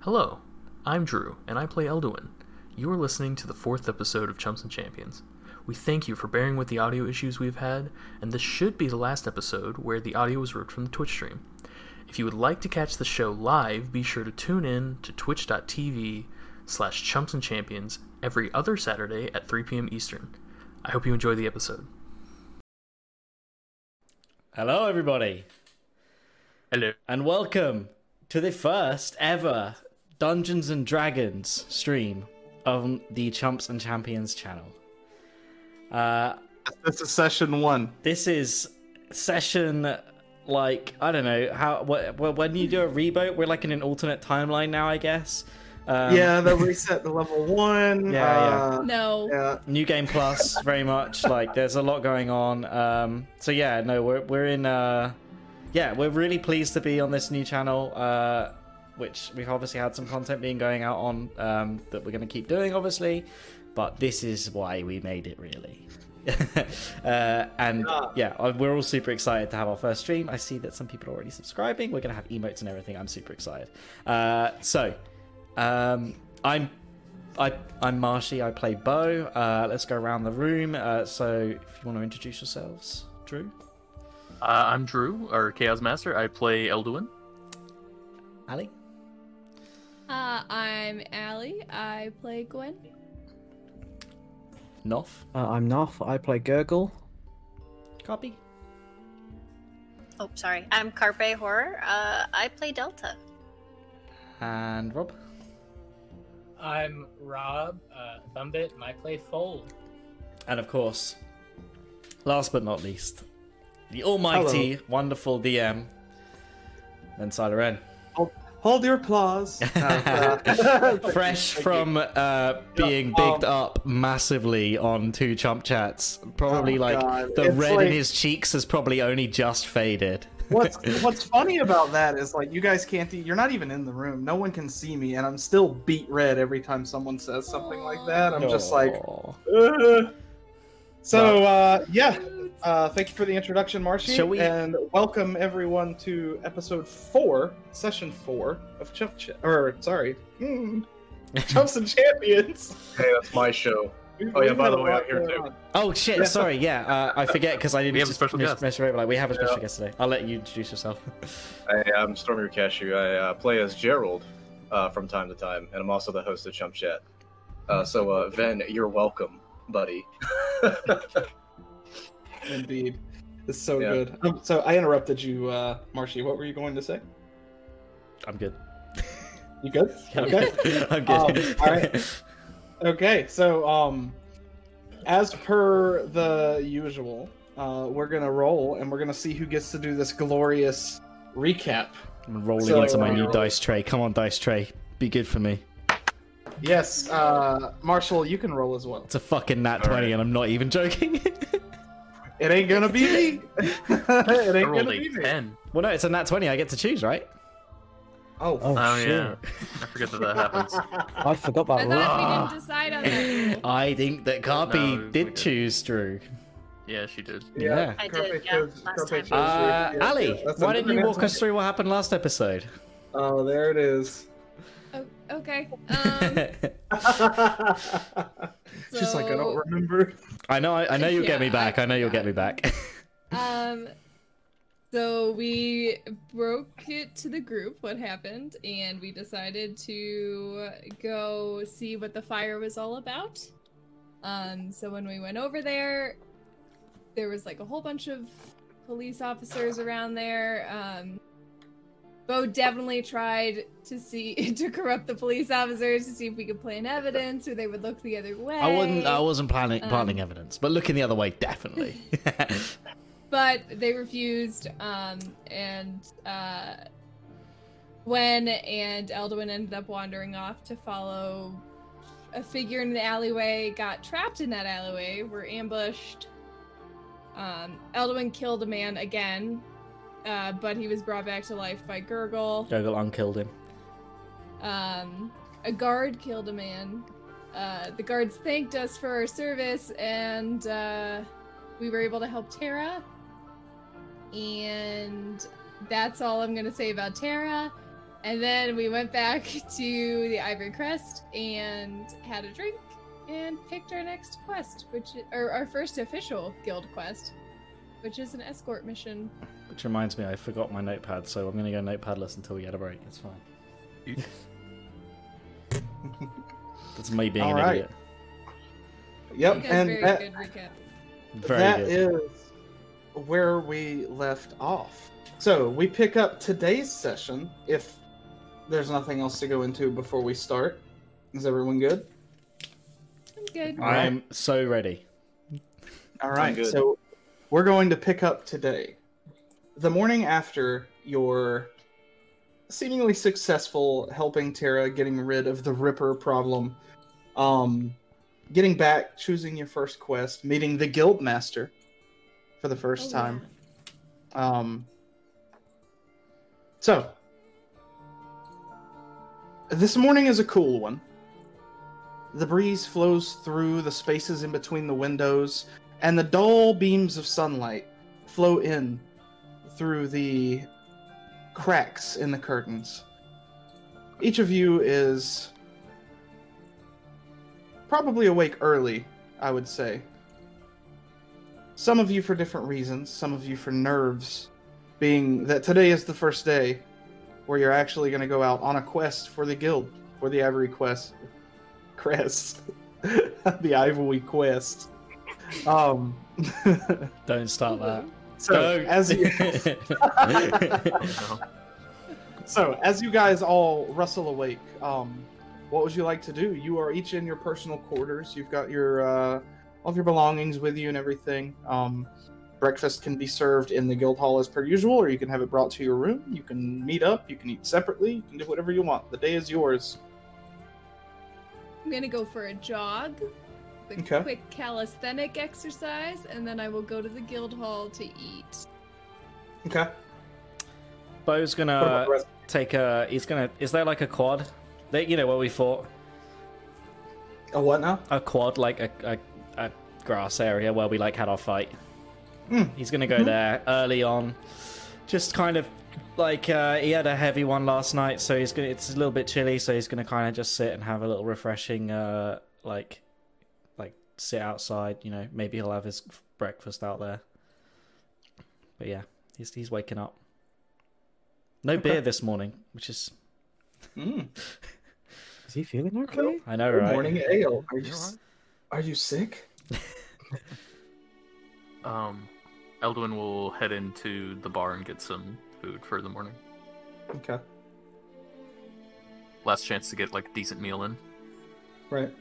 Hello, I'm Drew, and I play Elduin. You are listening to the fourth episode of Chumps and Champions. We thank you for bearing with the audio issues we've had, and this should be the last episode where the audio was ripped from the Twitch stream. If you would like to catch the show live, be sure to tune in to twitch.tv slash chumps and champions every other Saturday at 3 p.m. Eastern. I hope you enjoy the episode. Hello, everybody, Hello. and welcome to the first ever Dungeons and Dragons stream on the Chumps and Champions channel. Uh, This is session one. this is session like I don't know how what, what when you do a reboot, we're like in an alternate timeline now, I guess. Um, yeah, they reset the level one. Yeah, uh, No. yeah. New Game Plus, very much. Like, there's a lot going on. Um, so yeah, no, we're we're in. Uh, yeah, we're really pleased to be on this new channel, uh, which we've obviously had some content being going out on um, that we're going to keep doing, obviously. But this is why we made it, really. uh, and Yeah. yeah, uh, we're all super excited to have our first stream. I see that some people are already subscribing. We're going to have emotes and everything. I'm super excited. Uh, so, um, I'm I, I'm Marshy. I play Bo. Uh, let's go around the room. Uh, so, if you want to introduce yourselves, Drew, Uh, I'm Drew, or Chaos Master. I play Elduin. Ali, Uh, I'm Allie. I play Gwen. Noff, Uh, I'm Noff. I play Gurgle. Copy, Oh, sorry. I'm Carpe Horror. Uh, I play Delta. and Rob. I'm Rob uh, Thumbit, and I play Fold. And of course, last but not least, the almighty, wonderful DM, then Siren. Hold your applause. Uh, Fresh from uh, being Yeah, um, bigged up massively on two chump chats. Probably Oh, like God. the It's red like- in his cheeks has probably only just faded. what's What's funny about that is like you guys can't. e- You're not even in the room. No one can see me, and I'm still beat red every time someone says something like that. I'm just like, "Ugh." so uh, yeah. Uh, thank you for the introduction, Marshy, Shall we- and welcome everyone to episode four, session four of Chump Ch- or sorry, hmm, Chumps and Champions. Hey, that's my show. Oh, yeah, by the way, I'm here too. Oh shit! Yeah. Sorry, yeah, uh, I forget because I didn't. We have a special mis- guest. misread, Like we have a special Yeah. guest today. I'll let you introduce yourself. Hey, I'm Stormy Cashew. I uh, play as Gerald uh, from time to time, and I'm also the host of Chump Chat. Uh, so, uh, Ven, you're welcome, buddy. Indeed. It's so Yeah. good. Um, so I interrupted you, uh, Marshy. What were you going to say? I'm good. You good? I'm Okay. good. I'm Um, all right. Okay. So, um, as per the usual, uh, we're gonna roll, and we're gonna see who gets to do this glorious recap. I'm rolling So, into my uh, new dice tray. Come on, dice tray. Be good for me. Yes, uh, Marshall, you can roll as well. It's a fucking nat twenty, right. and I'm not even joking. It ain't gonna be me. it ain't gonna a be me. 10. well, no, it's a nat twenty. I get to choose, right? Oh, Oh, Oh, shit. yeah. I forget that that happens. I forgot I that rule. thought we didn't decide on that. rule. I think that Carpe No, we did did. choose Drew. Yeah, she did. Yeah. I did, Carpe yeah, chose- last Carpe time. chose Uh, you. Yeah, Ali, yeah, that's why a didn't you different walk us answer. through what happened last episode? Oh, there it is. Oh, okay. Um, She's like, I don't remember. I know, I, I know you'll get me back. I I know you'll get me back. um, so we broke it to the group what happened, and we decided to go see what the fire was all about. Um, so when we went over there, there was like a whole bunch of police officers around there. Um, Bo definitely tried to see to corrupt the police officers to see if we could plant evidence or they would look the other way. I wasn't. I wasn't planning planting Um, evidence, but looking the other way, definitely. but they refused um and uh Gwen and Elduin ended up wandering off to follow a figure in the alleyway got trapped in that alleyway were ambushed um Elduin killed a man again uh but he was brought back to life by Gurgle Gurgle unkilled him. um a guard killed a man uh the guards thanked us for our service and uh we were able to help Tara and that's all I'm gonna say about Tara. And then we went back to the Ivory Crest and had a drink and picked our next quest, which or our first official guild quest, which is an escort mission. Which reminds me, I forgot my notepad, so I'm gonna go notepadless until we get a break. It's fine. That's me being All an right. idiot. Yep, and very that, good recap. Very that good. is where we left off. So we pick up today's session if there's nothing else to go into before we start. Is everyone good? I'm good. I am so ready. All right. good. So we're going to pick up today. The morning after your seemingly successful helping Tara getting rid of the Ripper problem, um, getting back, choosing your first quest, meeting the Guild Master for the first Oh, yeah. time. Um, so, this morning is a cool one. The breeze flows through the spaces in between the windows, and the dull beams of sunlight flow in through the cracks in the curtains. Each of you is probably awake early, I would say. Some of you for different reasons, some of you for nerves, being that today is the first day where you're actually going to go out on a quest for the guild, for the Ivory Quest. Crest. the Ivory Quest. Um, Don't start that. so, Don't. as you, So, as you guys all rustle awake, um, what would you like to do? You are each in your personal quarters. You've got your uh, all of your belongings with you and everything. Um, breakfast can be served in the guild hall as per usual, or you can have it brought to your room. You can meet up. You can eat separately. You can do whatever you want. The day is yours. I'm gonna go for a jog, the Okay. quick calisthenic exercise, and then I will go to the guild hall to eat. Okay. Bo's gonna take a. He's gonna. Is there like a quad? That you know where we fought A what now? a quad, like a, a, a grass area where we like had our fight. Hmm. He's gonna go Mhm. there early on, just kind of like uh, he had a heavy one last night, so he's gonna. It's a little bit chilly, so he's gonna kind of just sit and have a little refreshing, uh, like, like sit outside. You know, maybe he'll have his breakfast out there. But yeah, he's he's waking up. No Okay. beer this morning, which is Mm. Is he feeling okay? I know, Good right? morning, ale. Are you You're s- are you sick? Um, Elduin will head into the bar and get some food for the morning. Okay. Last chance to get like a decent meal in. Right.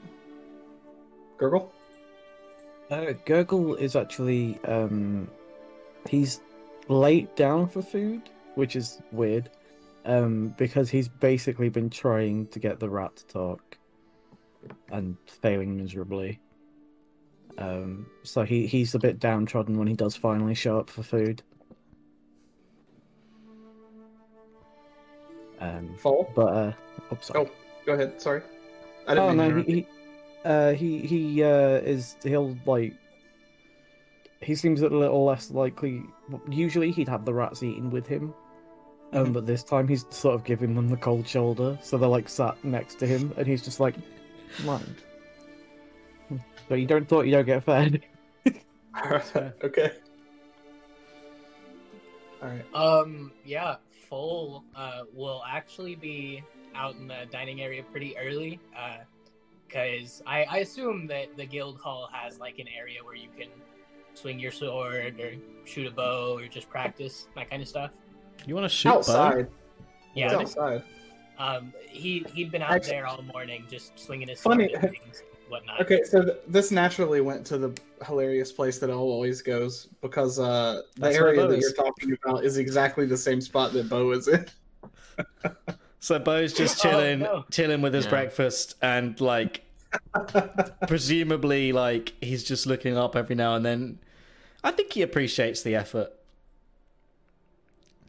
Gurgle. Uh, Gurgle is actually um, he's late down for food, which is weird, um, because he's basically been trying to get the rat to talk and failing miserably. Um, so he he's a bit downtrodden when he does finally show up for food. Um, Fall. but uh, oh, sorry. Oh, go ahead. Sorry. I didn't Oh no, he uh he he uh is he'll like he seems a little less likely. Usually he'd have the rats eating with him, um, Mhm. but this time he's sort of giving them the cold shoulder, so they're like sat next to him, and he's just like, mind. So you don't thought you don't get fed. okay. All right. Um, yeah, Full uh, will actually be out in the dining area pretty early, because I, I assume that the guild hall has like an area where you can swing your sword or shoot a bow or just practice that kind of stuff. You want to shoot Bo? outside. Yeah, It's outside. um, he he'd been out Actually- there all morning just swinging his Funny- sword and whatnot. Okay, so th- this naturally went to the hilarious place that El always goes because uh, the That's area that you're talking about is exactly the same spot that Bo is in. So Bo's just Oh, chilling, no. chilling with his Yeah. breakfast, and like presumably, like he's just looking up every now and then. I think he appreciates the effort.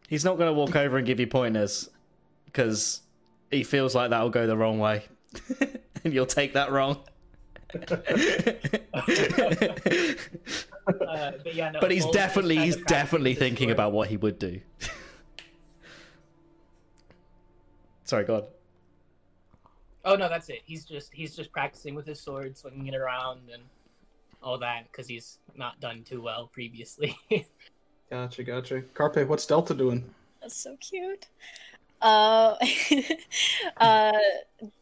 He's not going to walk over and give you pointers because he feels like that'll go the wrong way, and you'll take that wrong. Uh, but yeah, no, but he's definitely he's definitely thinking about what he would do. Sorry, God. Oh no, that's it. He's just he's just practicing with his sword, swinging it around, and all that because he's not done too well previously. Gotcha, gotcha. Carpe, what's Delta doing? That's so cute. Uh, uh,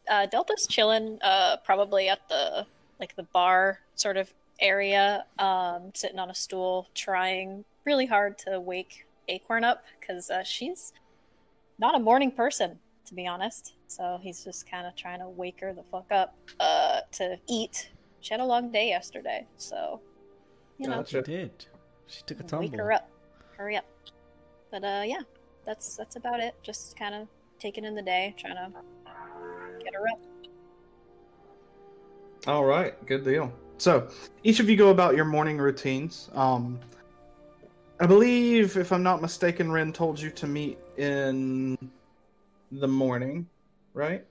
uh, Delta's chilling, uh, probably at the like the bar sort of area, um, sitting on a stool, trying really hard to wake Acorn up because uh, she's not a morning person, to be honest. So he's just kind of trying to wake her the fuck up uh, to eat. She had a long day yesterday, so you know, Gotcha. She did. She took a tumble. wake her up. Hurry up. But uh, yeah, that's that's about it. Just kind of taking in the day, trying to get her up. All right, good deal. So, each of you go about your morning routines. Um, I believe, if I'm not mistaken, Ren told you to meet in the morning, right?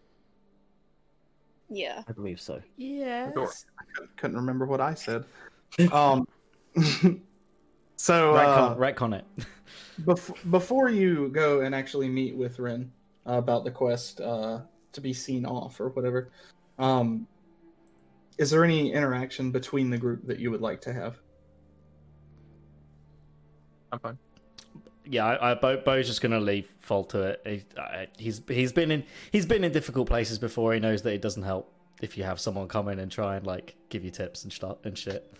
Yeah. I believe so. Yeah. Couldn't remember what I said. Um, so uh, Retcon, retcon it. bef- before you go and actually meet with Ren uh, about the quest uh, to be seen off or whatever, um, is there any interaction between the group that you would like to have? I'm fine. Yeah, I, I, Bo, Bo's just gonna leave Fall to it. He, I, he's he's been in he's been in difficult places before. He knows that it doesn't help if you have someone come in and try and like give you tips and stuff and shit.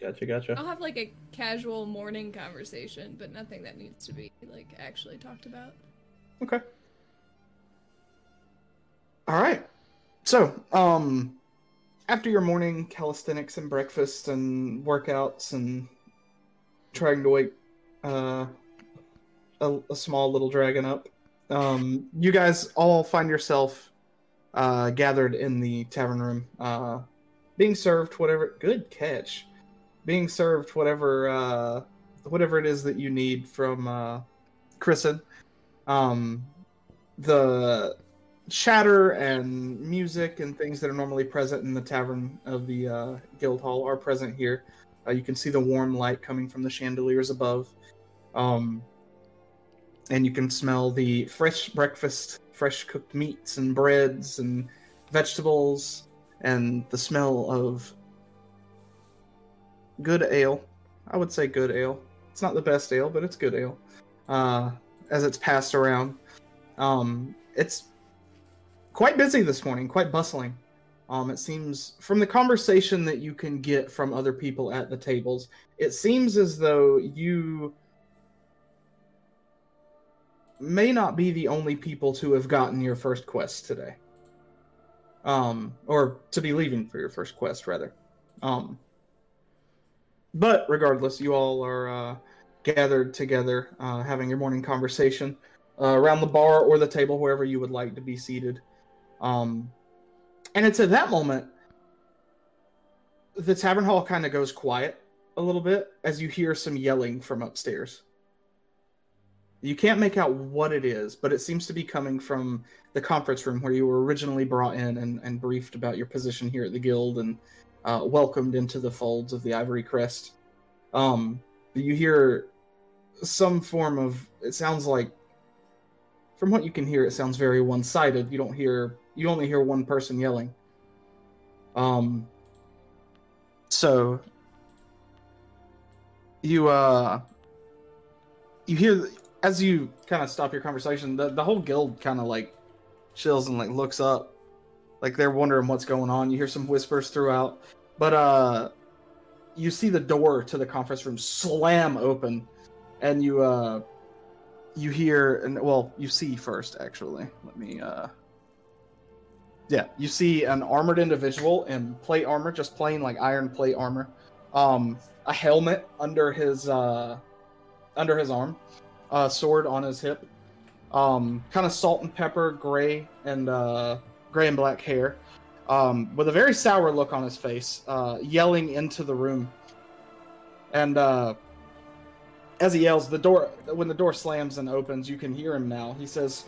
Gotcha, gotcha. I'll have like a casual morning conversation, but nothing that needs to be like actually talked about. Okay. All right. So, um, after your morning calisthenics and breakfast and workouts and trying to wake uh, a, a small little dragon up, um, you guys all find yourself uh, gathered in the tavern room, uh, being served whatever. Good catch. Being served whatever uh, whatever it is that you need from uh, Chrisen. Um, the chatter and music and things that are normally present in the tavern of the uh, guild hall are present here. Uh, you can see the warm light coming from the chandeliers above, um, and you can smell the fresh breakfast, fresh cooked meats and breads and vegetables, and the smell of good ale. I would say good ale. It's not the best ale, but it's good ale. Uh, as it's passed around. Um, it's quite busy this morning, quite bustling. Um, it seems from the conversation that you can get from other people at the tables, it seems as though you may not be the only people to have gotten your first quest today. Um, or to be leaving for your first quest, rather. Um, but regardless, you all are uh, gathered together, uh, having your morning conversation uh, around the bar or the table, wherever you would like to be seated. Um, and it's at that moment the tavern hall kind of goes quiet a little bit as you hear some yelling from upstairs. You can't make out what it is, but it seems to be coming from the conference room where you were originally brought in and, and briefed about your position here at the guild and uh, welcomed into the folds of the Ivory Crest. Um, you hear some form of. It sounds like, from what you can hear, it sounds very one-sided. You don't hear. You only hear one person yelling. Um. So. You uh. You hear as you kind of stop your conversation, the the whole guild kind of like chills and like looks up, like they're wondering what's going on. You hear some whispers throughout, but uh, you see the door to the conference room slam open, and you uh, you hear and well, you see first actually. Let me uh. Yeah, you see an armored individual in plate armor, just plain like iron plate armor. Um, a helmet under his uh, under his arm, a sword on his hip, um, kind of salt and pepper, gray and uh, gray and black hair, um, with a very sour look on his face, uh, yelling into the room. And uh, as he yells, the door when the door slams and opens, you can hear him now. He says,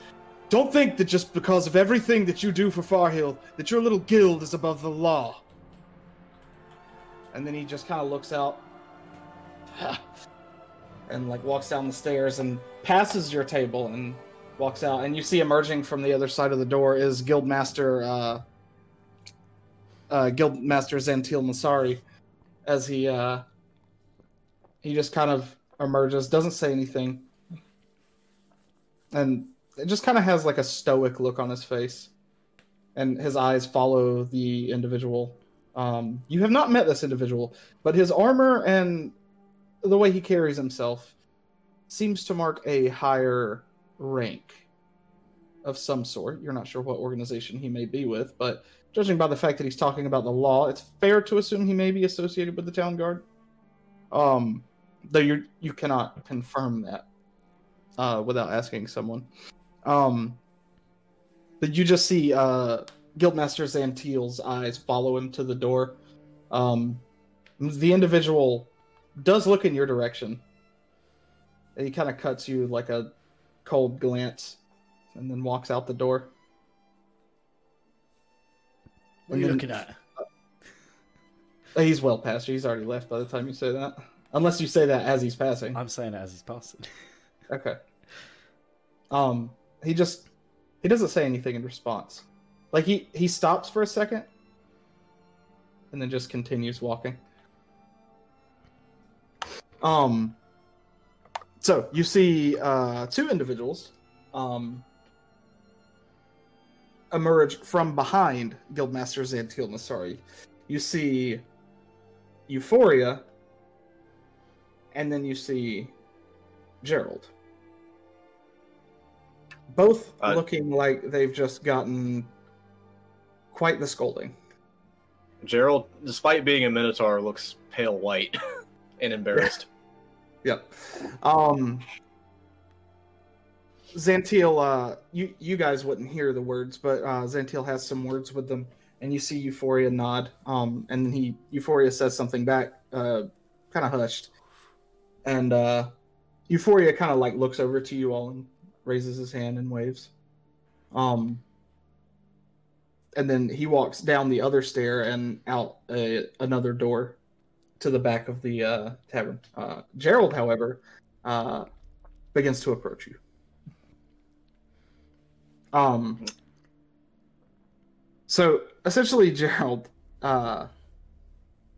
"Don't think that just because of everything that you do for Farhill, that your little guild is above the law." And then he just kind of looks out and like walks down the stairs and passes your table and walks out, and you see emerging from the other side of the door is Guildmaster uh, uh, Guildmaster Zantil Masari, as he uh, he just kind of emerges, doesn't say anything, and it just kind of has like a stoic look on his face, and his eyes follow the individual. Um, you have not met this individual, but his armor and the way he carries himself seems to mark a higher rank of some sort. You're not sure what organization he may be with, but judging by the fact that he's talking about the law, it's fair to assume he may be associated with the town guard. Um, though you you cannot confirm that uh, without asking someone. Um, but you just see uh, Guildmaster Zantiel's eyes follow him to the door. Um, the individual does look in your direction. And he kind of cuts you like a cold glance and then walks out the door. What are you then- looking at? He's well past you. He's already left by the time you say that. Unless you say that as he's passing. I'm saying it as he's passing. Okay. Um, he just he doesn't say anything in response. Like he he stops for a second, and then just continues walking. Um. So you see uh, two individuals, um, emerge from behind Guildmaster Zantil Nasari. You see Euphoria, and then you see Gerald. Both Uh, looking like they've just gotten quite the scolding. Gerald, despite being a Minotaur, looks pale white and embarrassed. Yep. Um Zantiel, uh you you guys wouldn't hear the words, but uh Zantiel has some words with them and you see Euphoria nod. Um and then he Euphoria says something back, uh kinda hushed. And uh Euphoria kinda like looks over to you all and raises his hand and waves. Um and then he walks down the other stair and out another door to the back of the uh, tavern. Uh, Gerald, however, uh, begins to approach you. Um. So essentially, Gerald, uh,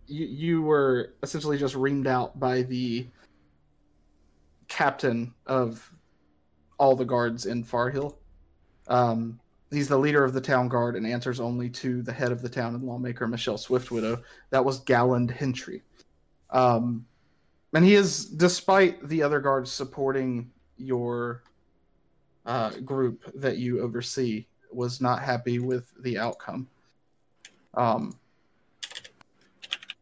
you you were essentially just reamed out by the captain of all the guards in Farhill. Um, he's the leader of the town guard and answers only to the head of the town and lawmaker Michelle Swiftwidow. That was Galland Hentry. Um, and he is, despite the other guards supporting your uh, group that you oversee, was not happy with the outcome. Um,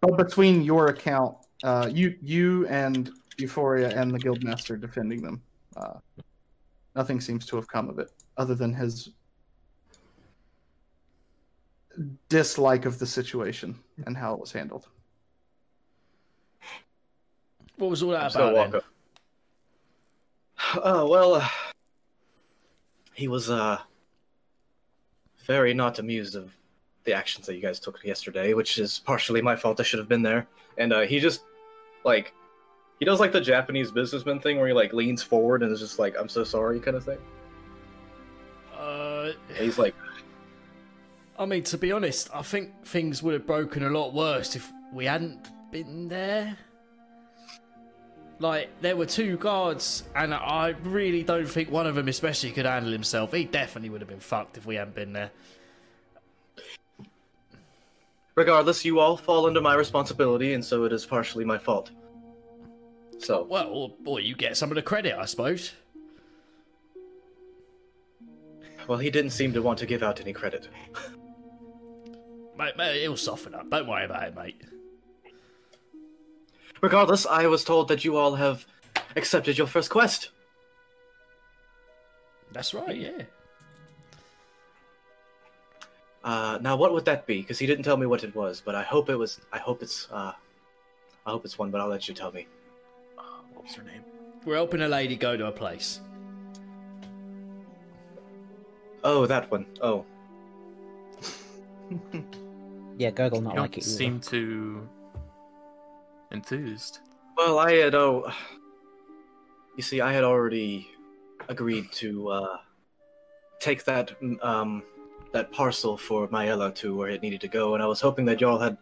but between your account, uh, you you and Euphoria and the guildmaster defending them, uh, nothing seems to have come of it, other than his dislike of the situation and how it was handled. What was all that So about then? Oh well, uh, he was uh very not amused of the actions that you guys took yesterday, which is partially my fault. I should have been there. And uh, he just like he does like the Japanese businessman thing where he like leans forward and is just like, "I'm so sorry," kind of thing. Uh, And he's like, I mean, to be honest, I think things would have broken a lot worse if we hadn't been there. Like, there were two guards, and I really don't think one of them especially could handle himself. He definitely would have been fucked if we hadn't been there. regardless, you all fall under my responsibility, and so it is partially my fault. So, Well, boy, you get some of the credit, I suppose. well, he didn't seem to want to give out any credit. Mate, mate, it'll soften up. Don't worry about it, mate. Regardless, I was told that you all have accepted your first quest. That's right, yeah. Uh, now, what would that be? Because he didn't tell me what it was, but I hope it was. I hope it's. Uh, I hope it's one, but I'll let you tell me. Uh, what was her name? We're helping a lady go to a place. Oh, that one. Oh, Yeah, Gurgle not you don't like it. either. seem too enthused. well, I had. Oh, you see, I had already agreed to uh, take that um, that parcel for Myella to where it needed to go, and I was hoping that y'all had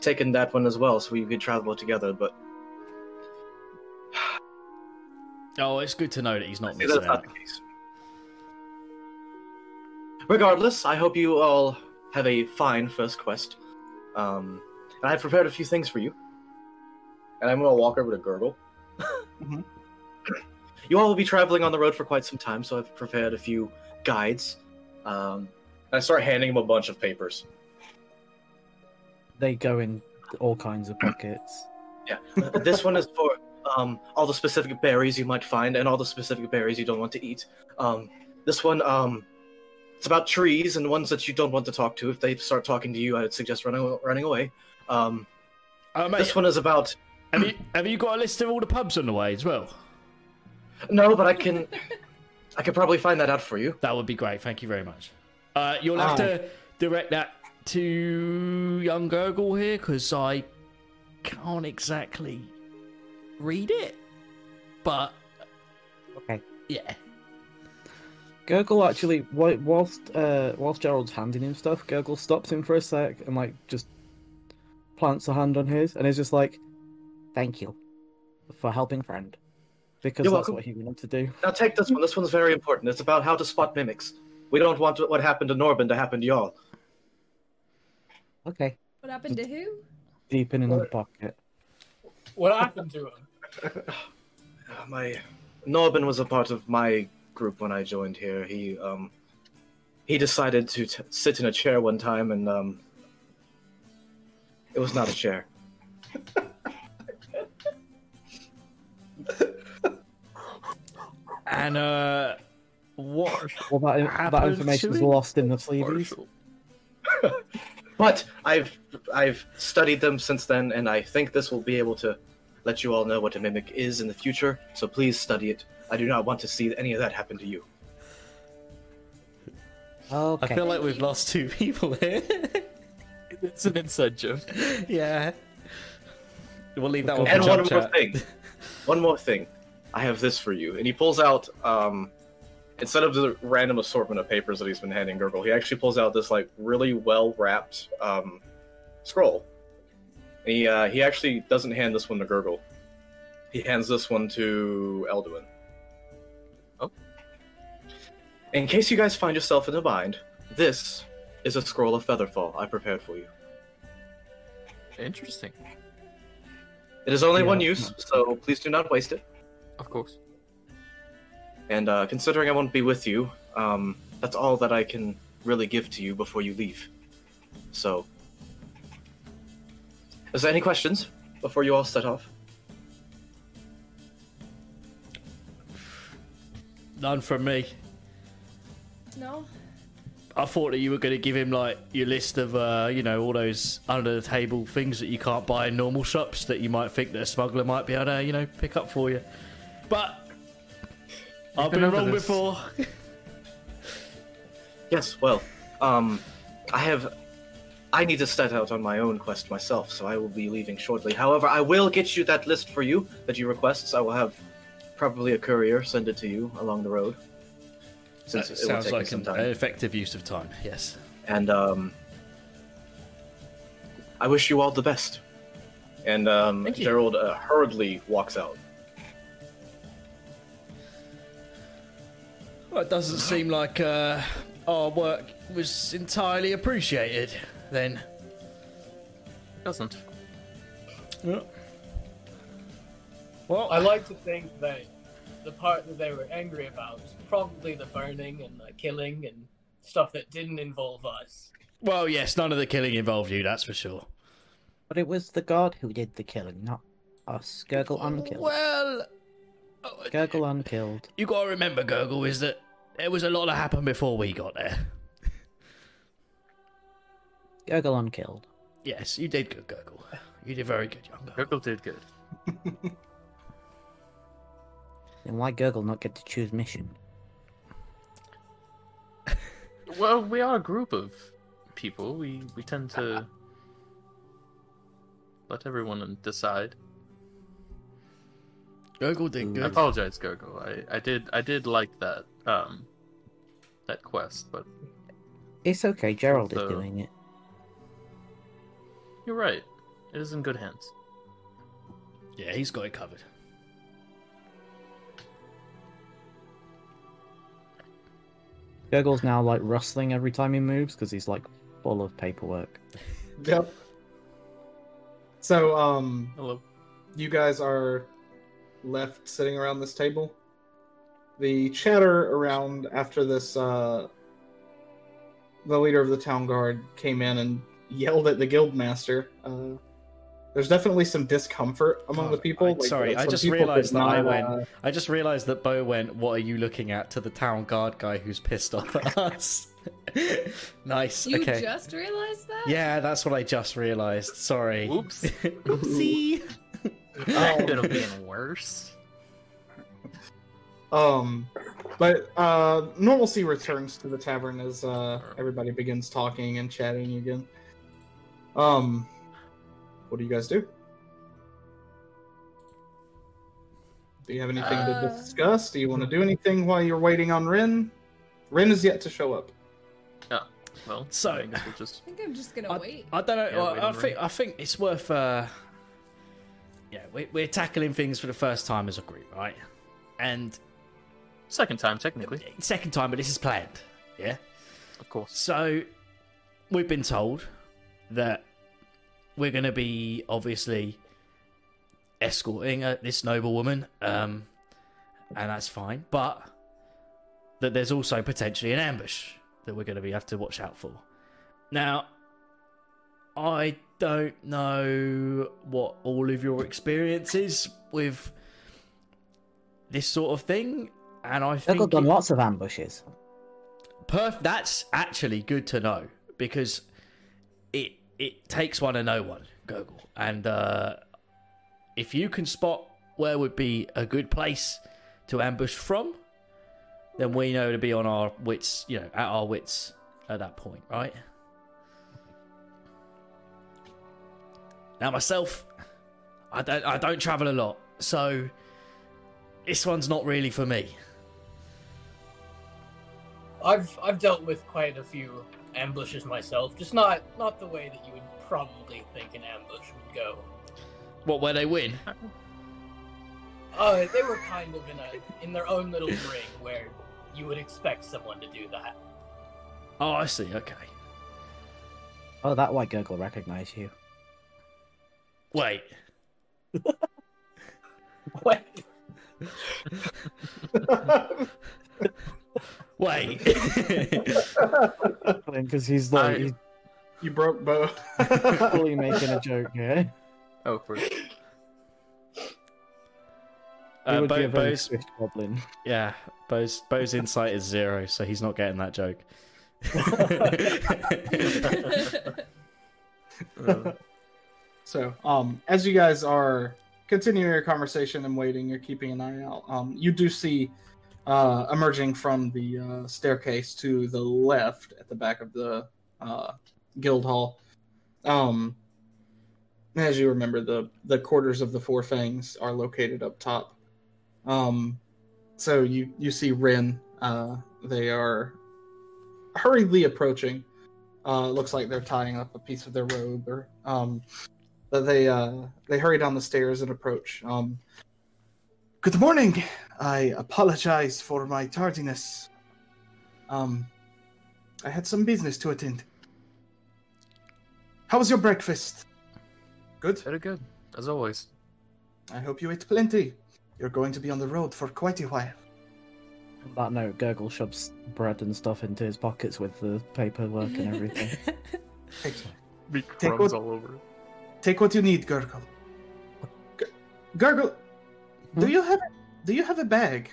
taken that one as well, so we could travel together. But Oh, it's good to know that he's not See, missing out. not the case. Regardless, I hope you all have a fine first quest. Um, and I've prepared a few things for you. And I'm gonna walk over to Gurgle. Mhm. You all will be traveling on the road for quite some time, so I've prepared a few guides. Um, and I start handing him a bunch of papers. They go in all kinds of pockets. Yeah, this one is for um, all the specific berries you might find and all the specific berries you don't want to eat. Um, this one, um, it's about trees and ones that you don't want to talk to. If they start talking to you, I would suggest running running away. Um, mate, this one is about have you have you got a list of all the pubs on the way as well? no, but I can I could probably find that out for you. That would be great. Thank you very much. Uh, you'll have to direct that to young Gurgle here because I can't exactly read it. But Okay. yeah, Gurgle actually, whilst uh, whilst Gerald's handing him stuff, Gurgle stops him for a sec and like just plants a hand on his, and is just like, "Thank you for helping friend," because You're that's welcome. what he wanted to do. Now take this one. This one's very important. It's about how to spot mimics. We don't want what happened to Norbin to happen to y'all. Okay, What happened to who? deep in another pocket. What happened to him? My Norbin was a part of my group when I joined here. He um he decided to t- sit in a chair one time and um it was not a chair. and uh, what? Well, that, that information to is lost in the sleeves. But I've I've studied them since then and I think this will be able to let you all know what a mimic is in the future. So please study it. I do not want to see any of that happen to you. Okay. I feel like we've lost two people here. It's an inside joke. yeah. We'll leave that one. And one jump more thing. One more thing. I have this for you. And he pulls out, um, instead of the random assortment of papers that he's been handing Gurgle, he actually pulls out this like really well wrapped um, scroll. And he uh, he actually doesn't hand this one to Gurgle. He hands this one to Elduin. Oh. In case you guys find yourself in a bind, this is a scroll of Featherfall I prepared for you. Interesting. It is only Yeah. one use, so please do not waste it. Of course. And uh, considering I won't be with you, um, that's all that I can really give to you before you leave. So, is there any questions before you all set off? None from me. No. I thought that you were going to give him like your list of, uh, you know, all those under the table things that you can't buy in normal shops that you might think that a smuggler might be able to, you know, pick up for you. But I've been been wrong this. before. Yes. Well, um, I have. I need to set out on my own quest myself, so I will be leaving shortly. However, I will get you that list for you that you request. So I will have probably a courier send it to you along the road. That Since it will sounds take like some an time. effective use of time. Yes. and um, I wish you all the best. And um, Gerald uh, hurriedly walks out. Well, it doesn't seem like uh, our work was entirely appreciated. Then. Doesn't. Well, I like to think that the part that they were angry about was probably the burning and the killing and stuff that didn't involve us. well, yes, none of the killing involved you. That's for sure. But it was the god who did the killing, not us. Gurgle unkilled. Well, oh, Gurgle unkilled. you got to remember, Gurgle, is that there was a lot that happened before we got there. Gurgle unkilled. Yes, you did good, Gurgle. You did very good, young Gurgle. Gurgle did good. Then why Gurgle not get to choose mission? Well, we are a group of people. We we tend to let everyone decide. Gurgle did Ooh. I apologize, Gogo. I, I did I did like that um that quest, but It's okay. Gerald is doing it. you're right. It is in good hands. Yeah, he's got it covered. Gurgle's now like rustling every time he moves because he's like full of paperwork. Yep. So, um, Hello. you guys are left sitting around this table. The chatter around after this, uh, the leader of the town guard came in and yelled at the guild master. Uh, there's definitely some discomfort among God, the people. I- like, sorry, uh, I just realised did that I went- uh, I just realised that Bo went, "What are you looking at?" to the town guard guy who's pissed off at us. nice. You okay. just realized that? Yeah, that's what I just realised. Sorry. Oops. Oopsie. Um, Could have been worse. Um, but uh, normalcy returns to the tavern as uh, everybody begins talking and chatting again. Um, what do you guys do? Do you have anything to Uh. discuss? Do you want to do anything while you're waiting on Rin? Rin is yet to show up. Well, So- I guess we'll just I think I'm just gonna I, wait. I don't know. Yeah, well, wait I and think I think it's worth. uh Yeah, we, we're tackling things for the first time as a group, right? And second time technically, second time, but this is planned. Yeah. of course. So we've been told that we're going to be obviously escorting uh, this noble woman, um, and that's fine. But that there's also potentially an ambush that we're going to be have to watch out for. Now, I don't know what all of your experience is with this sort of thing, and I think Gurgle done it- lots of ambushes. Perf. That's actually good to know because it it takes one to know one, Gurgle. And uh, if you can spot where would be a good place to ambush from, then we know to be on our wits, you know, at our wits at that point, right? Now myself, I don't I don't travel a lot, so this one's not really for me. I've I've dealt with quite a few ambushes myself, just not not the way that you would probably think an ambush would go. What where they win? Uh, they were kind of in a in their own little ring where you would expect someone to do that. Oh, I see. Okay. Oh, that why Gurgle recognise you. Wait. Wait. Wait. Because he's like I- he's You broke Bo. fully making a joke here. Oh, for He uh, would Bo, be a very Bo's, swift goblin. yeah, Bo's, Bo's insight is zero, so he's not getting that joke. uh, So, um, as you guys are continuing your conversation and waiting, you're keeping an eye out. Um, you do see uh, emerging from the uh, staircase to the left at the back of the uh, guild hall. Um, as you remember, the the quarters of the Four Fangs are located up top. Um, so you you see Rin. Uh, they are hurriedly approaching. Uh, looks like they're tying up a piece of their robe, or um, but they uh, they hurry down the stairs and approach. Um, Good morning. I apologize for my tardiness. Um, I had some business to attend. How was your breakfast? Good. very good as always. I hope you ate plenty. You're going to be on the road for quite a while. On that note, Gurgle shoves bread and stuff into his pockets with the paperwork and everything. Take, Be Take crumbs what- all over. Take what you need, Gurgle. Gur- Gurgle, do Hmm? you have do you have a bag?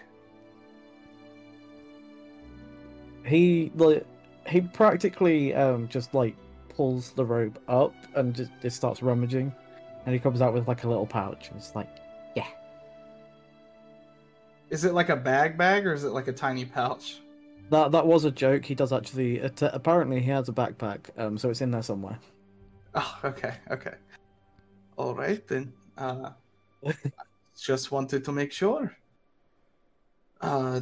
he like he practically um just like pulls the robe up and just, just starts rummaging, and he comes out with like a little pouch. And it's like, yeah. Is it like a bag bag or is it like a tiny pouch? that that was a joke. He does actually. It, apparently, he has a backpack, um, so it's in there somewhere. Oh, okay, okay. All right then. Uh, just wanted to make sure. Uh,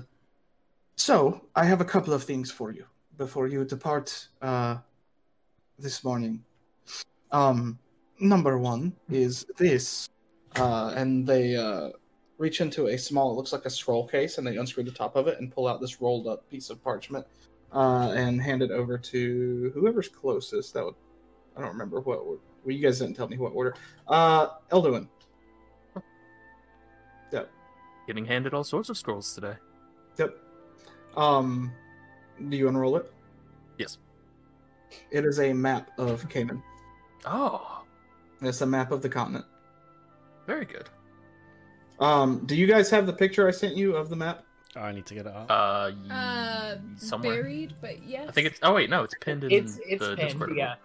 so I have a couple of things for you before you depart uh, this morning. Um, number one is this, uh, and they uh, reach into a small, it looks like a scroll case, and they unscrew the top of it and pull out this rolled up piece of parchment uh, and hand it over to whoever's closest. That would, I don't remember what. Or- Well, you guys didn't tell me what order. Uh, Elduin. Yep. Getting handed all sorts of scrolls today. Yep. Um, do you unroll it? Yes. It is a map of Canaan. Oh, It's a map of the continent. very good. Um, do you guys have the picture I sent you of the map? I need to get it up. Uh, Uh, somewhere. buried, but yes. I think it's. Oh wait, no, it's pinned in It's it's the pinned, Discord. yeah.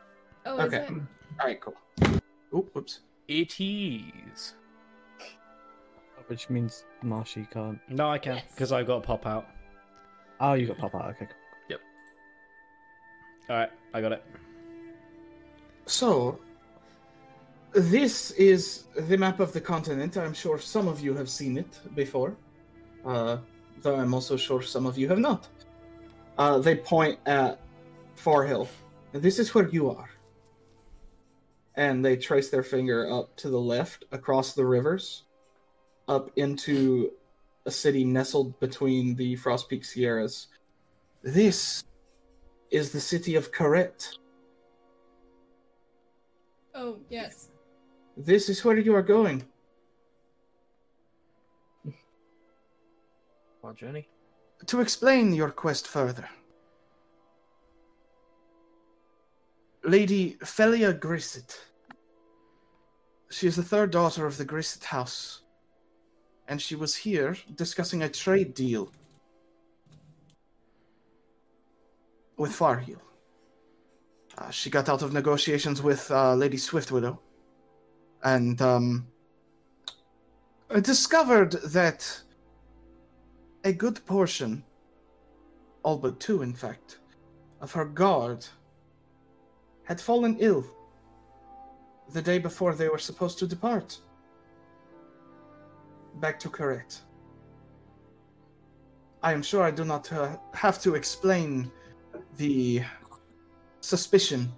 Oh, is Okay. it? All right, cool. Oop, whoops. It is. Which means Marshy can't. no, I can Yes. because I got a pop out. Oh, you got pop out. Okay. Yep. All right, I got it. So, this is the map of the continent. I'm sure some of you have seen it before, uh, though I'm also sure some of you have not. Uh, they point at Far Hill. And this is where you are. And they trace their finger up to the left, across the rivers, up into a city nestled between the Frost Peak Sierras. This is the city of Corette. Oh, yes. This is where you are going. Well, Jenny. To explain your quest further, Lady Felia Grisset. She is the third daughter of the Grisset house, and she was here discussing a trade deal with Farhill. Uh, she got out of negotiations with uh, Lady Swiftwidow, and um, discovered that a good portion, all but two, in fact, of her guard had fallen ill the day before they were supposed to depart. Back to Corette. I am sure I do not uh, have to explain the suspicion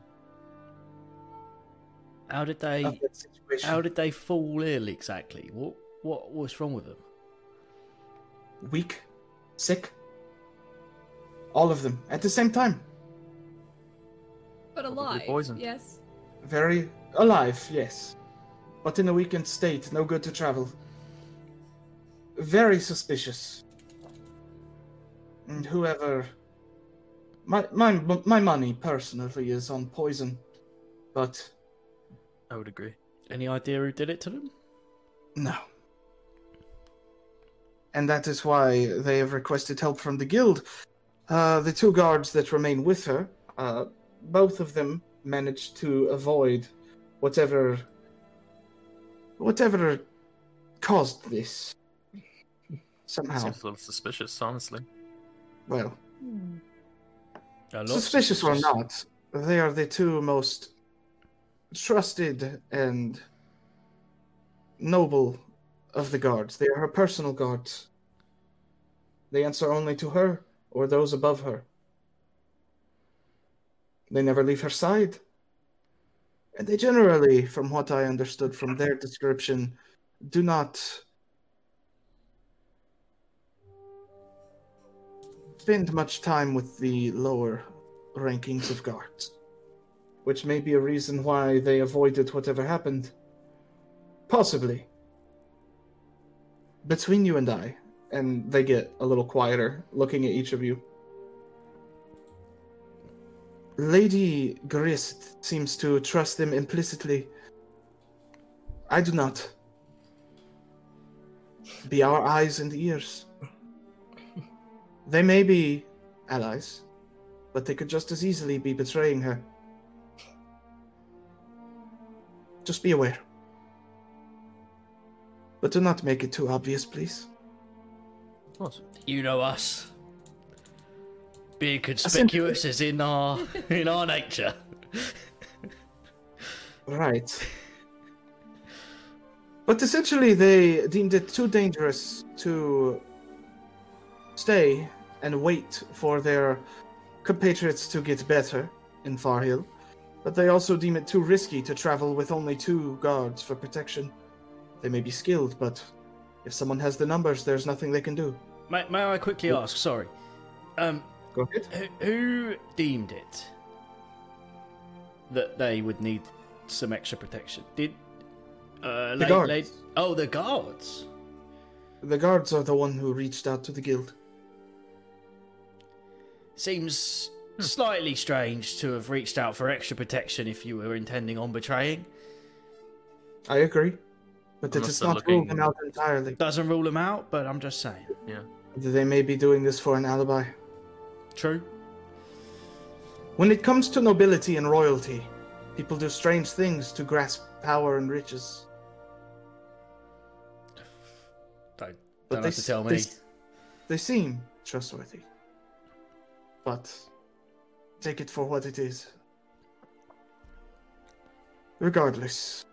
How did they? of that situation. How did they fall ill exactly? What what what's wrong with them? Weak, sick, all of them at the same time. But alive. poison. Yes. Very alive, yes. But in a weakened state, no good to travel. Very suspicious. And whoever. My, my, my money personally is on poison. But I would agree. Any idea who did it to them? no. And that is why they have requested help from the guild. Uh, the two guards that remain with her, uh, both of them managed to avoid whatever whatever caused this. Somehow. Seems a little suspicious, honestly. Well, A lot suspicious or not, they are the two most trusted and noble of the guards. They are her personal guards. They answer only to her or those above her. They never leave her side. And they generally, from what I understood from their description, do not spend much time with the lower rankings of guards. Which may be a reason why they avoided whatever happened. Possibly. Between you and I, and they get a little quieter, looking at each of you. Lady Grist seems to trust them implicitly. I do not. Be our eyes and ears. They may be allies, but they could just as easily be betraying her. Just be aware. But do not make it too obvious, please. Of course. You know us. Being conspicuous is in our in our nature. Right. But essentially, they deemed it too dangerous to stay and wait for their compatriots to get better in Farhill. But they also deem it too risky to travel with only two guards for protection. They may be skilled, but if someone has the numbers, there's nothing they can do. May, may I quickly ask? Sorry. Um, Go ahead. who, who deemed it that they would need some extra protection? Did uh, The late- guards. late- oh, the guards. The guards are the one who reached out to the guild. Seems Hmm. slightly strange to have reached out for extra protection if you were intending on betraying. I agree, but it Unless doesn't looking- rule them out entirely. Doesn't rule them out, but I'm just saying. Yeah. They may be doing this for an alibi. True. When it comes to nobility and royalty, people do strange things to grasp power and riches. Don't, don't they, have to tell me. s- They seem trustworthy. But take it for what it is. Regardless,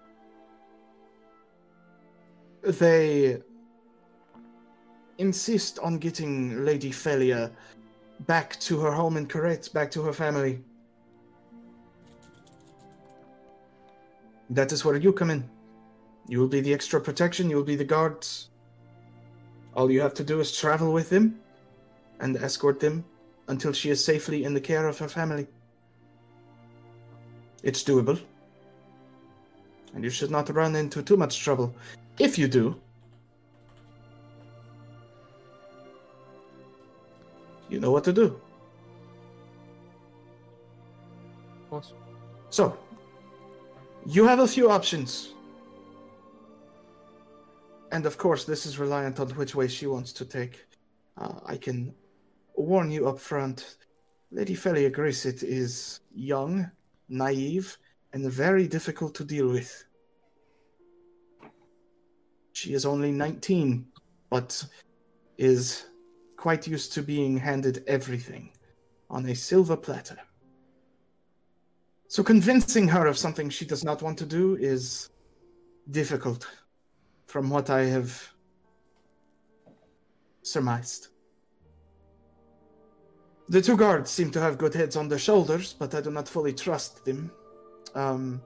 they insist on getting Lady Felia back to her home in Corette, back to her family. That is where you come in. You will be the extra protection, you will be the guards. All you have to do is travel with them and escort them until she is safely in the care of her family. It's doable. And you should not run into too much trouble. If you do, you know what to do. Awesome. So, you have a few options. And of course, this is reliant on which way she wants to take. Uh, I can warn you up front Lady Felia Grisset is young, naive, and very difficult to deal with. She is only 19, but is quite used to being handed everything on a silver platter. So convincing her of something she does not want to do is difficult, from what I have surmised. The two guards seem to have good heads on their shoulders, but I do not fully trust them. Um,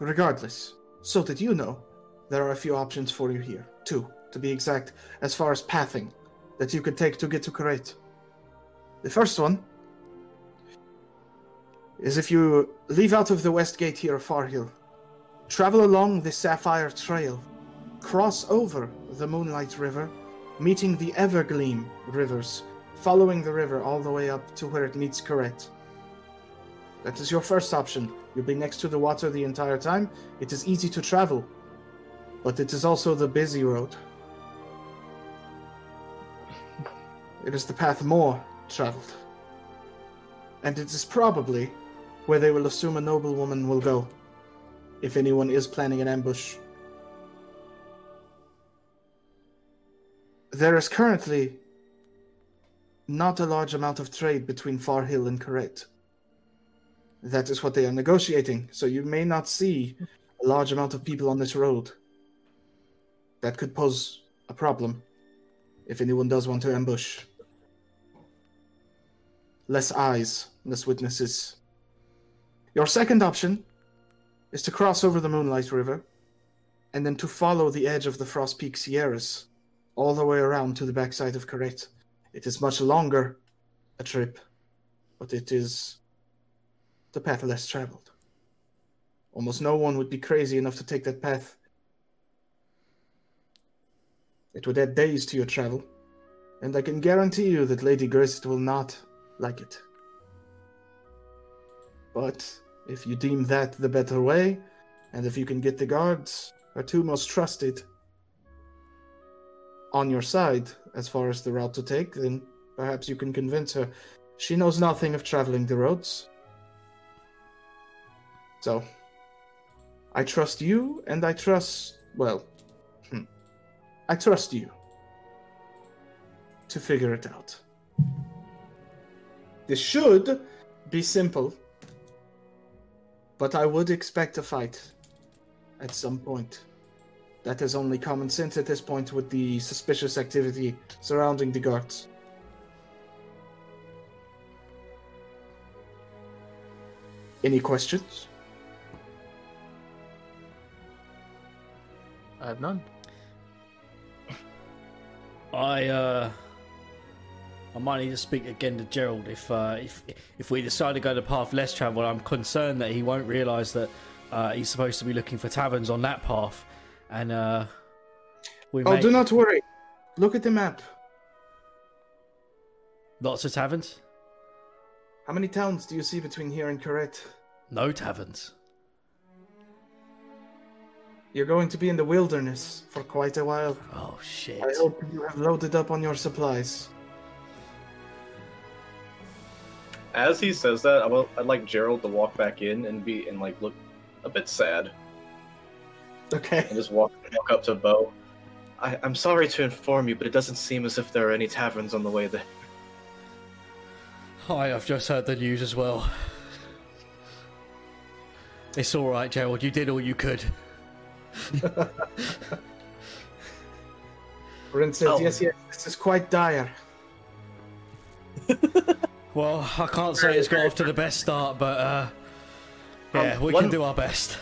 regardless, so that you know, there are a few options for you here. Two, to be exact, as far as pathing that you could take to get to Corette. The first one is if you leave out of the west gate here of Farhill, travel along the Sapphire Trail, cross over the Moonlight River, meeting the Evergleam rivers, following the river all the way up to where it meets Corette. That is your first option. You'll be next to the water the entire time. It is easy to travel, but it is also the busy road. It is the path more traveled. And it is probably where they will assume a noblewoman will go, if anyone is planning an ambush. There is currently not a large amount of trade between Farhill and Corette. That is what they are negotiating, so you may not see a large amount of people on this road. That could pose a problem if anyone does want to ambush. Less eyes, less witnesses. Your second option is to cross over the Moonlight River and then to follow the edge of the Frost Peak Sierras all the way around to the backside of Corette. It is much longer a trip, but it is the path less traveled. Almost no one would be crazy enough to take that path. It would add days to your travel, and I can guarantee you that Lady Grisset will not like it. But if you deem that the better way, and if you can get the guards, our two most trusted, on your side as far as the route to take, then perhaps you can convince her. She knows nothing of traveling the roads. So, I trust you, and I trust, well, hmm, I trust you to figure it out. This should be simple, but I would expect a fight at some point. That is only common sense at this point with the suspicious activity surrounding the guards. Any questions? I have none. I uh, I might need to speak again to Gerald if uh, if if we decide to go the path less travelled. I'm concerned that he won't realise that uh, he's supposed to be looking for taverns on that path, and uh, we Oh, may do not worry. Look at the map. lots of taverns, How many towns do you see between here and Corette? no taverns. You're going to be in the wilderness for quite a while. Oh shit! I hope you have loaded up on your supplies. As he says that, I will, I'd like Gerald to walk back in and be and like look a bit sad Okay. and just walk walk up to Bo. I, I'm sorry to inform you, but it doesn't seem as if there are any taverns on the way there. Hi, I've just heard the news as well. It's all right, Gerald. You did all you could. Rin says, Oh. yes, yes, this is quite dire. Well, I can't say it's got off to the best start, but uh, yeah, Um, we one- can do our best.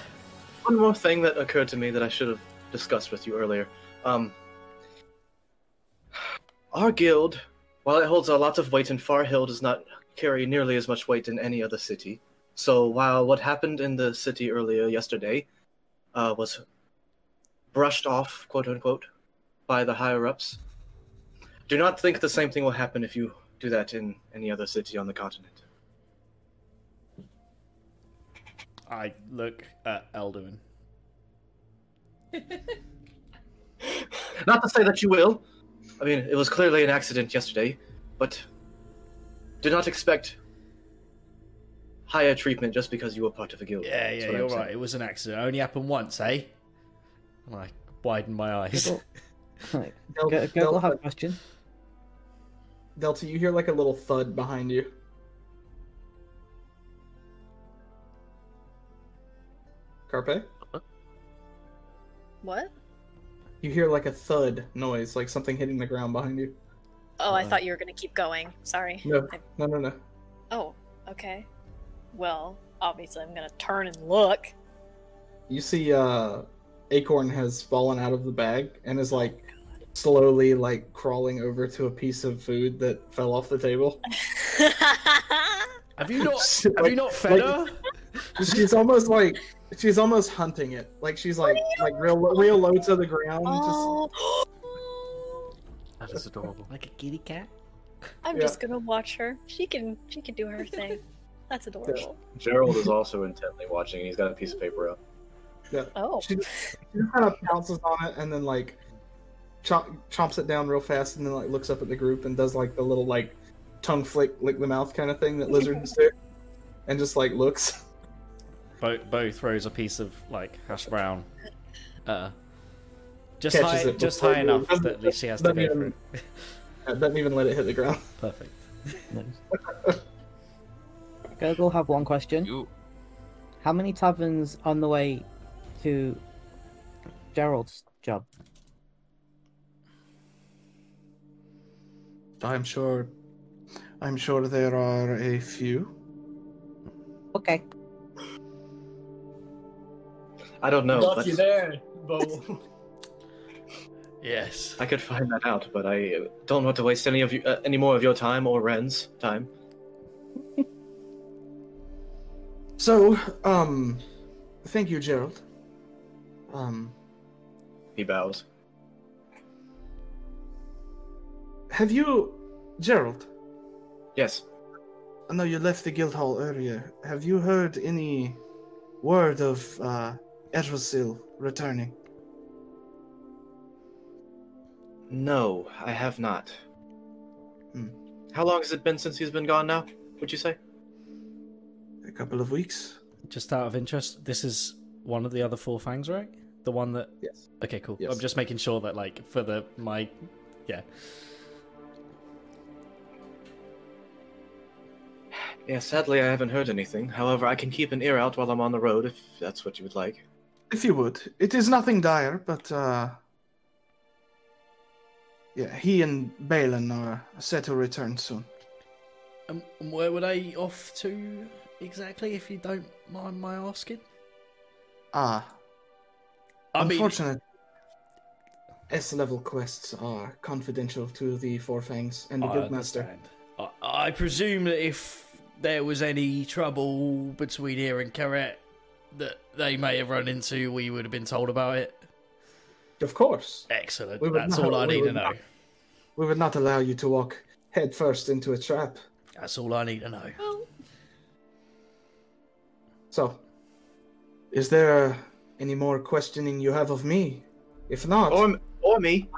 One more thing that occurred to me that I should have discussed with you earlier. Um, our guild, while it holds a lot of weight in Far Hill, does not carry nearly as much weight in any other city. So while what happened in the city earlier yesterday uh, was brushed off, quote unquote, by the higher ups, do not think the same thing will happen if you do that in any other city on the continent. I look at Elduin. Not to say that you will. I mean, it was clearly an accident yesterday, but do not expect higher treatment just because you were part of a guild. Yeah, That's yeah, you're right. It was an accident. It only happened once, eh? And I widen my eyes. Gurgle- Right. Del- Gur- Gurgle, Delta, have a question. Delta, you hear like a little thud behind you. Carpe? What? You hear like a thud noise, like something hitting the ground behind you. Oh, I Uh, thought you were gonna keep going. Sorry. No, I- no, no, no. Oh, okay. Well, obviously I'm gonna turn and look. You see, uh, Acorn has fallen out of the bag and is like slowly like crawling over to a piece of food that fell off the table. Have you not? Like- have you not fed like- her? she's almost like she's almost hunting it. Like she's like like real real low to the ground. oh, That is adorable. Like a kitty cat. I'm Yeah. just gonna watch her. She can she can do her thing. That's adorable. Gerald is also intently watching, and he's got a piece of paper up. Yeah. Oh, She just, she just kind of pounces on it and then like chomp, chomps it down real fast and then like looks up at the group and does like the little like tongue flick lick the mouth kind of thing that lizards do and just like looks. Bo, Bo throws a piece of like hash brown. Uh, just Catches high, it just before high you- enough that at least she has to doesn't go for even- it. Doesn't even let it hit the ground. Perfect. Nice. Gurgle have one question. You. How many taverns on the way to Gerald's job? I'm sure. I'm sure there are a few. Okay. I don't know. Got you there, Bo. Yes. I could find that out, but I uh, don't want to waste any of you, uh, any more of your time or Ren's time. So, um, thank you, Gerald. Um, He bows. Have you, Gerald? Yes. I know you left the guild hall earlier. Have you heard any word of uh, Errosil returning? No, I have not. Hmm. How long has it been since he's been gone now? Would you say? A couple of weeks. Just out of interest, this is one of the other four fangs, right? The one that. Yes. Okay, cool. Yes. I'm just making sure that, like, for the my, yeah. Yeah, sadly I haven't heard anything. However, I can keep an ear out while I'm on the road if that's what you would like. If you would. It is nothing dire, but uh yeah, he and Balin are set to return soon. Um, and where were they off to exactly, if you don't mind my asking? Ah, I mean, unfortunate. S level quests are confidential to the Four Fangs and the I Guildmaster. I, I presume that if there was any trouble between here and Corette that they may have run into, we would have been told about it. Of course. Excellent. We would That's not- all I need to know. not. We would not allow you to walk head first into a trap. That's all I need to know. Well, So, is there any more questioning you have of me? If not, Or, or me.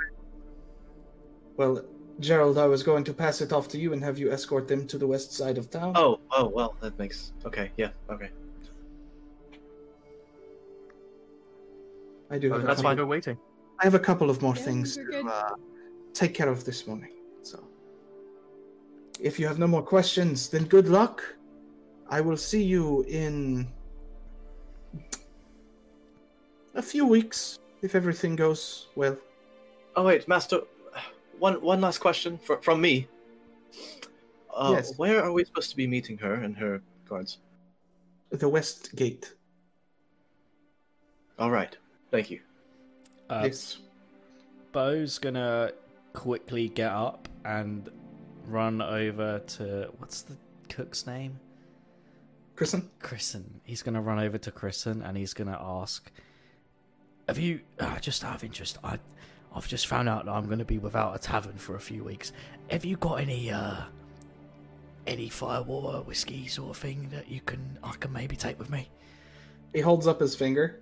well, Gerald, I was going to pass it off to you and have you escort them to the west side of town. Oh, oh, well, that makes. Okay, yeah, okay. I do. Have That's couple- why we're waiting. I have a couple of more Yeah, things to uh, take care of this morning. So, if you have no more questions, then good luck. I will see you in a few weeks if everything goes well. Oh wait, Master, one one last question fr- from me. Uh, Yes. Where are we supposed to be meeting her and her guards? The west gate. All right, thank you. Uh, yes. Bo's gonna quickly get up and run over to what's the cook's name? Kristen? Chrisen. He's gonna run over to Chrisen and he's gonna ask, "Have you uh, just out of interest? I, I've just found out that I'm gonna be without a tavern for a few weeks. Have you got any uh, any firewater whiskey sort of thing that you can I can maybe take with me?" He holds up his finger.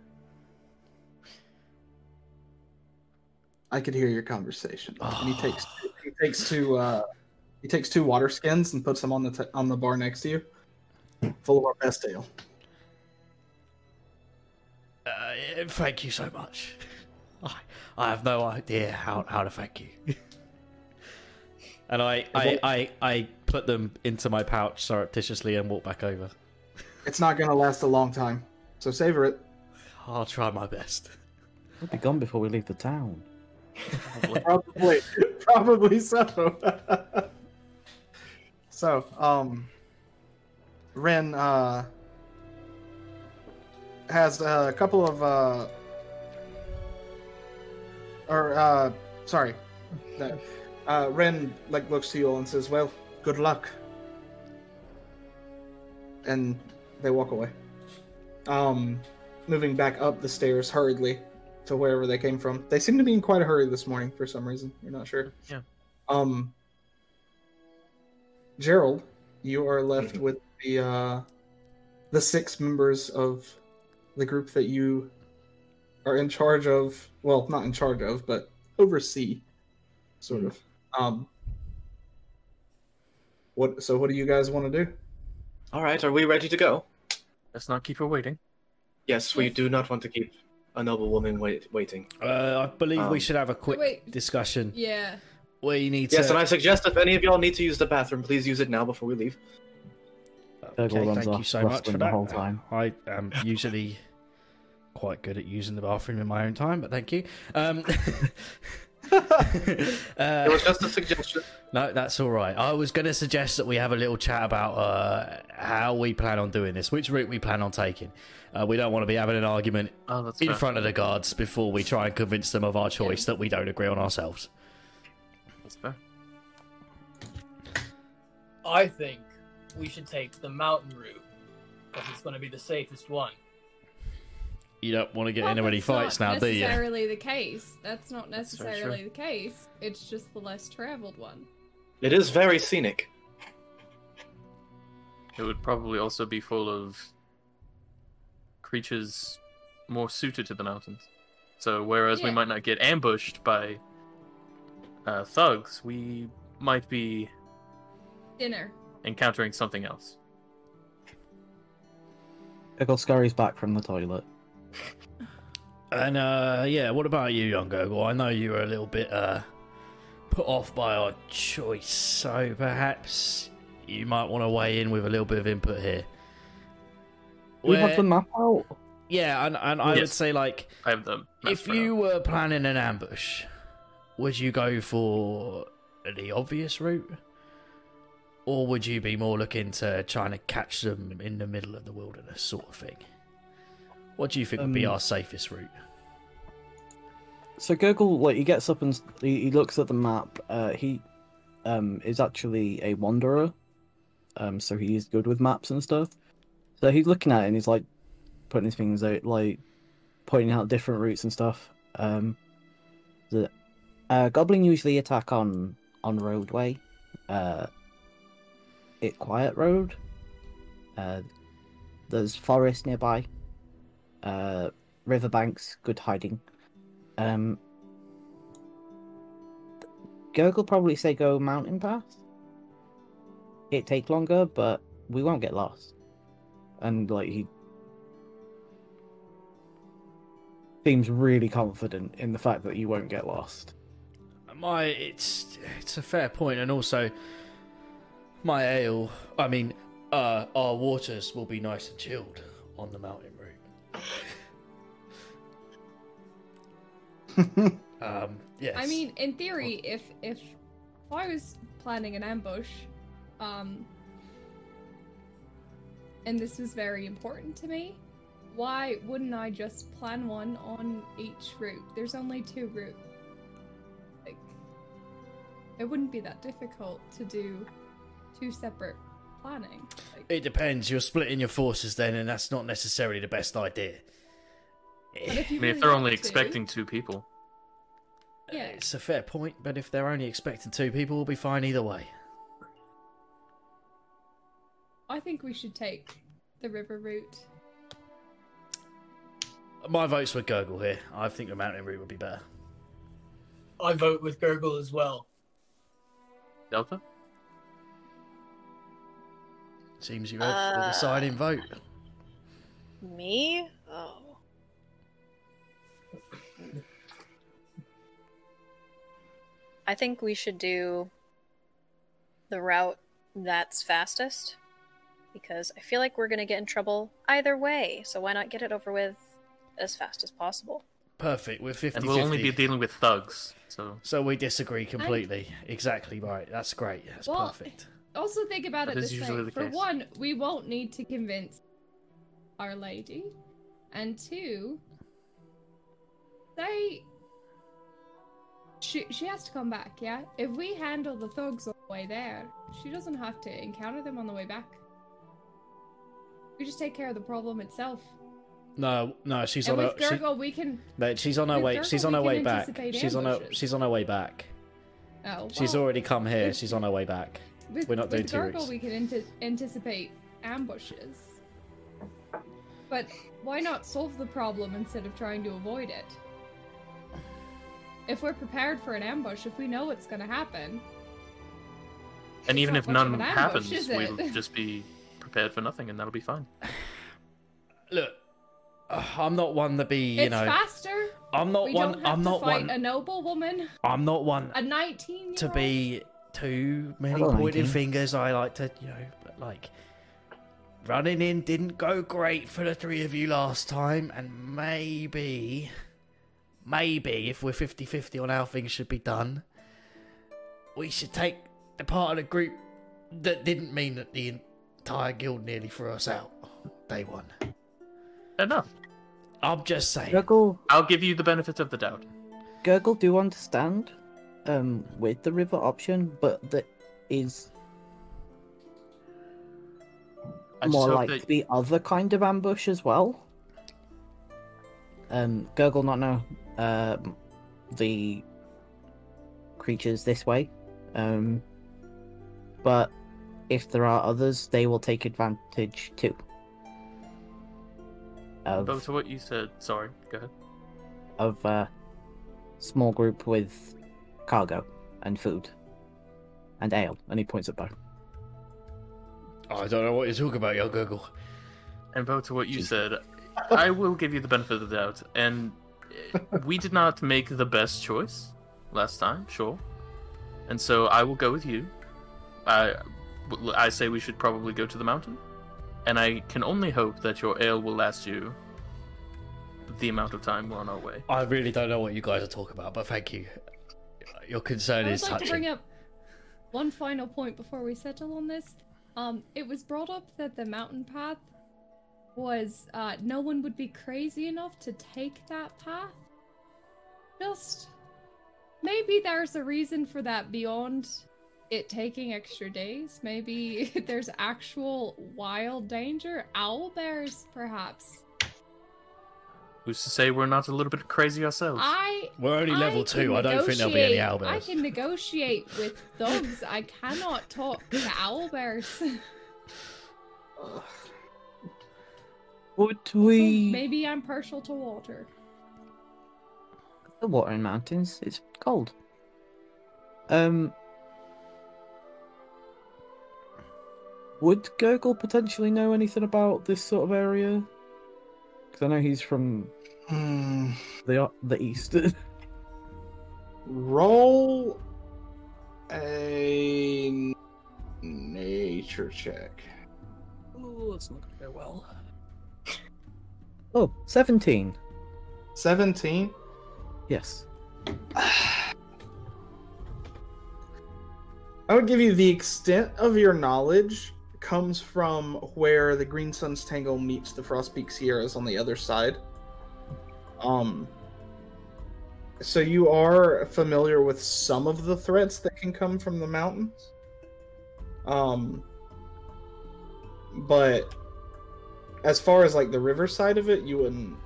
I could hear your conversation. And he takes he takes two uh, he takes two water skins and puts them on the t- on the bar next to you, full of our best ale. Uh, thank you so much. I, I have no idea how, how to thank you. and I, I, I, I put them into my pouch surreptitiously and walk back over. It's not gonna last a long time, so savor it. I'll try my best. We'll be gone before we leave the town. Probably, probably so. so, um, Ren uh has a couple of uh, or uh, sorry, no. uh, Ren like looks to you all and says, "Well, good luck," and they walk away. Um, moving back up the stairs hurriedly to wherever they came from. They seem to be in quite a hurry this morning for some reason. You're not sure. Yeah. Um. Gerald, you are left with the uh, the six members of the group that you are in charge of. Well, not in charge of, but oversee, sort of. Um. What? So, what do you guys want to do? All right, are we ready to go? Let's not keep her waiting. Yes, we Yes. do not want to keep a noble woman wait, waiting. Uh, I believe we Um, should have a quick Wait. discussion. yeah. We need to. Yes, and I suggest if any of y'all need to use the bathroom, please use it now before we leave. Okay, thank you so much rustling for the that. whole time. I am usually quite good at using the bathroom in my own time, but thank you. Um, It uh, was just a suggestion. no, that's all right. I was going to suggest that we have a little chat about uh, how we plan on doing this, which route we plan on taking. Uh, we don't want to be having an argument Oh, in fair. front of the guards before we try and convince them of our choice that we don't agree on ourselves. That's fair. I think we should take the mountain route because it's going to be the safest one. You don't want to get Well, into any that's fights now, do you? necessarily the case. That's not That's necessarily the case. It's just the less traveled one. It is very scenic. It would probably also be full of creatures more suited to the mountains. So whereas we might not get ambushed by uh, thugs, we might be Dinner. encountering something else. Gurgle scurries back from the toilet. And uh, yeah, what about you, young Gurgle? I know you were a little bit uh, put off by our choice, so perhaps you might want to weigh in with a little bit of input here. Do we have the map out? yeah, and, and I would say like I have the. if you now. were planning an ambush, would you go for the obvious route? Or would you be more looking to trying to catch them in the middle of the wilderness sort of thing? What do you think would be Um, our safest route? So Gurgle, like, he gets up and he, he looks at the map. Uh, he um is actually a wanderer, um, so he's good with maps and stuff. So he's looking at it and he's like putting his things out, like pointing out different routes and stuff. Um, the uh, goblin usually attack on on roadway, uh, it quiet road. Uh, there's forest nearby. Uh, riverbanks, good hiding. Um, Gurgle probably say go mountain pass. It take longer, but we won't get lost. And like he seems really confident in the fact that you won't get lost. My, it's it's a fair point, and also my ale. I mean, uh, our waters will be nice and chilled on the mountain. Um, yes. I mean, in theory, if if if I was planning an ambush, um, and this was very important to me, why wouldn't I just plan one on each route? There's only two routes. Like, it wouldn't be that difficult to do two separate planning. Like, it depends. You're splitting your forces then, and that's not necessarily the best idea. if I mean, really if they're only to- expecting two people, yeah, uh, It's a fair point, but if they're only expecting two people, we'll be fine either way. I think we should take the river route. My vote's with Gurgle here. I think the mountain route would be better. I vote with Gurgle as well. Delta. Seems you have the Uh, deciding vote. Me? Oh. I think we should do the route that's fastest because I feel like we're going to get in trouble either way. So why not get it over with as fast as possible? Perfect. We're 50 And we'll only be dealing with thugs, so So we disagree completely. Exactly right. That's great. That's Well, perfect. Also, think about That it is this way. For case. one, we won't need to convince Our Lady, and two, they she she has to come back. Yeah, if we handle the thugs on the way there, she doesn't have to encounter them on the way back. We just take care of the problem itself. No, no, she's and on with her. She, we can. no, she's on her way. Gurgle, She's on her way back. anticipate She's on her. She's on her way back. Oh, She's already come here. She's on her way back. With, We're not doing with two Gurgle, we can ante- anticipate ambushes. But why not solve the problem instead of trying to avoid it? If we're prepared for an ambush, if we know what's going to happen, and even if none ambush, happens, we'll just be prepared for nothing, and that'll be fine. Look, uh, I'm not one to be. You it's know, faster. I'm not we one. don't have I'm to not fight one. a noble woman, I'm not one a 19 to be too many Hello, pointing 19. fingers. I like to, you know, but like running in didn't go great for the three of you last time, and maybe, maybe if we're 50-50 on how things should be done, we should take the part of the group that didn't mean that the entire guild nearly threw us out day one. Enough. I'm just saying. Gurgle, I'll give you the benefit of the doubt. Gurgle do you understand um with the river option, but that is more like that to be other kind of ambush as well. Um, Gurgle not know um, the creatures this way, um, but if there are others, they will take advantage too. Of But to what you said, sorry, go ahead. of uh, small group with cargo and food and ale, and he points at both. Oh, I don't know what you're talking about, yo Gurgle. And vote to what you Jeez. said. I will give you the benefit of the doubt. And we did not make the best choice last time, sure. And so I will go with you. I, I say we should probably go to the mountain. And I can only hope that your ale will last you the amount of time we're on our way. I really don't know what you guys are talking about, but thank you. Your concern is. I would is like to bring up one final point before we settle on this. Um, it was brought up that the mountain path was uh, no one would be crazy enough to take that path. Just maybe there's a reason for that beyond it taking extra days. Maybe there's actual wild danger. Owl bears, perhaps. Who's to say we're not a little bit crazy ourselves? I We're only level I two. I don't think there'll be any owlbears. I can negotiate with thugs. I cannot talk to owlbears. Would we? Maybe I'm partial to water. The water in mountains. It's cold. Um. Would Gurgle potentially know anything about this sort of area? Because I know he's from Hmm. the the east. Roll a nature check. Oh, it's not going to go well. oh, 17. 17. Yes. I would give you the extent of your knowledge comes from where the Green Sun's Tangle meets the Frost Peak Sierras on the other side. Um so you are familiar with some of the threats that can come from the mountains. Um but as far as like the river side of it, you wouldn't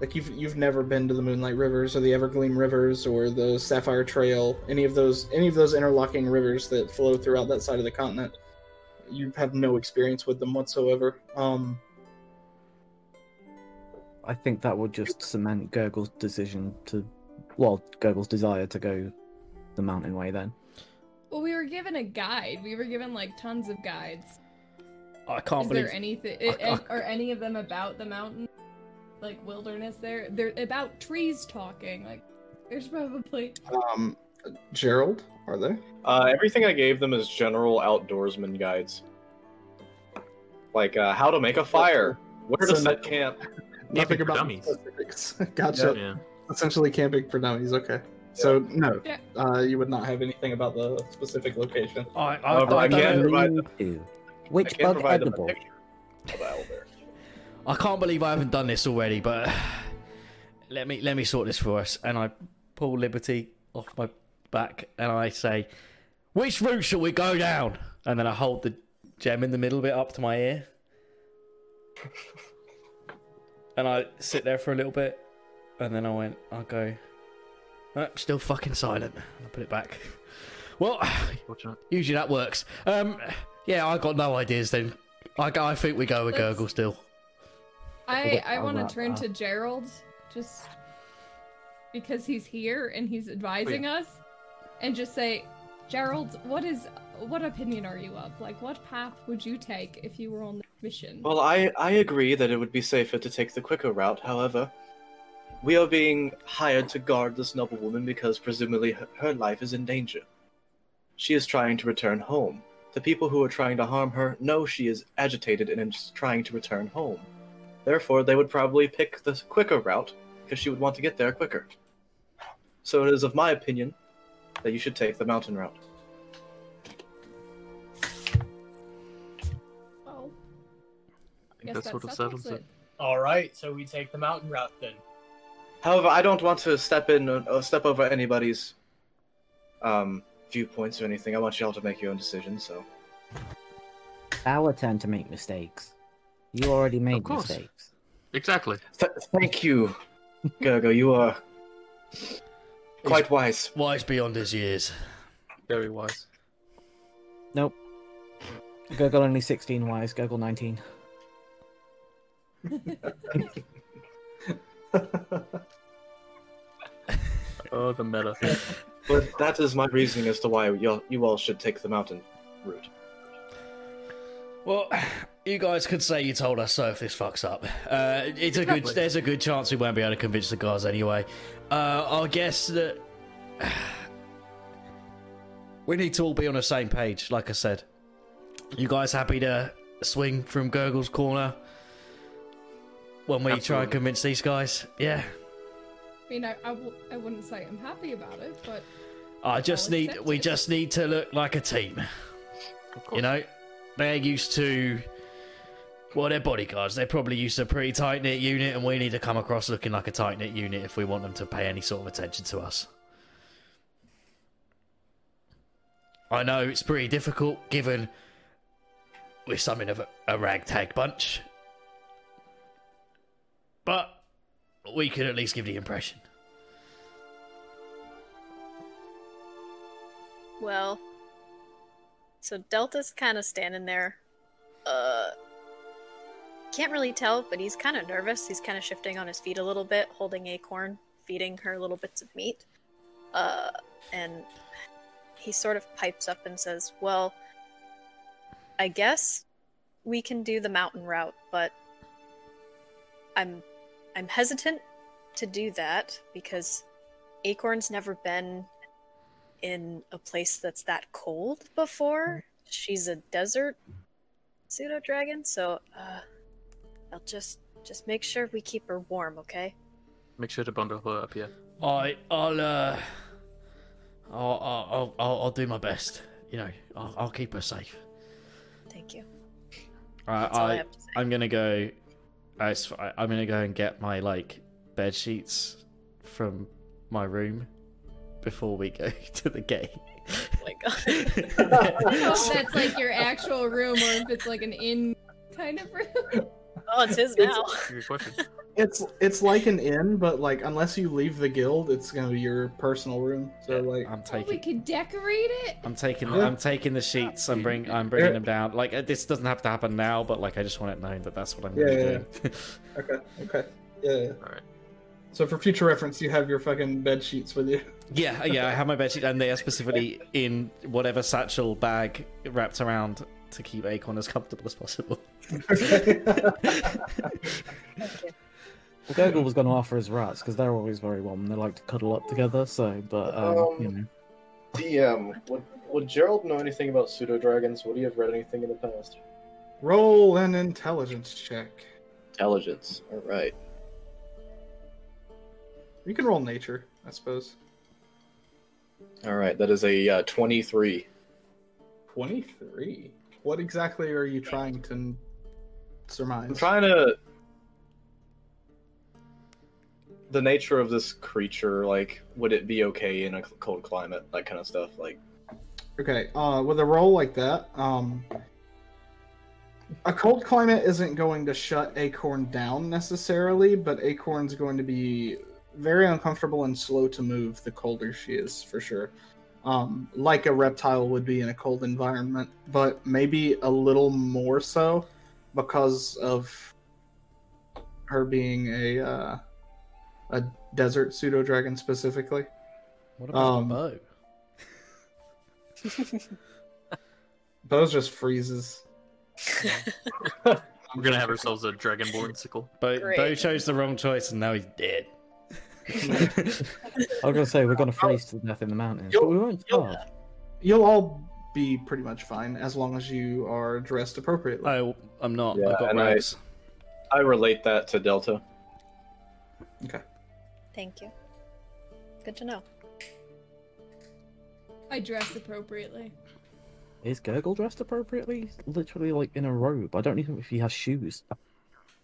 like you've you've never been to the Moonlight Rivers or the Evergleam Rivers or the Sapphire Trail, any of those any of those interlocking rivers that flow throughout that side of the continent. You have no experience with them whatsoever. Um, I think that would just cement Gurgle's decision to, well, Gurgle's desire to go the mountain way. Then Well, we were given a guide. We were given like tons of guides. I can't Is believe. there anything? I- I- Are any of them about the mountain, like wilderness? There, they're about trees talking. Like, there's probably. um, Gerald, are they? Uh, everything I gave them is general outdoorsman guides, like uh, how to make a fire, where to So set no- camp. Nothing about dummies. specifics. gotcha. Yeah. Essentially, camping for dummies. Okay. So no, Yeah. uh, you would not have anything about the specific location. I, I, However, I I don't can know- provide them. Ew. I Which can bug provide edible? the. I can't believe I haven't done this already, but let me let me sort this for us. And I pull Liberty off my back and I say, "Which route shall we go down?" And then I hold the gem in the middle bit up to my ear, and I sit there for a little bit, and then I went, "I'll go." Uh, still fucking silent. I put it back. Well, usually that works. Um, yeah, I got no ideas then. I, I think we go with Let's- Gurgle still. I I want to turn to Gerald, just because he's here and he's advising us, and just say, Gerald, what is what opinion are you of? Like, what path would you take if you were on the mission? Well, I, I agree that it would be safer to take the quicker route. However, we are being hired to guard this noble woman because presumably her, her life is in danger. She is trying to return home. The people who are trying to harm her know she is agitated and is trying to return home. Therefore, they would probably pick the quicker route because she would want to get there quicker. So it is of my opinion that you should take the mountain route. Oh, I think that sort of settles it. All right, so we take the mountain route then. However, I don't want to step in or step over anybody's um, viewpoints or anything. I want y'all to make your own decisions. So, Our turn to make mistakes. You already made course. mistakes. Exactly. Th- thank you, Gergo. You are quite wise. Wise beyond his years. Very wise. Nope. Gurgle only 16 wise, Gurgle 19. Oh, the meta. But that is my reasoning as to why you you all should take the mountain route. Well, you guys could say you told us so if this fucks up. Uh, it's a good. There's a good chance we won't be able to convince the guys anyway. Uh, I guess that we need to all be on the same page. Like I said, you guys happy to swing from Gurgle's corner? when we try and convince these guys. Yeah. I mean, I, I, w- I wouldn't say I'm happy about it, but I just I'll need we it. just need to look like a team. Of course. You know, they're used to well, they're bodyguards. They're probably used to a pretty tight knit unit, and we need to come across looking like a tight knit unit if we want them to pay any sort of attention to us. I know it's pretty difficult given we're something of a, a ragtag bunch, but we can at least give the impression. Well, so Delta's kind of standing there. Uh, can't really tell, but he's kind of nervous. He's kind of shifting on his feet a little bit, holding Acorn, feeding her little bits of meat. Uh, and he sort of pipes up and says, "Well, I guess we can do the mountain route, but I'm I'm hesitant to do that because Acorn's never been in a place that's that cold before. She's a desert pseudo dragon, so uh, I'll just just make sure we keep her warm, okay? Make sure to bundle her up, yeah. I, I'll, uh, I'll, I'll, I'll, I'll do my best. You know, I'll, I'll keep her safe. Thank you. I, That's all I I, have to say. I'm gonna go. I'm gonna go and get my like bed sheets from my room before we go to the gate. Oh my god. I don't know if that's like your actual room or if it's like an inn kind of room. Oh, it's his now. Good question. It's it's like an inn, but like unless you leave the guild, it's gonna be your personal room. So like, I'm Oh, we taking. could decorate it. I'm taking. Yeah. I'm taking the sheets. I'm bring. I'm bringing them down. Like uh, this doesn't have to happen now, but like I just want it known that that's what I'm Yeah, gonna yeah, doing. okay, okay, yeah. yeah. All right. So for future reference, you have your fucking bed sheets with you. yeah, yeah. I have my bed sheet, and they are specifically in whatever satchel bag wrapped around to keep Acorn as comfortable as possible. Well, Gurgle was going to offer his rats because they're always very warm. They like to cuddle up together. So, but um, Um, you know, DM, would, would Gerald know anything about pseudo dragons? Would he have read anything in the past? Roll an intelligence check. Intelligence. All right. You can roll nature, I suppose. All right. That is a uh, 23. Twenty-three. What exactly are you trying to surmise? I'm trying to. The nature of this creature, like, would it be okay in a cold climate? That kind of stuff. Like, Okay, uh, with a roll like that, um, a cold climate isn't going to shut Acorn down necessarily, but Acorn's going to be very uncomfortable and slow to move the colder she is, for sure. Um, like a reptile would be in a cold environment, but maybe a little more so because of her being a uh, a desert pseudo dragon specifically. What about Um, the bow? Those just freezes. We're gonna have ourselves a dragonborn sickle. Bo, Great. Bo chose the wrong choice, and now he's dead. I was going to say we're going to freeze to death in the mountains, but we won't starve. You'll all be pretty much fine as long as you are dressed appropriately. oh, I'm not. Yeah, I've got and I- rags. I relate that to Delta. Okay. Thank you. Good to know. I dress appropriately. Is Gurgle dressed appropriately? Literally like in a robe. I don't even know if he has shoes.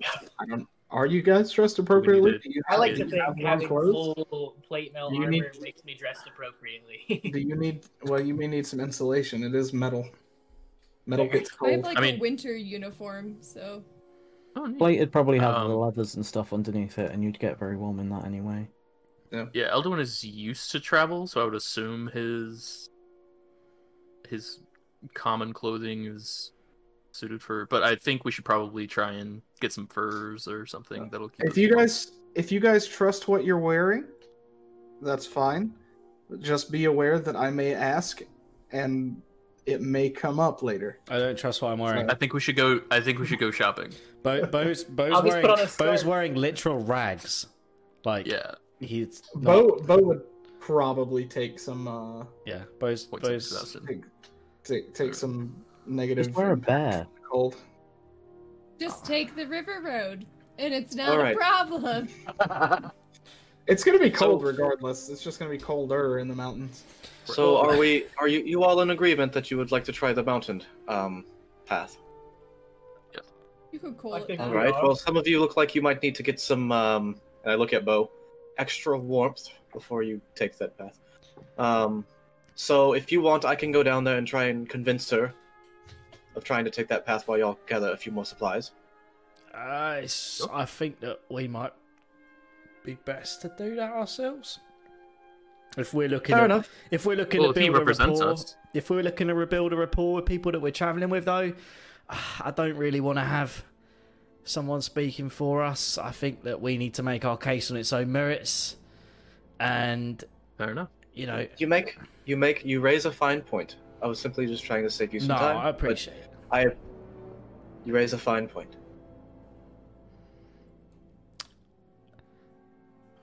I don't. Are you guys dressed appropriately? did. You I like to you have think warm having clothes? full plate mail You armor need- makes me dressed appropriately. Do you need? Well, you may need some insulation. It is metal. Metal gets cold. I have like I a mean- winter uniform, so Oh, neat. Plated probably have the Um, leathers and stuff underneath it, and you'd get very warm in that anyway. Yeah, yeah, Elduin is used to travel, so I would assume his his common clothing is suited for. But I think we should probably try and get some furs or something that'll keep. If you warm. guys, if you guys trust what you're wearing, that's fine. Just be aware that I may ask, and it may come up later. I don't trust what I'm wearing. I think we should go. I think we should go shopping. Bo, Bo's, Bo's, wearing, put on a Bo's wearing literal rags. Like, Yeah, he's. Not, Bo, Bo would probably take some, uh, Yeah, Bo's. points of Bo's take, take, take some negative Just wear a bear. cold. just take the river road. and it's not All a right. problem. It's gonna be cold So- regardless. It's just gonna be colder in the mountains. So are we? Are you you all in agreement that you would like to try the mountain um, path? You could call I it think that. All we right. are. Well, some of you look like you might need to get some. Um, and I look at Bo, extra warmth before you take that path. Um, so if you want, I can go down there and try and convince her of trying to take that path while y'all gather a few more supplies. Uh, it's- I think that we might be best to do that ourselves. If we're looking, Fair at, enough. if we're looking Well, to if he build a rapport, us. if we're looking to rebuild a rapport with people that we're traveling with, though, I don't really want to have someone speaking for us. I think that we need to make our case on its own merits, and Fair enough. you know, You make you make you raise a fine point. I was simply just trying to save you some no, time. I appreciate it. I. You raise a fine point.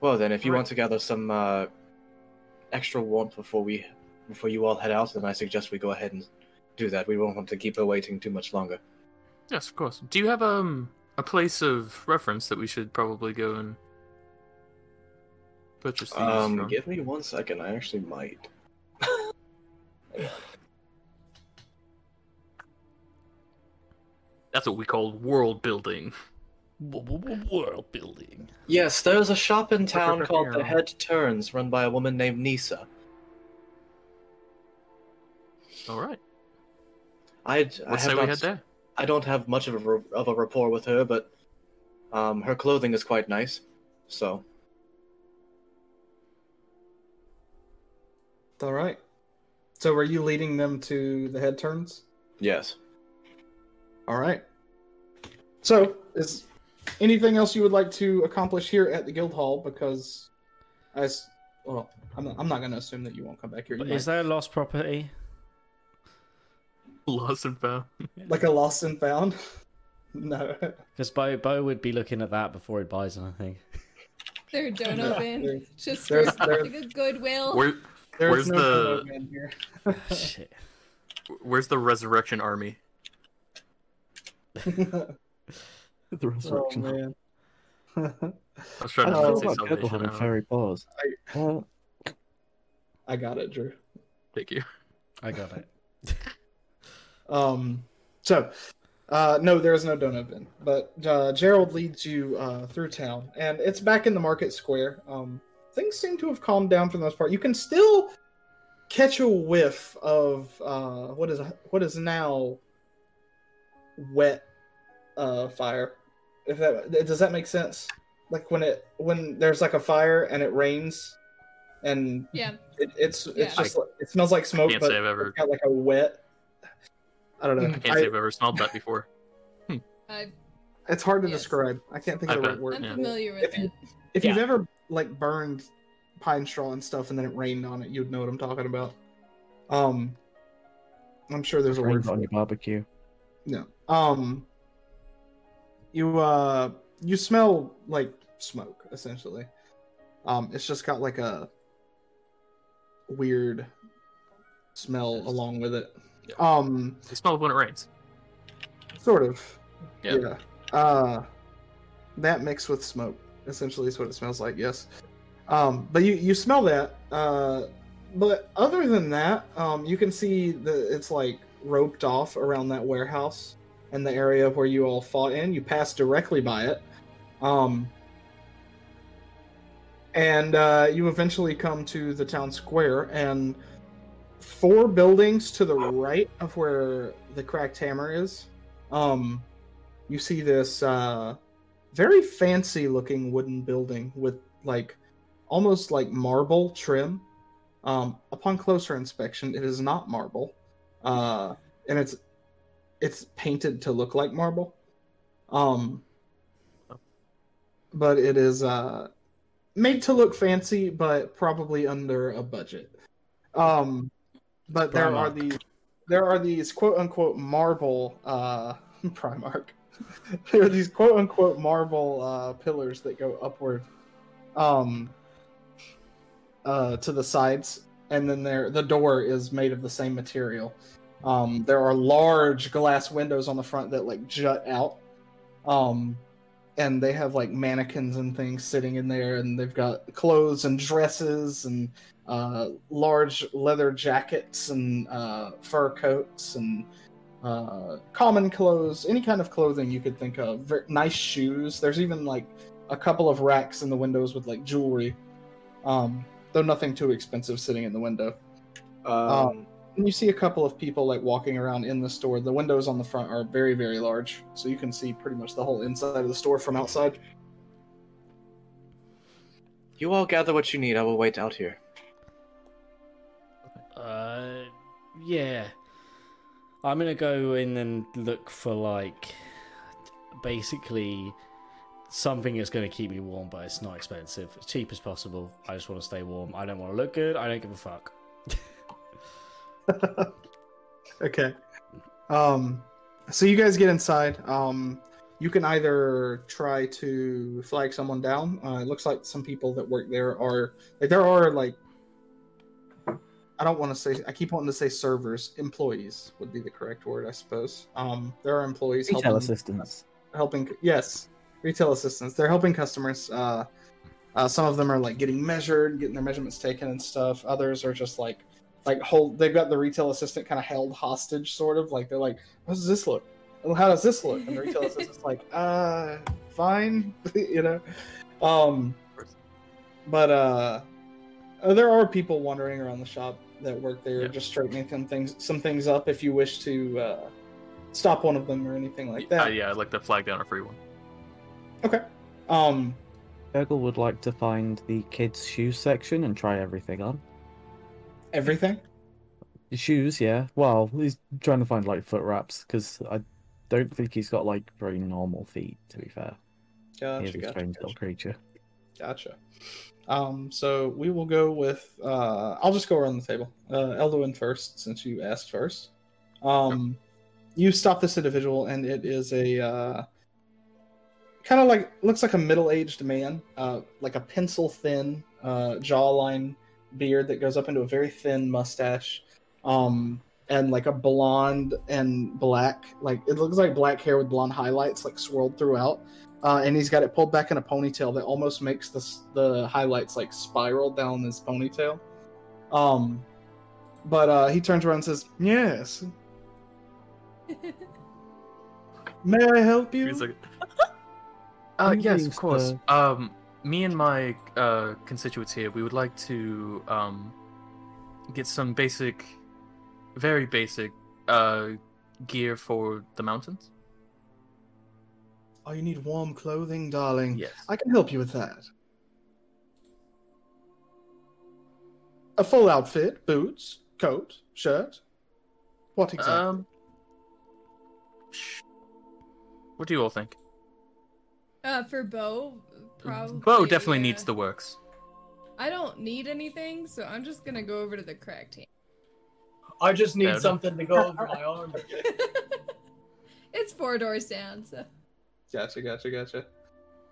Well then, if you Right. want to gather some uh, extra warmth before we, before you all head out, then I suggest we go ahead and do that. We won't want to keep her waiting too much longer. Yes, of course. Do you have um a place of reference that we should probably go and purchase these Um, from? give me one second. I actually might. That's what we call world building. World building. Yes, there's a shop in town called the Head Turns, run by a woman named Nisa. All right. I'd, I have say we not head there. I don't have much of a of a rapport with her, but um, her clothing is quite nice. So All right. So, are you leading them to the head turns? yes, All right. So, is anything else you would like to accomplish here at the guild hall? Because, as well, I'm not, I'm not going to assume that you won't come back here. You is might- there a lost property? Lost and found. like a lost and found? no. Because Bo Bo would be looking at that before he buys anything. They're Donovan. There- Just there's- for there's- like a goodwill. Where, There's Where's no the- here. Shit. where's the resurrection army? The oh resurrection. man. I was I trying to don't know say about Gurgle Salvation having Army. fairy paws. Uh, I got it, Drew. Thank you. I got it. Um, so, uh, no, there is no donut bin, but uh, Gerald leads you uh, through town, and it's back in the market square. Um, things seem to have calmed down for the most part. You can still catch a whiff of uh, what is what is now wet uh, fire. If that does that make sense? Like when it when there's like a fire and it rains, and Yeah. it, it's Yeah. it's just it smells like smoke, Can't but say I've ever- it's got like a wet. I don't know. I can't say I've ever smelled that before. I, It's hard to Yes. describe. I can't think I of the right word. I'm Yeah. familiar with If you- it. If Yeah. you've ever like burned pine straw and stuff, and then it rained on it, you'd know what I'm talking about. Um, I'm sure there's a word rained for on it. your barbecue. No. Um, you uh, you smell like smoke essentially. Um, it's just got like a weird smell along with it. Yeah. Um, The smell of when it rains. Sort of. Yeah. Yeah. Uh, that mixed with smoke, essentially, is what it smells like. Yes. Um, but you you smell that. Uh, but other than that, um, you can see that it's like roped off around that warehouse and the area where you all fought in. You pass directly by it. Um, and uh, you eventually come to the town square and four buildings to the right of where the cracked hammer is um you see this uh very fancy looking wooden building with like almost like marble trim um upon closer inspection it is not marble uh and it's it's painted to look like marble um but it is uh made to look fancy but probably under a budget um but there are these there are these quote unquote marble uh Primark. there are these quote unquote marble uh pillars that go upward um uh to the sides and then there the door is made of the same material. Um there are large glass windows on the front that like jut out. Um and they have like mannequins and things sitting in there, and they've got clothes and dresses and uh, large leather jackets and uh, fur coats and uh, common clothes, any kind of clothing you could think of. Ver- nice shoes. There's even like a couple of racks in the windows with like jewelry, um, though nothing too expensive sitting in the window. Um, And you see a couple of people like walking around in the store. The windows on the front are very, very large, so you can see pretty much the whole inside of the store from outside. you all gather what you need. I will wait out here. Uh, yeah. I'm gonna go in and look for like basically something that's gonna keep me warm, but it's not expensive. As cheap as possible. I just want to stay warm. I don't want to look good. I don't give a fuck. okay. Um, so you guys get inside. Um, you can either try to flag someone down. Uh, it looks like some people that work there are like there are like I don't want to say I keep wanting to say servers. Employees would be the correct word, I suppose. Um, there are employees Retail helping assistants. helping yes retail assistants they're helping customers uh, uh some of them are like getting measured getting their measurements taken and stuff others are just like like hold they've got the retail assistant kind of held hostage sort of like they're like how does this look well, how does this look and the retail assistant's like uh fine you know um but uh there are people wandering around the shop that work there Yeah. just straightening some things some things up if you wish to uh stop one of them or anything like that Uh, yeah, I'd like to flag down a free one. Okay. Um. Gurgle would like to find the kids' shoes section and try everything on. Everything. Shoes, yeah. Well, he's trying to find like foot wraps because I don't think he's got like very normal feet. To be fair, Gotcha. is a Gotcha. strange little creature. Gotcha. Um. So we will go with. Uh. I'll just go around the table. Uh. Elduin first, since you asked first. Um. You stop this individual, and it is a. Uh, kind of like looks like a middle-aged man, uh, like a pencil-thin uh, jawline, beard that goes up into a very thin mustache, um, and like a blonde and black, like it looks like black hair with blonde highlights, like swirled throughout. Uh, and he's got it pulled back in a ponytail that almost makes the the highlights like spiral down his ponytail. Um, but uh, he turns around and says, "Yes, may I help you?" He's like, uh, yes, of course. Um, me and my uh, constituents here, we would like to um, get some basic, very basic uh, gear for the mountains. Oh, you need warm clothing, darling. Yes. I can help you with that. A full outfit, boots, coat, shirt. What exactly? Um, sh- what do you all think? Uh, for Bo, probably. Bo definitely yeah. needs the works. I don't need anything, so I'm just gonna go over to the crack team. I just need Fair enough. something to go over my arm. it's four doors down, so. Gotcha, gotcha, gotcha.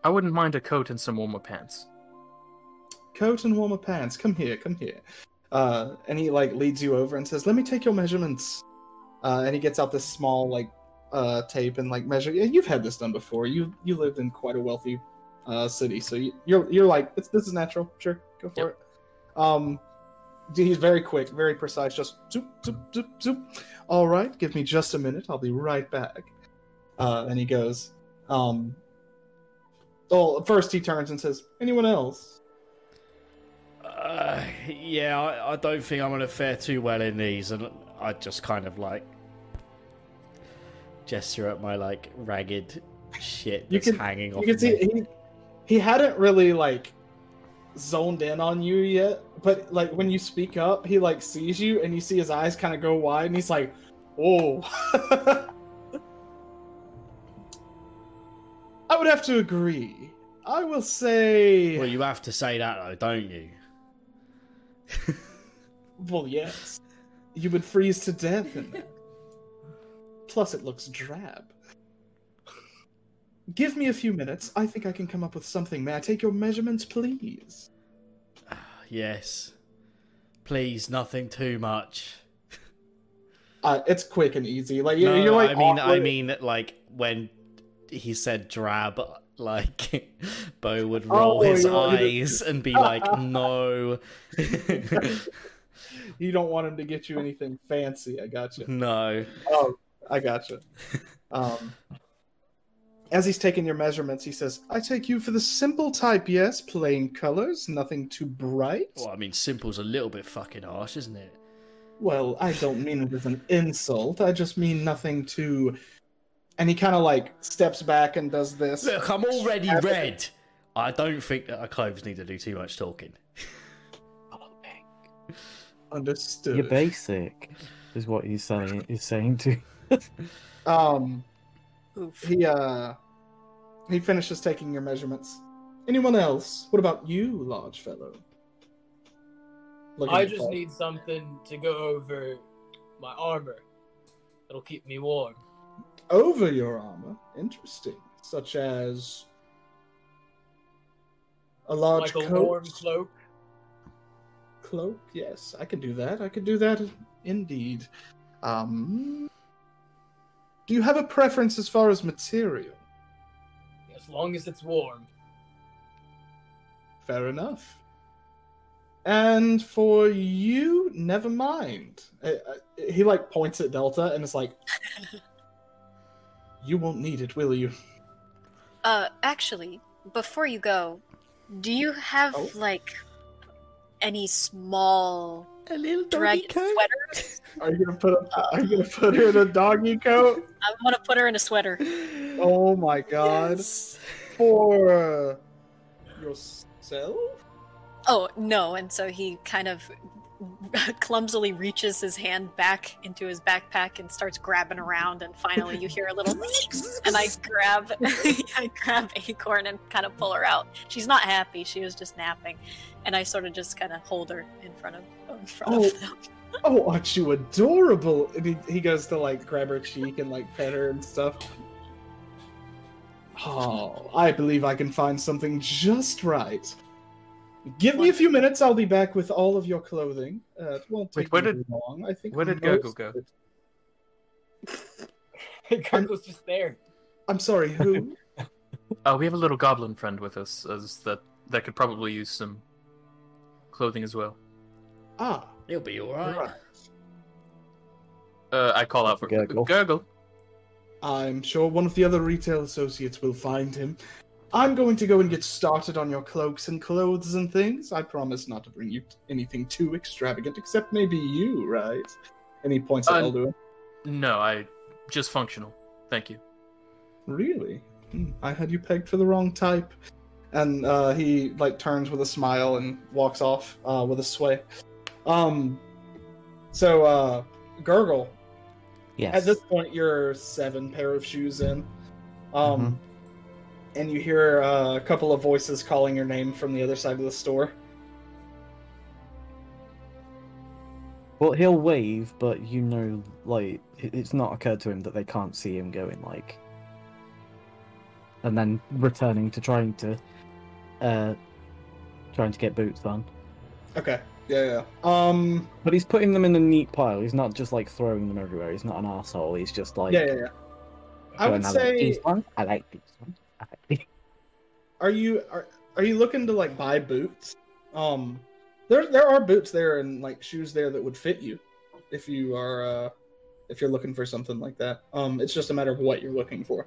I wouldn't mind a coat and some warmer pants. Coat and warmer pants. Come here, come here. Uh, and he like leads you over and says, "Let me take your measurements." Uh, and he gets out this small like uh tape and like measure. Yeah, you've had this done before. You you lived in quite a wealthy uh city, so you, you're you're like it's, this is natural. Sure, go for Yep. it. Um, he's very quick, very precise. Just zoop zoop zoop zoop. All right, give me just a minute. I'll be right back. Uh, and he goes. Um. Well, first he turns and says, "Anyone else?" Uh, yeah, I, I don't think I'm gonna fare too well in these, and I just kind of like gesture at my like ragged shit You that's can- hanging off. you can see he he hadn't really like zoned in on you yet but like when you speak up he like sees you and you see his eyes kind of go wide and he's like oh i would have to agree. I will say Well, you have to say that though, don't you? well yes. You would freeze to death in that plus it looks drab give me a few minutes i think i can come up with something may i take your measurements please Yes. Please, nothing too much. Uh, it's quick and easy. Like No, you're like I mean, I mean, like when he said drab, Like, Bo would roll Oh, his you want me to- eyes and be like, no. You don't want him to get you anything fancy. I got you. no. Oh, I gotcha. Um, as he's taking your measurements, he says, "I take you for the simple type, yes, plain colors, nothing too bright." Well, I mean, simple's a little bit fucking harsh, isn't it? Well, I don't mean it as an insult. I just mean nothing too. And he kind of like steps back and does this. Look, I'm already Have it- red. I don't think that our clothes need to do too much talking. Understood. You're basic, is what he's saying. He's saying to. Um, Oof. he uh, he finishes taking your measurements. Anyone else? What about you, large fellow? Looking I just need something to go over my armor. It'll keep me warm. over your armor. Interesting, such as a large like a coat, warm cloak. cloak. Yes, I could do that. I could do that indeed. Um, do you have a preference as far as material? As long as it's warm. Fair enough. And for you, never mind. Uh, uh, He like points at Delta and is like, "You won't need it, will you?" Uh, actually, before you go, do you have Oh. like any small A little dragon sweaters? Are you gonna put a, uh, Are you gonna put her in a doggy coat? I want to put her in a sweater. Oh my god! For yourself? Oh no! And so he kind of clumsily reaches his hand back into his backpack and starts grabbing around. And finally, you hear a little, and I grab, I grab Acorn and kind of pull her out. She's not happy; she was just napping, and I sort of just kind of hold her in front of, in front Oh. of them. Oh, aren't you adorable? And he, he goes to like grab her cheek and like pet her and stuff. Oh, I believe I can find something just right. Give me a few minutes. I'll be back with all of your clothing. Uh, it won't Wait, take where did- too long. I think. where did most Gurgle go? of it- Gurgle's just there. I'm sorry. Who? Uh, we have a little goblin friend with us, as that that could probably use some clothing as well. ah, He'll be alright. right. Uh, I call out for Gurgle. Gurgle. I'm sure one of the other retail associates will find him. I'm going to go and get started on your cloaks and clothes and things. I promise not to bring you anything too extravagant, except maybe you, right? Any he points at Uh, Elduin. No, I just functional. Thank you. Really? Hmm, I had you pegged for the wrong type. And uh, he like turns with a smile and walks off uh, with a sway. Um, so uh, Gurgle, Yes. At this point, you're seven pair of shoes in, um, and you hear uh, a couple of voices calling your name from the other side of the store. Well, he'll wave, but you know, like, it's not occurred to him that they can't see him going, like. And then returning to trying to. Uh. Trying to get boots on. Okay. Yeah, yeah. Um. But he's putting them in a neat pile. He's not just, like, throwing them everywhere. He's not an asshole. He's just, like. Yeah, yeah, yeah. I would like say. I like these ones. Are you are are you looking to like buy boots? Um, there there are boots there and like shoes there that would fit you, if you are uh if you're looking for something like that. Um, it's just a matter of what you're looking for.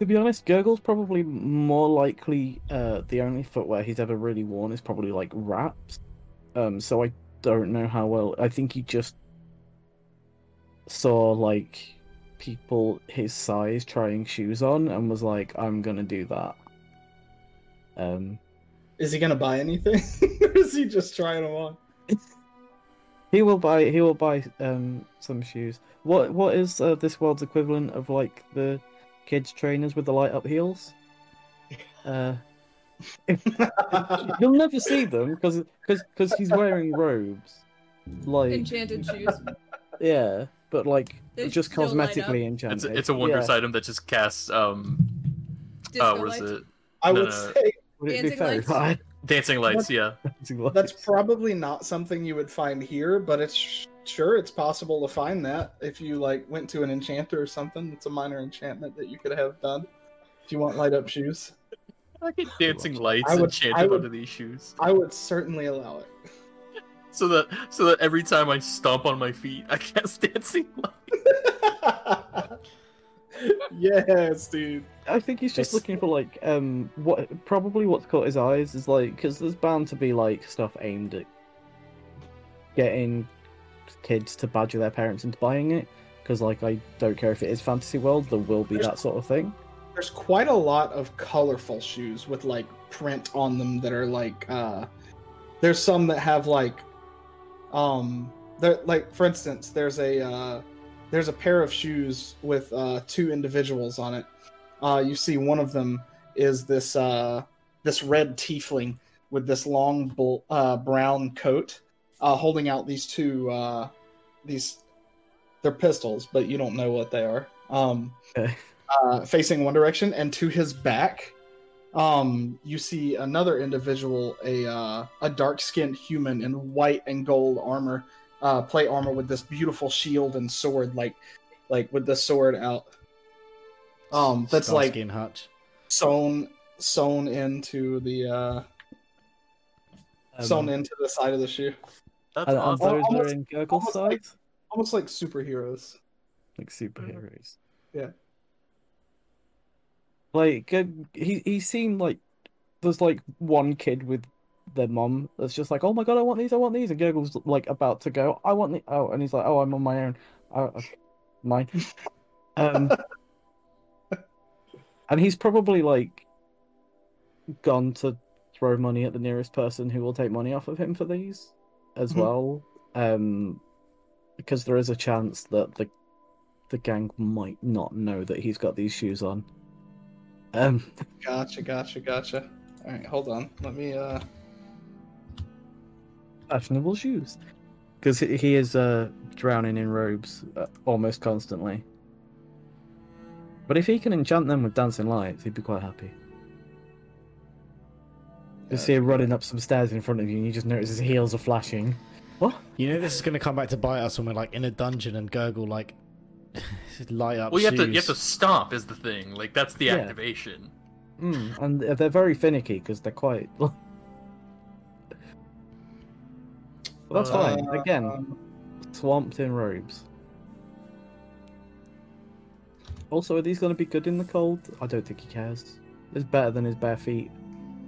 To be honest, Gurgle's probably more likely uh, the only footwear he's ever really worn is probably like wraps. Um, so I don't know how well. I think he just saw like people his size trying shoes on and was like, "I'm gonna do that." Um, Is he gonna buy anything, or is he just trying them on? he will buy. He will buy um some shoes. What What is uh, this world's equivalent of like the kids trainers with the light up heels? Uh. You'll never see them because because he's wearing robes. Like Enchanted shoes. yeah, but like They just still light cosmetically It's enchanted. it's a wondrous Yeah. item that just casts um Disco uh what is it? I No, would no, no. say Would it be Dancing lights? Dancing lights, yeah. Dancing lights. That's probably not something you would find here, but it's sure it's possible to find that if you like went to an enchanter or something. It's a minor enchantment that you could have done if you want light up shoes. Fucking dancing lights I would- enchanted I would- onto these shoes. I would certainly allow it. So that so that every time I stomp on my feet, I cast dancing lights. yes, dude. I think he's just It's- looking for like um what probably what's caught his eyes is like because there's bound to be like stuff aimed at getting kids to badger their parents into buying it because like I don't care if it is fantasy world there will be There's- that sort of thing. There's quite a lot of colorful shoes with like print on them that are like uh there's some that have like um there like for instance there's a uh there's a pair of shoes with uh two individuals on it. Uh you see one of them is this uh this red tiefling with this long bull, uh brown coat uh holding out these two uh these they're pistols but you don't know what they are. Um Okay. uh, facing one direction, and to his back, um, you see another individual, a uh, a dark skinned human in white and gold armor, uh, plate armor with this beautiful shield and sword, like like with the sword out. Um, that's like Starsky Hutch. sewn sewn into the uh, sewn Um, into the side of the shoe, That's and, and awesome. those Almost- are in Gurgle's almost like- almost like superheroes. like superheroes. Yeah. Like uh, he he seemed like there's like one kid with their mom that's just like, oh my god, I want these, I want these, and Gurgle's like about to go, I want the oh, and he's like, oh, I'm on my own, oh, okay, mine. um, and he's probably like gone to throw money at the nearest person who will take money off of him for these as Mhm. well, um, because there is a chance that the the gang might not know that he's got these shoes on. Um, Gotcha, gotcha, gotcha. All right, hold on. Let me uh. fashionable shoes because he is uh, drowning in robes uh, almost constantly. But if he can enchant them with dancing lights, he'd be quite happy. You see him running up some stairs in front of you, and you just notice his heels are flashing. What? You know this is going to come back to bite us when we're like in a dungeon and Gurgle like light up Well, you have to you have to shoes. stomp is the thing. Like that's the Yeah. activation. Mm, and they're very finicky because they're quite. Well, that's fine. Uh, Again, swamped in robes. Also, are these going to be good in the cold? I don't think he cares. It's better than his bare feet.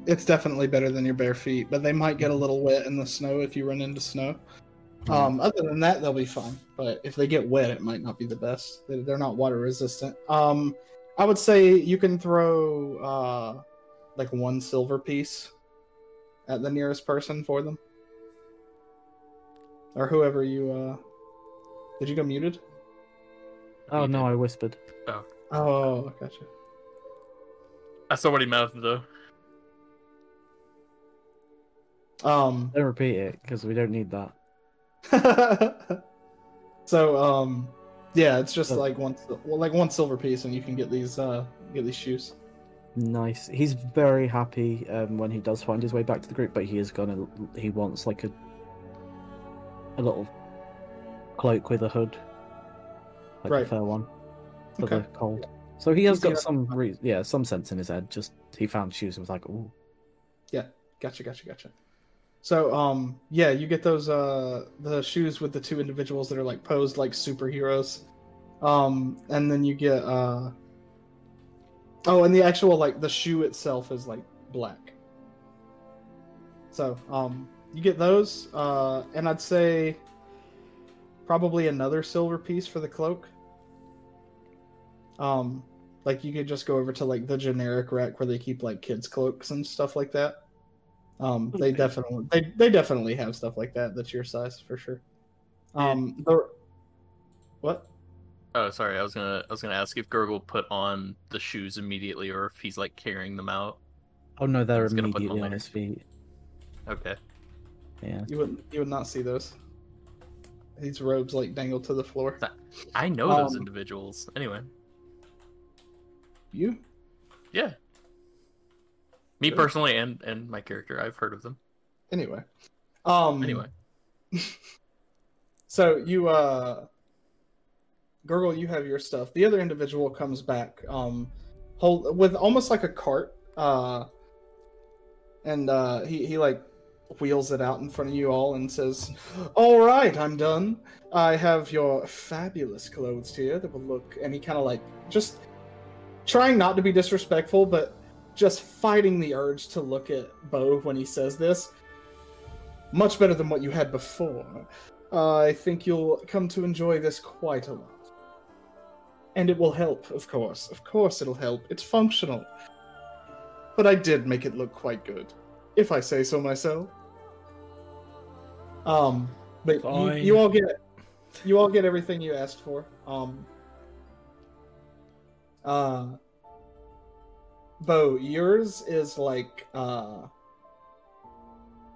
It's definitely better than your bare feet, but they might get a little wet in the snow if you run into snow. Um, other than that, they'll be fine. But if they get wet, it might not be the best. They- They're not water resistant. Um, I would say you can throw uh, like one silver piece at the nearest person for them, or whoever you. Uh... Did you go muted? Oh no. I whispered. Oh, gotcha. I saw what he mouthed though. Um, Don't repeat it because we don't need that. so um yeah it's just Oh. like one well, like one silver piece and you can get these uh get these shoes Nice. He's very happy um, when he does find his way back to the group, but he is gonna. He wants like a a little cloak with a hood, like Right. a fair one for Okay. the cold. So he has Easy got some, re- yeah, some sense in his head. Just he found shoes and was like, "Ooh, Yeah, gotcha gotcha gotcha so um yeah you get those uh the shoes with the two individuals that are like posed like superheroes. Um and then you get uh oh and the actual like the shoe itself is like black. So um you get those uh and i'd say probably another silver piece for the cloak. Um like you could just go over to like the generic rack where they keep like kids cloaks and stuff like that um they definitely they, they definitely have stuff like that that's your size for sure um the what Oh, sorry. I was gonna I was gonna ask if Gurgle put on the shoes immediately, or if he's like carrying them out. oh no, they're He's gonna put them immediately on on his feet." Okay. Yeah. you would you would not see those these robes like dangle to the floor I know those Um, individuals. Anyway, you yeah. Me Sure. personally, and and my character, I've heard of them. anyway um Anyway, So you uh Gurgle, you have your stuff. The other individual comes back, um hold with almost like a cart, uh and uh, he he like wheels it out in front of you all and says, "All right, I'm done. I have your fabulous clothes here that will look." And he kind of like just trying not to be disrespectful, but just fighting the urge to look at Bo when he says this. Much better than what you had before. I think you'll come to enjoy this quite a lot. And it will help, of course. Of course, it'll help. It's functional. But I did make it look quite good, if I say so myself. Um, but you, you all get you all get everything you asked for. Um, uh, Bo, yours is like uh,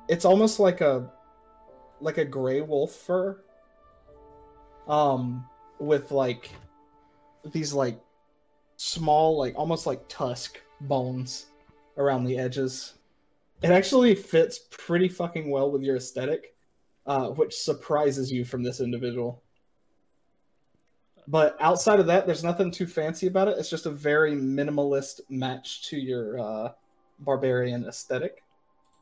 it's almost like a like a gray wolf fur, um, with like these like small, like almost like tusk bones around the edges. It actually fits pretty fucking well with your aesthetic, uh, which surprises you from this individual. But outside of that, there's nothing too fancy about it. It's just a very minimalist match to your uh, barbarian aesthetic.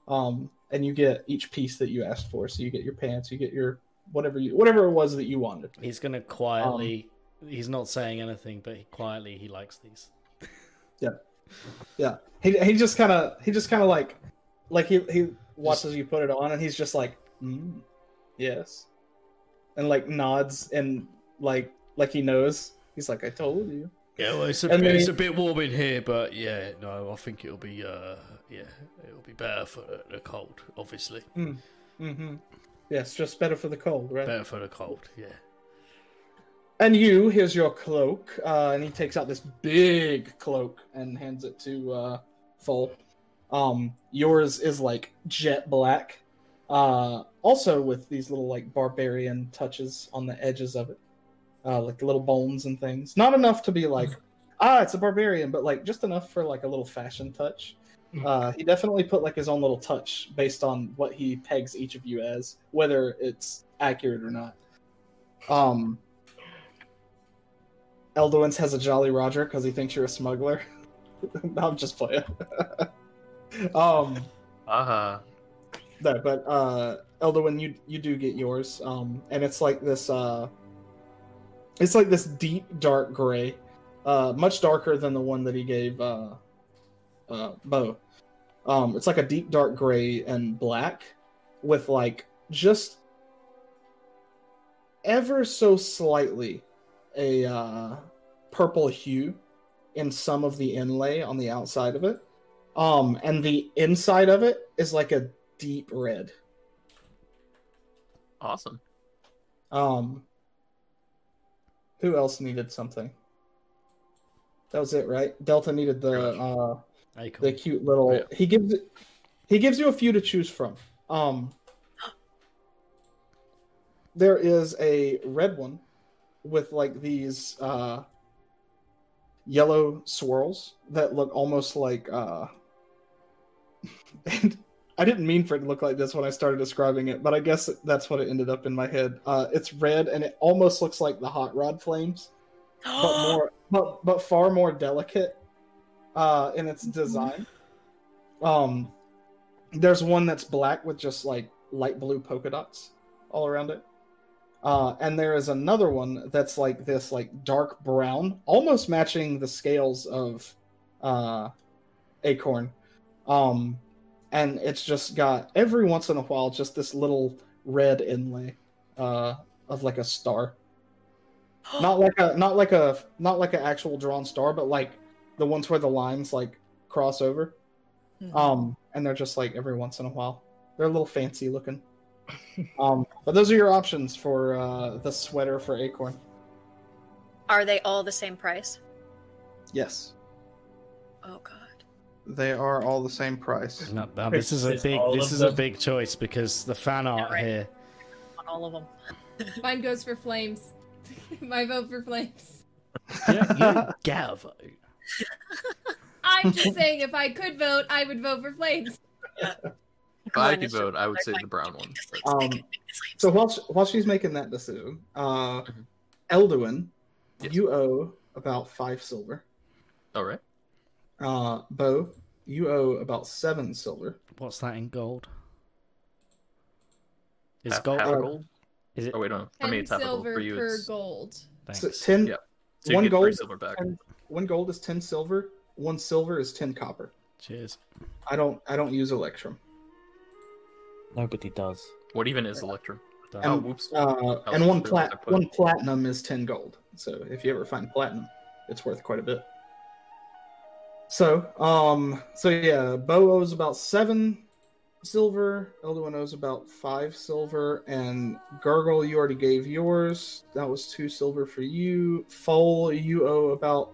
Um, and you get each piece that you asked for. So you get your pants, you get your whatever you whatever it was that you wanted. He's gonna quietly. he's not saying anything, but he, quietly he likes these. Yeah, yeah. he he just kind of he just kind of like like he he watches you put it on and he's just like, mm, yes, and like nods and like like he knows. He's like, I told you. Yeah, well, it's a, bit, it's he- a bit warm in here, but yeah, no, I think it'll be, uh, yeah, it'll be better for the cold, obviously. Mm-hmm. Yes, just better for the cold, right? Better for the cold, yeah. And you, here's your cloak. Uh, and he takes out this big cloak and hands it to uh, Full. Um, yours is like jet black, uh, also with these little like barbarian touches on the edges of it, uh, like little bones and things. Not enough to be like, ah, it's a barbarian, but like just enough for like a little fashion touch. Uh, he definitely put like his own little touch based on what he pegs each of you as, whether it's accurate or not. Um, Elduin's has a Jolly Roger because he thinks you're a smuggler. no, I'm just playing. um, Uh-huh. no, but uh, Elduin, you you do get yours. Um, and it's like this. Uh, it's like this deep dark gray, uh, much darker than the one that he gave uh, uh, Bo. Um, it's like a deep dark gray and black, with like just ever so slightly a uh, purple hue in some of the inlay on the outside of it. Um, and the inside of it is like a deep red. Awesome. Um, who else needed something? That was it, right? Delta needed the uh, the cute little. Yeah. He gives it. He gives you a few to choose from. Um, there is a red one with like these uh, yellow swirls that look almost like. Uh, and I didn't mean for it to look like this when I started describing it, but I guess that's what it ended up in my head. Uh, it's red and it almost looks like the hot rod flames, but more, but but far more delicate uh, in its design. Um, there's one that's black with just like light blue polka dots all around it. Uh, and there is another one that's like this, like dark brown, almost matching the scales of uh, Acorn. Um, and it's just got every once in a while just this little red inlay uh, of like a star. Not like a not like a not like an actual drawn star, but like the ones where the lines like cross over. Mhm. Um, and they're just like every once in a while. They're a little fancy looking. um, but those are your options for uh, the sweater for Acorn. Are they all the same price? Yes, Oh god. They are all the same price. No, no, this is a Is big all this of is a them- big choice because the fan art right. here. On all of them. Mine goes for flames. My vote for flames. Yeah, you don't get a vote. I'm just saying, if I could vote, I would vote for flames. If I could vote, I would say the brown one. Um, So while sh- while she's making that decision, uh, Mhm. Elduin, Yes. you owe about five silver. All right. Uh, Bo, you owe about seven silver. What's that in gold? Is Half, gold? half a uh, gold? Is it? Oh wait, no. For me, Ten it's half a gold. silver For you, per it's gold. So Thanks. ten. Yeah. so one gold. silver back. and one gold is ten silver. One silver is ten copper. Cheers. I don't. I don't use electrum. Nobody does. What even is Electrum? Done. Oh, And, whoops. uh, and one plat one platinum is ten gold. So if you ever find platinum, it's worth quite a bit. So, um, so yeah, Bo owes about seven silver. Elduin owes about five silver, and Gurgle, you already gave yours. That was two silver for you. Foal, you owe about,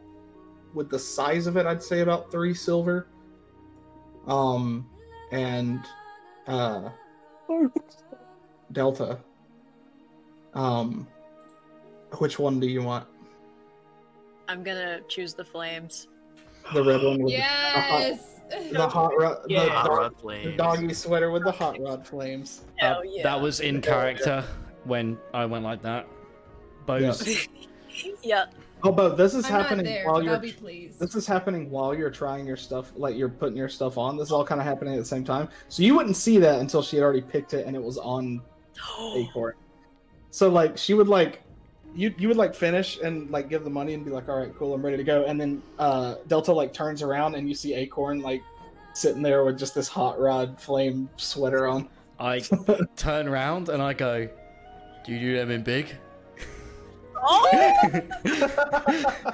with the size of it, I'd say about three silver. Um, and uh, Delta. Um, which one do you want? I'm gonna choose the flames. The red one with Yes. the, the hot rod, the, Hot rod the flames. doggy sweater with the hot rod flames. Hell Uh, yeah. That was in character when I went like that. Bo's. yeah. Oh, but this is I'm happening there, while you're. Be. This is happening while you're trying your stuff, like you're putting your stuff on. This is all kind of happening at the same time. So you wouldn't see that until she had already picked it and it was on Acorn. So like she would like you you would like finish and like give the money and be like, all right, cool, I'm ready to go. And then uh Delta like turns around and you see Acorn like sitting there with just this hot rod flame sweater on. I turn around and I go, "Do you do them in big?" Oh!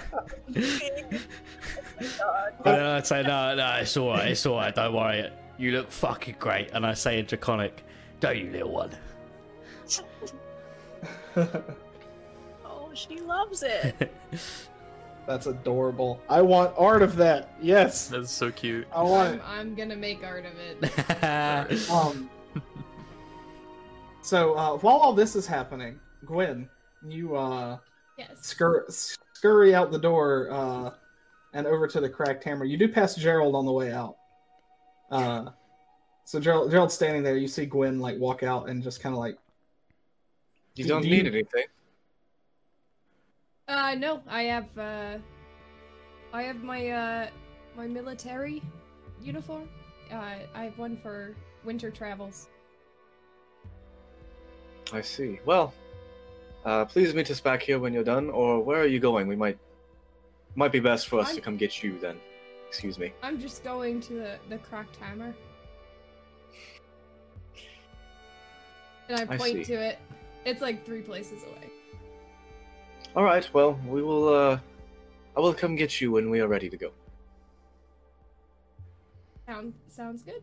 And then I say, "No, no, it's all right. It's all right. Don't worry. You look fucking great." And I say in draconic, "Don't you, little one?" she loves it. That's adorable. I want art of that. Yes, That's so cute. I want I'm. I'm gonna make art of it. Um, so uh, while all this is happening, Gwen, you uh, Yes. scur- scurry out the door uh, and over to the cracked hammer. You do pass Gerald on the way out. Uh, so Gerald, Gerald's standing there. You see Gwen like walk out and just kind of like, You Do- don't do need you- anything. Uh, no, I have, uh, I have my, uh, my military uniform. Uh, I have one for winter travels. I see. Well, uh, please meet us back here when you're done, or where are you going? We might might be best for us to I'm- come get you then. Excuse me. I'm just going to the, the cracked hammer. And I I point see. to it. It's like three places away. All right. Well, we will. Uh, I will come get you when we are ready to go. Sound, sounds good.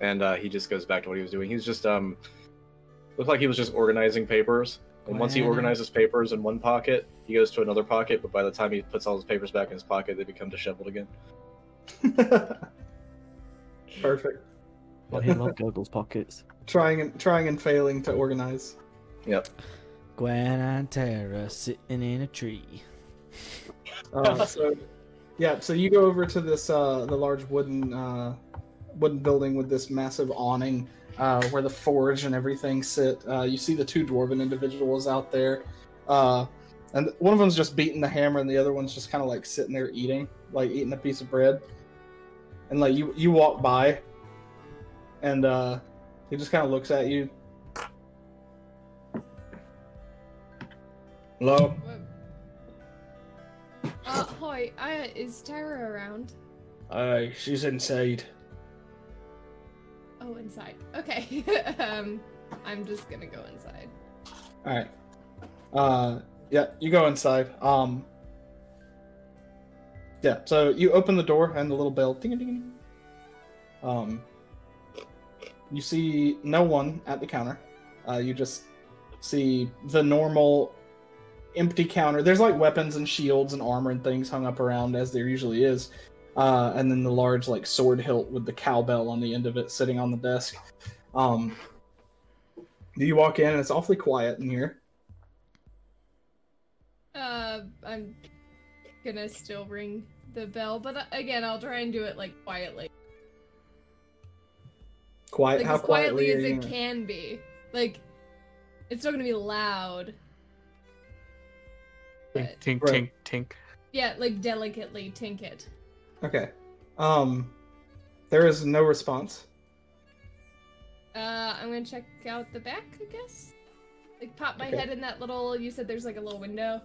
And uh, he just goes back to what he was doing. He was just um, looked like he was just organizing papers. And once he organizes papers in one pocket, he goes to another pocket. But by the time he puts all his papers back in his pocket, they become disheveled again. perfect. Well, he loved Gurgle's pockets. Trying and trying and failing to organize. Yep. Gwen and Tara sitting in a tree. Uh, so, yeah, so you go over to this uh, the large wooden uh, wooden building with this massive awning uh, where the forge and everything sit. Uh, you see the two dwarven individuals out there, uh, and one of them's just beating the hammer, and the other one's just kind of like sitting there eating, like eating a piece of bread. And like you, you walk by, and uh, he just kind of looks at you. Hello. Uh, hi, uh, is Tara around? Uh, she's inside. Oh, inside. Okay. um, I'm just gonna go inside. All right. Uh, yeah, you go inside. Um, yeah. So you open the door and the little bell. Ding ding ding. Um, you see no one at the counter. Uh, you just see the normal empty counter. There's like weapons and shields and armor and things hung up around as there usually is. Uh, and then the large like sword hilt with the cowbell on the end of it sitting on the desk. Um, you walk in and it's awfully quiet in here. Uh, I'm gonna still ring the bell, but uh, again, I'll try and do it like quietly, Quiet. like how as quietly as it can be. Like, it's still gonna be loud. Tink, But, tink, Right. tink, tink. yeah, like delicately tink it. Okay. Um, there is no response. Uh, I'm gonna check out the back, I guess. Like pop my Okay. head in that little. You said there's like a little window.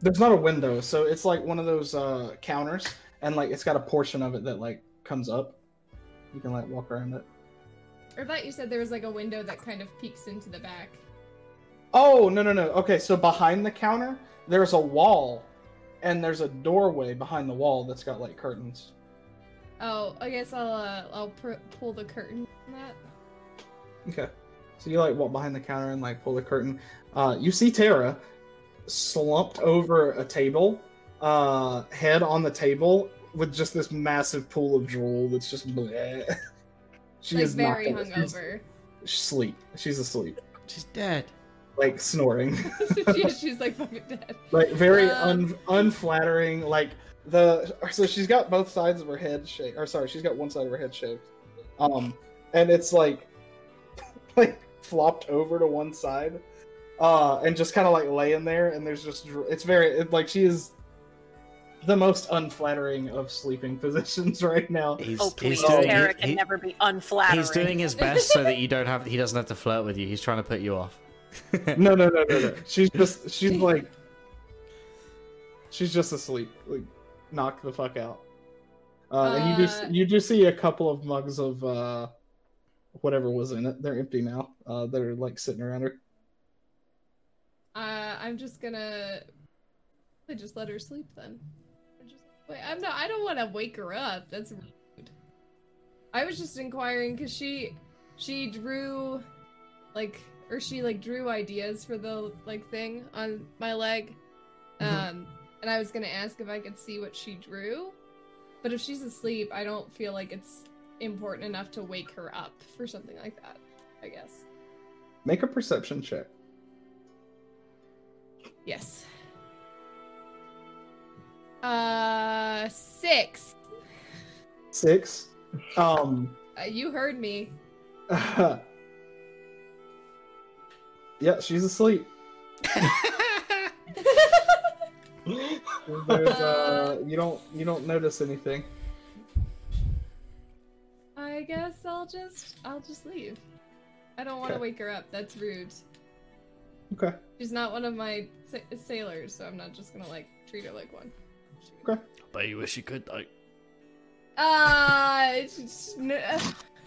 There's not a window, so it's like one of those uh counters, and like it's got a portion of it that like comes up. You can like walk around it. Or I thought you said there was like a window that kind of peeks into the back. Oh no no no. Okay, so behind the counter, there's a wall, and there's a doorway behind the wall that's got like curtains. Oh, I guess I'll uh, I'll pr- pull the curtain that. Okay. So you like walk behind the counter and like pull the curtain. Uh, you see Tara slumped over a table, uh, head on the table with just this massive pool of drool that's just bleh. she like is very not hungover. She's asleep. She's asleep, She's dead. Like snoring, yeah, she's like fucking dead. like very Um. un- unflattering. Like the so she's got both sides of her head shaved. Or sorry, she's got one side of her head shaved. Um, and it's like like flopped over to one side uh and just kind of like laying there and there's just it's very it, like she is the most unflattering of sleeping positions right now He's, Oh please, he's doing, Tara he- can he- never be unflattering. he's doing his best so that you don't have he doesn't have to flirt with you. He's trying to put you off. No no no no no she's just she's like she's just asleep like knock the fuck out uh, and you just you just see a couple of mugs of uh whatever was in it they're empty now uh that are like sitting around her Uh, I'm just gonna I just let her sleep then. I'm just- Wait, I'm not. I don't want to wake her up. That's rude. I was just inquiring because she she drew like or she like drew ideas for the like thing on my leg, Mhm. um, and I was gonna ask if I could see what she drew, but if she's asleep, I don't feel like it's important enough to wake her up for something like that. I guess. make a perception check Yes. Uh, six. six um Uh, you heard me. yeah, she's asleep. Uh, you don't you don't notice anything. I guess I'll just I'll just leave. I don't want to Okay. wake her up. That's rude. Okay. She's not one of my sa- sailors, so I'm not just gonna like treat her like one. Okay. But you wish you could though. Uh,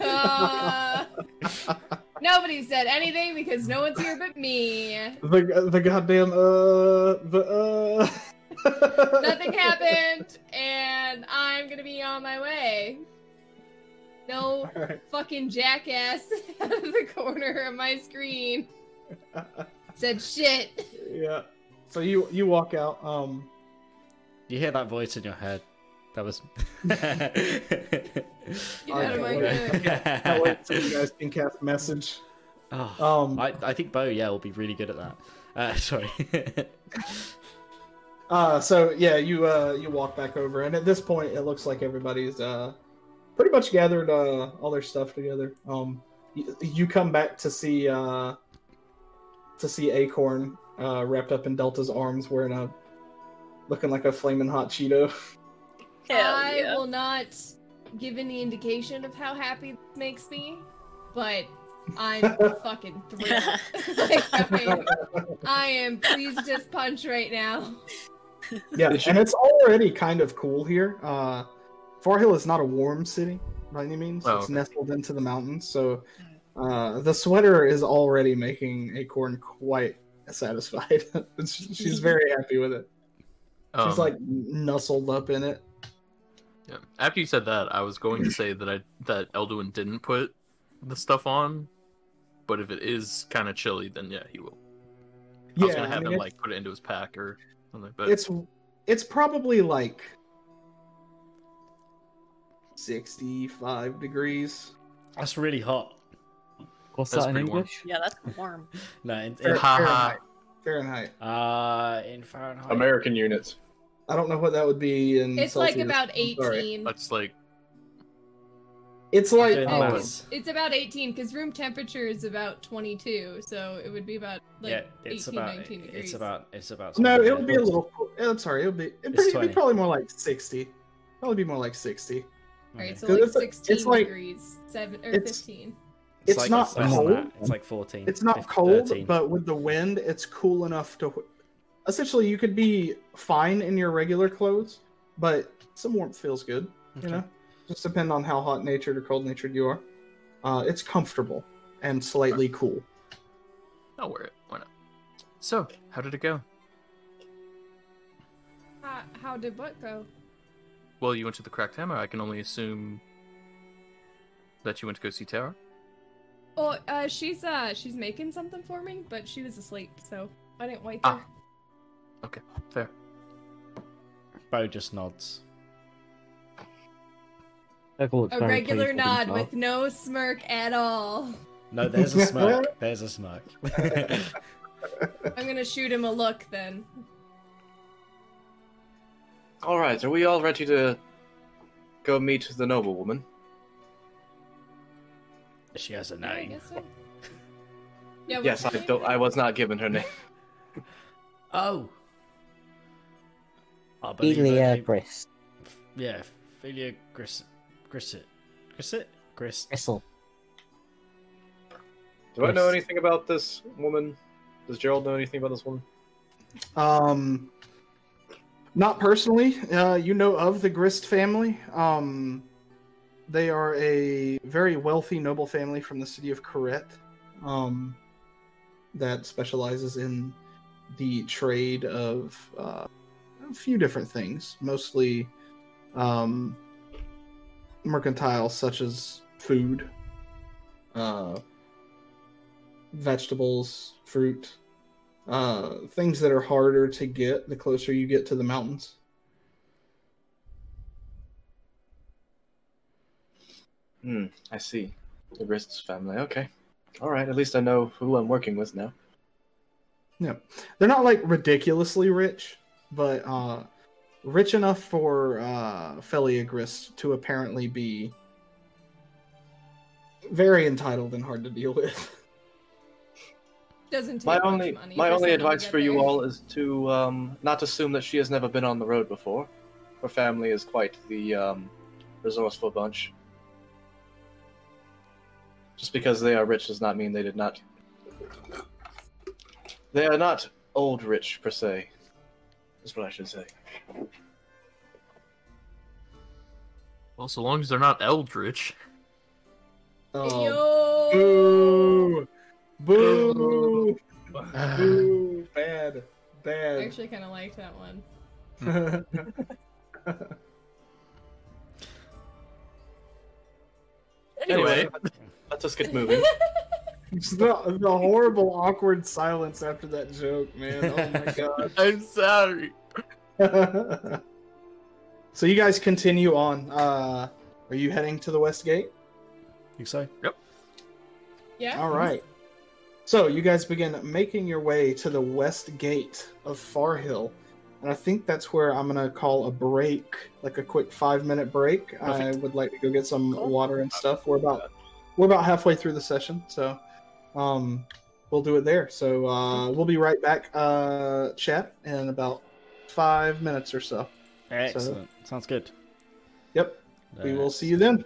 uh, nobody said anything because no one's here but me. The the goddamn uh the uh Nothing happened, and I'm gonna be on my way. No Alright. fucking jackass out of the corner of my screen said shit. yeah. So you you walk out. Um. You hear that voice in your head. That was. Get out of my Okay. head. I'll wait till you guys can cast message. Oh, Um. I, I think Bo, yeah, will be really good at that. Uh, sorry. Uh. So yeah, you uh you walk back over, and at this point, it looks like everybody's uh pretty much gathered uh all their stuff together. Um. You, you come back to see uh to see Acorn uh wrapped up in Delta's arms, wearing a looking like a flaming hot Cheeto. Hell I yeah. will not give any indication of how happy this makes me, but I'm fucking thrilled. like, I, am, I am pleased as punch right now. Yeah, and it's already kind of cool here. Uh, Far Hill is not a warm city by any means. Oh, it's okay. nestled into the mountains, so uh, the sweater is already making Acorn quite satisfied. She's very happy with it. She's Um, like nuzzled up in it. Yeah. After you said that, I was going to say that I that Elduin didn't put the stuff on, but if it is kind of chilly, then yeah, he will. I was gonna I have mean, him like put it into his pack or something, but it's it's probably like sixty-five degrees. That's really hot. What's That's that in pretty warm. Yeah, that's warm. No, in, in, Ha ha. Fahrenheit. Fahrenheit. uh, in Fahrenheit. American units. I don't know what that would be in. It's like about 18. that's like It's like In oh, Lewis. It's about 18 because room temperature is about 22, so it would be about like yeah, it's 18, about 19 degrees. it's about it's about. No, it'll be a little. Eh, I'm sorry, it'll be. It'd, It's pretty, it'd be probably more like sixty. Probably be more like 60. Alright, so 'Cause like it's 16 it's like- degrees, seven or it's- 15. It's, like- not less than cold. It's like 14. It's not 15, cold, 13. but with the wind, it's cool enough to. Essentially, you could be fine in your regular clothes, but some warmth feels good. You know, just depend on how hot natured or cold natured you are. Uh, it's comfortable and slightly cool. I'll wear it. Why not? So, how did it go? How, how did what go? Well, you went to the Cracked Hammer. I can only assume that you went to go see Tara. Oh, uh, she's uh, she's making something for me, but she was asleep, so I didn't wake Ah. her. Okay, fair. Bo just nods. A regular nod with no smirk at all. No, there's a smirk. There's a smirk. I'm gonna shoot him a look then. All right, are we all ready to go meet the noblewoman? she has a Yeah, I name. guess so. Yeah, yes, I don't. I was not given her name. Oh. I believe her Elia name- Grist. Yeah, Philia Grisset. Grisset. Grisset? Grist. Gristle. Do I know anything about this woman? Does Gerald know anything about this woman? Um, not personally. Uh, you know of the Grist family. Um, they are a very wealthy noble family from the city of Corette. Um, that specializes in the trade of uh, a few different things, mostly um, mercantile, such as food, uh, vegetables, fruit, uh, things that are harder to get the closer you get to the mountains. Hmm. I see. The Grists family. Okay. All right. At least I know who I'm working with now. Yeah. They're not like ridiculously rich, but uh, rich enough for uh, Felia Grist to apparently be very entitled and hard to deal with. Doesn't take My much only money my only advice get for you there. all is to um, not assume that she has never been on the road before. Her family is quite the um, resourceful bunch. Just because they are rich does not mean they did not. They are not old rich per se. Is what I should say. Well, so long as they're not Eldritch. Oh, Yo! boo! Boo! Boo! Bad. Bad. I Bad. actually kind of liked that one. Anyway, Let's just get moving. The, the horrible, awkward silence after that joke, man. Oh my god. I'm sorry. so you guys continue on. Uh, are you heading to the west gate? Think so? Yep. Yeah. All right. So you guys begin making your way to the west gate of Far Hill, and I think that's where I'm gonna call a break, like a quick five minute break. I would like to go get some water and stuff. We're about we're about halfway through the session, so um, we'll do it there. So uh, we'll be right back, uh, chat, in about five minutes or so. Excellent. Sounds good. Yep. We will see you then.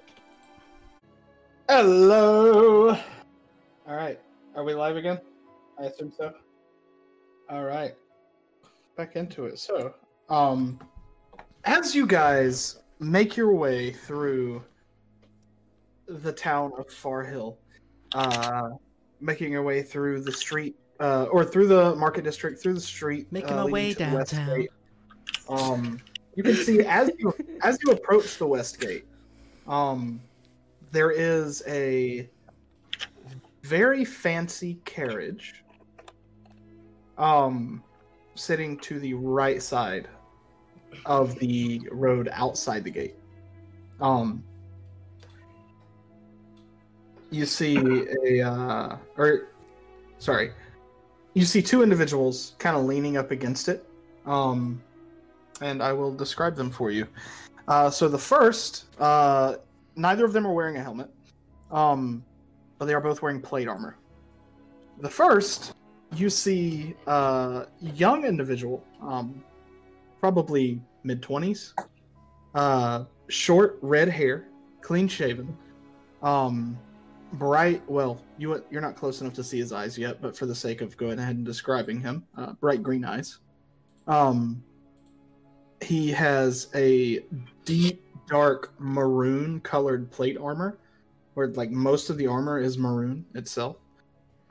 Hello. All right. Are we live again? I assume so. All right. Back into it. So, um, as you guys make your way through the town of Far Hill, uh, making your way through the street, uh, or through the market district, through the street, Making uh, my way to the West downtown. Gate, Um, you can see as you as you approach the West Gate, um, there is a very fancy carriage, um, sitting to the right side of the road outside the gate. Um, you see a uh, or sorry, you see two individuals kind of leaning up against it. Um, and I will describe them for you. Uh, so the first, uh, neither of them are wearing a helmet, um, but they are both wearing plate armor. The first, you see a young individual, um, probably mid twenties, Uh, short red hair, clean shaven. Um, bright. Well, you you're not close enough to see his eyes yet, but for the sake of going ahead and describing him, uh, bright green eyes. Um, he has a deep dark maroon colored plate armor, where like most of the armor is maroon itself,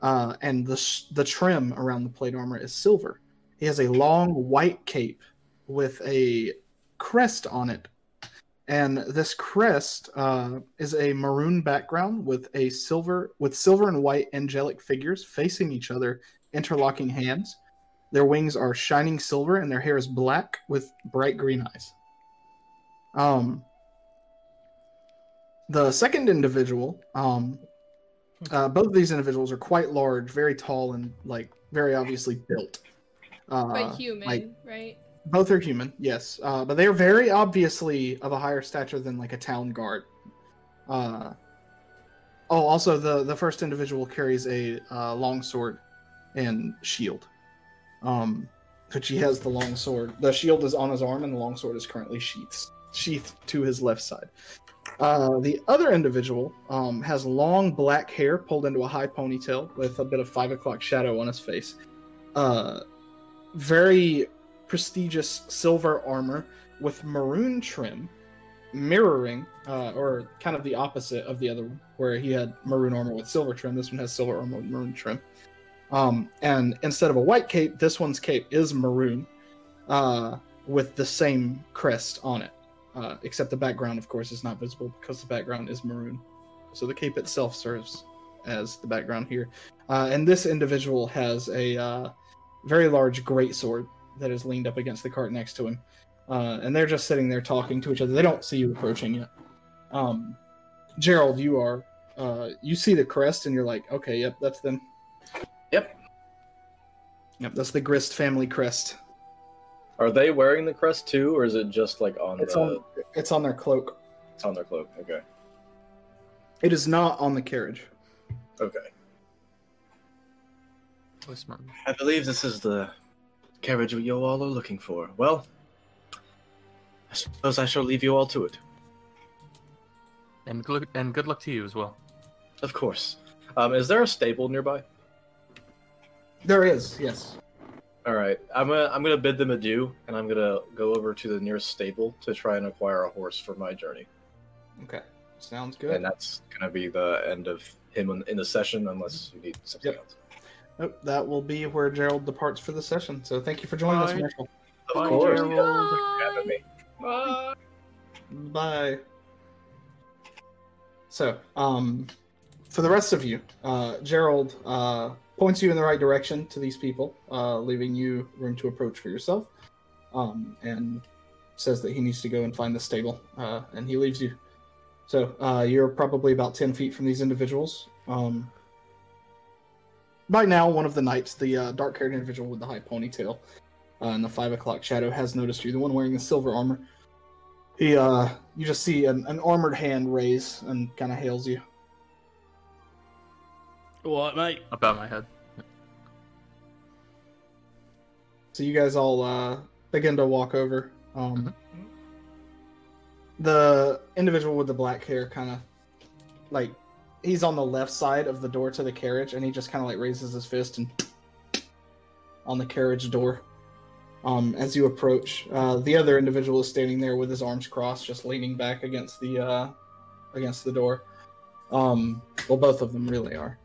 uh, and the sh- the trim around the plate armor is silver. He has a long white cape with a crest on it, and this crest uh, is a maroon background with a silver with silver and white angelic figures facing each other, interlocking hands. Their wings are shining silver, and their hair is black with bright green eyes. Um, the second individual, um, uh, both of these individuals are quite large, very tall, and like very obviously built. Uh, but human, like, right? Both are human, yes, uh, but they are very obviously of a higher stature than like a town guard. Uh, oh, also the the first individual carries a uh, long sword and shield. Um, but he has the long sword. The shield is on his arm, and the long sword is currently sheathed sheathed to his left side. Uh, the other individual um, has long black hair pulled into a high ponytail with a bit of five o'clock shadow on his face. Uh, very prestigious silver armor with maroon trim, mirroring, uh, or kind of the opposite of the other one, where he had maroon armor with silver trim. This one has silver armor with maroon trim. Um, and instead of a white cape, this one's cape is maroon, uh, with the same crest on it. Uh, except the background, of course, is not visible because the background is maroon. So the cape itself serves as the background here. Uh, and this individual has a uh, very large greatsword that is leaned up against the cart next to him. Uh, and they're just sitting there talking to each other. They don't see you approaching yet. Um, Gerald, you are. Uh, you see the crest, and you're like, okay, yep, that's them. Yep. Yep, that's the Grist family crest. Are they wearing the crest too, or is it just like on It's the? on. It's on their cloak. It's on their cloak. Okay. It is not on the carriage. Okay. Voice Martin. I believe this is the carriage you all are looking for. Well, I suppose I shall leave you all to it. And good and good luck to you as well. Of course. Um, is there a stable nearby? There is, yes. All right, I'm gonna I'm gonna bid them adieu, and I'm gonna go over to the nearest stable to try and acquire a horse for my journey. Okay, sounds good. And that's gonna be the end of him in, in the session, unless you need something Yep. else. Nope, that will be where Gerald departs for the session. So thank you for joining us, Bye. Marshall. Of Bye, course. Gerald. Thanks for having me. Bye. Bye. So, um, for the rest of you, uh, Gerald uh, points you in the right direction to these people, uh, leaving you room to approach for yourself, um, and says that he needs to go and find the stable, uh, and he leaves you. So uh, you're probably about ten feet from these individuals. Um, by now, one of the knights, the uh, dark-haired individual with the high ponytail uh, and the five o'clock shadow, has noticed you. The one wearing the silver armor. He, uh, you just see an, an armored hand raise and kind of hails you. What, mate. About my head. So you guys all uh, begin to walk over. Um, Mhm. The individual with the black hair kind of like he's on the left side of the door to the carriage, and he just kind of like raises his fist and on the carriage door. Um, as you approach, uh, the other individual is standing there with his arms crossed, just leaning back against the uh, against the door. Um, well, both of them really are.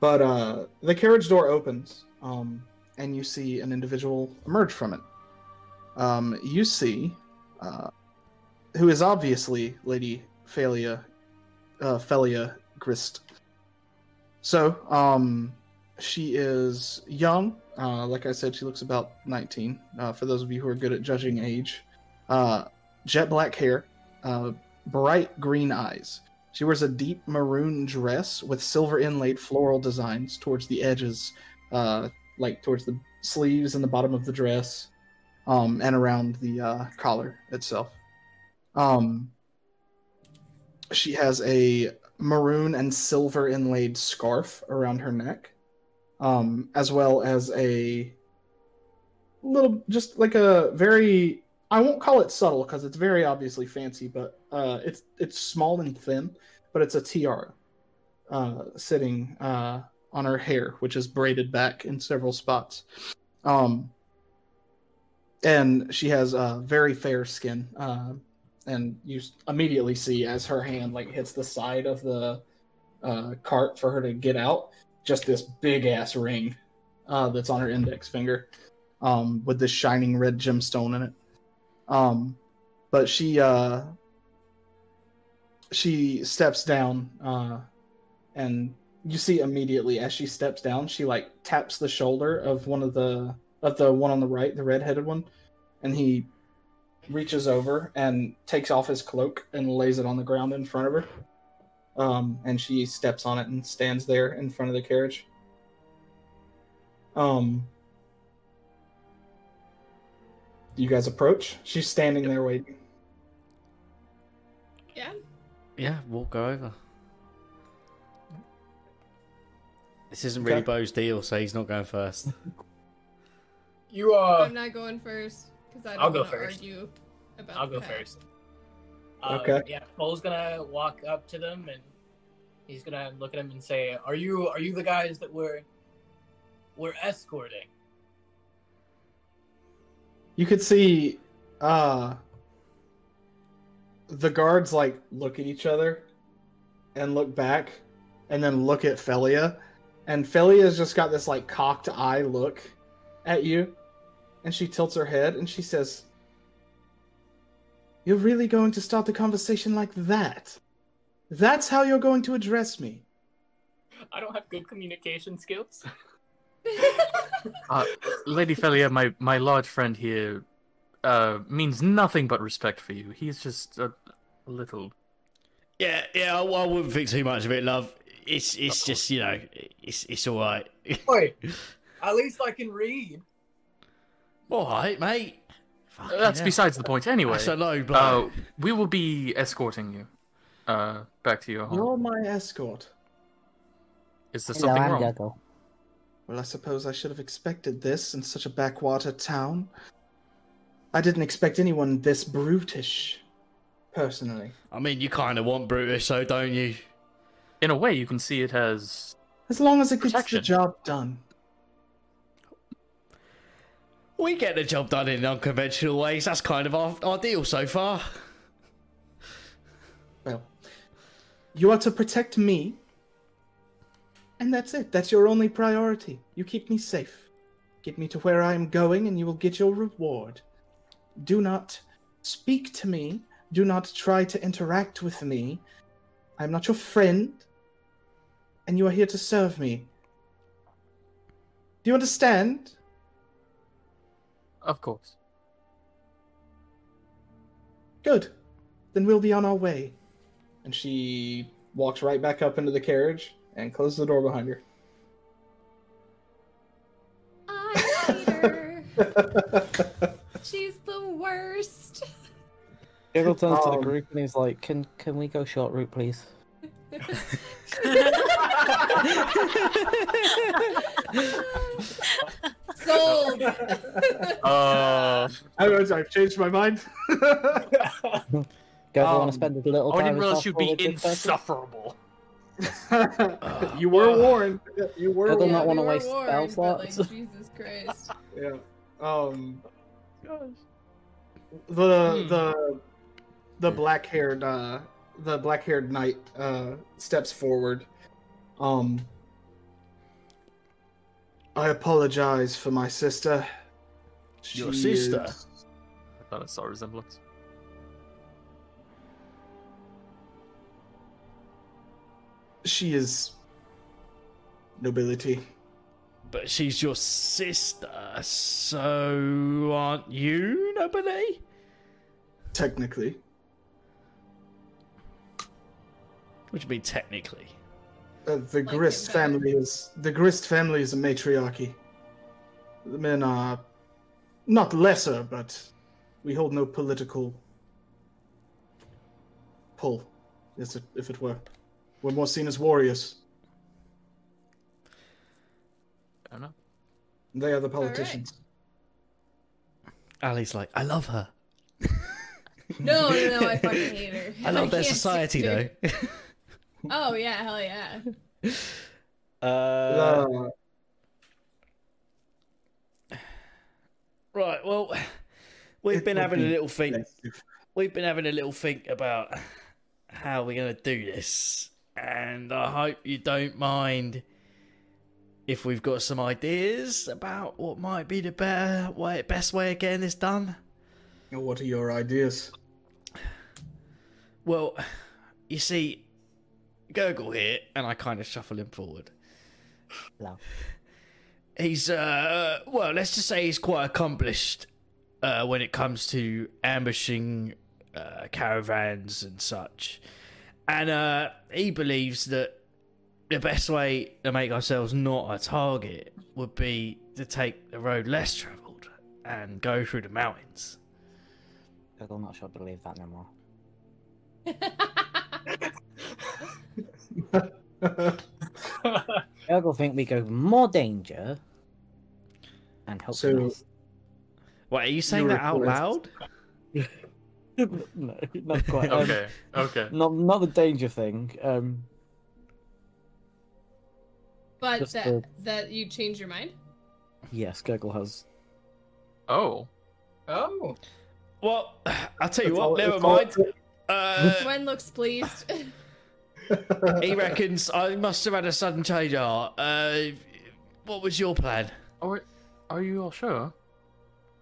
But uh, the carriage door opens, um, and you see an individual emerge from it. Um, you see, uh, who is obviously Lady Phalia, uh, Phalia Grist. So, um, she is young. Uh, like I said, she looks about 19. Uh, for those of you who are good at judging age, uh, jet black hair, uh, bright green eyes. She wears a deep maroon dress with silver inlaid floral designs towards the edges, uh, like towards the sleeves and the bottom of the dress, um, and around the uh, collar itself. Um, she has a maroon and silver inlaid scarf around her neck, um, as well as a little, just like a very I won't call it subtle because it's very obviously fancy, but uh, it's it's small and thin, but it's a tiara uh, sitting uh, on her hair, which is braided back in several spots. Um, and she has uh, very fair skin, uh, and you immediately see as her hand like hits the side of the uh, cart for her to get out, just this big ass ring uh, that's on her index finger, um, with this shining red gemstone in it. Um, but she uh, she steps down, uh, and you see immediately as she steps down, she like taps the shoulder of one of the of the one on the right, the red-headed one, and he reaches over and takes off his cloak and lays it on the ground in front of her. Um, and she steps on it and stands there in front of the carriage. Um, you guys approach. She's standing there waiting. Yeah. Yeah, we'll go over. This isn't really Okay. Bo's deal, so he's not going first. You are. I'm not going first because I don't I'll go want to first. argue about. I'll go path. first. Uh, Okay. Yeah, Fole's gonna walk up to them and he's gonna look at them and say, "Are you are you the guys that were were escorting?" You could see uh the guards like look at each other and look back and then look at Felia. And Felia's just got this like cocked eye look at you. And she tilts her head and she says, You're really going to start the conversation like that? That's how you're going to address me. I don't have good communication skills. Uh, Lady Felia, my, my large friend here, uh, means nothing but respect for you. He's just a, a little. Yeah, yeah, I, I wouldn't think too much of it, love. It's it's just you know, it's it's all right. Wait, at least I can read. all right, mate. Fucking That's hell. besides the point. Anyway, That's a low blow. uh, we will be escorting you uh, back to your home. You're my escort. Is there Hello, something I'm wrong? Gurgle. Well, I suppose I should have expected this in such a backwater town. I didn't expect anyone this brutish, personally. I mean, you kind of want brutish, so don't you? In a way, you can see it has. As long as it gets Protection. the job done. We get the job done in unconventional ways. That's kind of our, our deal so far. Well, you are to protect me, and that's it. That's your only priority. You keep me safe. Get me to where I am going, and you will get your reward. Do not speak to me. Do not try to interact with me. I am not your friend, and you are here to serve me. Do you understand? Of course. Good. Then we'll be on our way. And she walks right back up into the carriage and closes the door behind her. I hate her. She's the worst. Gurgle turns to the Um, group and he's like, "Can can we go short route, please?" Sold. Uh, I was, I've changed my mind. Gurgle Um, want to spend a little oh, I time. didn't as realize you'd be possible with insufferable. you were warned. You were Gurgle warned. not wanna were waste spell warned, but, like, slots. Jesus Christ. Yeah. Um. The Hmm. the the black haired uh the black haired knight uh steps forward. Um. I apologize for my sister. Your She sister? is- I thought I saw a resemblance. She is nobility. But she's your sister, so aren't you nobody? Technically, What do you mean technically? Uh, the Like Grist family is the Grist family is a matriarchy. The men are not lesser, but we hold no political pull, as it, if it were. We're more seen as warriors. I don't know. They are the politicians. Ali's like, I love her. No, no, no, I fucking hate her. I love their society though. stand her. Oh yeah, hell yeah. uh, Uh, right. Well, we've been would having a little think. best We've been having a little think about how we're gonna do this, and I hope you don't mind if we've got some ideas about what might be the better way, best way of getting this done. What are your ideas? Well, you see, Gurgle here, and I kind of shuffle him forward. Hello. He's, uh, well, let's just say he's quite accomplished uh, when it comes to ambushing uh, caravans and such. And uh, he believes that the best way to make ourselves not a target would be to take the road less travelled and go through the mountains. I'm not sure I believe that no more. Ergo think we go more danger and help So- the rest. Wait, are you saying that out loud? no, not quite. Um, Okay, okay. not not the danger thing. Um, But that the- that you change your mind. yes, Gurgle has. Oh, Oh. Well, I'll tell you It's what, all- never it's all- mind. Uh, Gwen looks pleased. he reckons I must have had a sudden change of heart. Uh, what was your plan? are, are you all sure?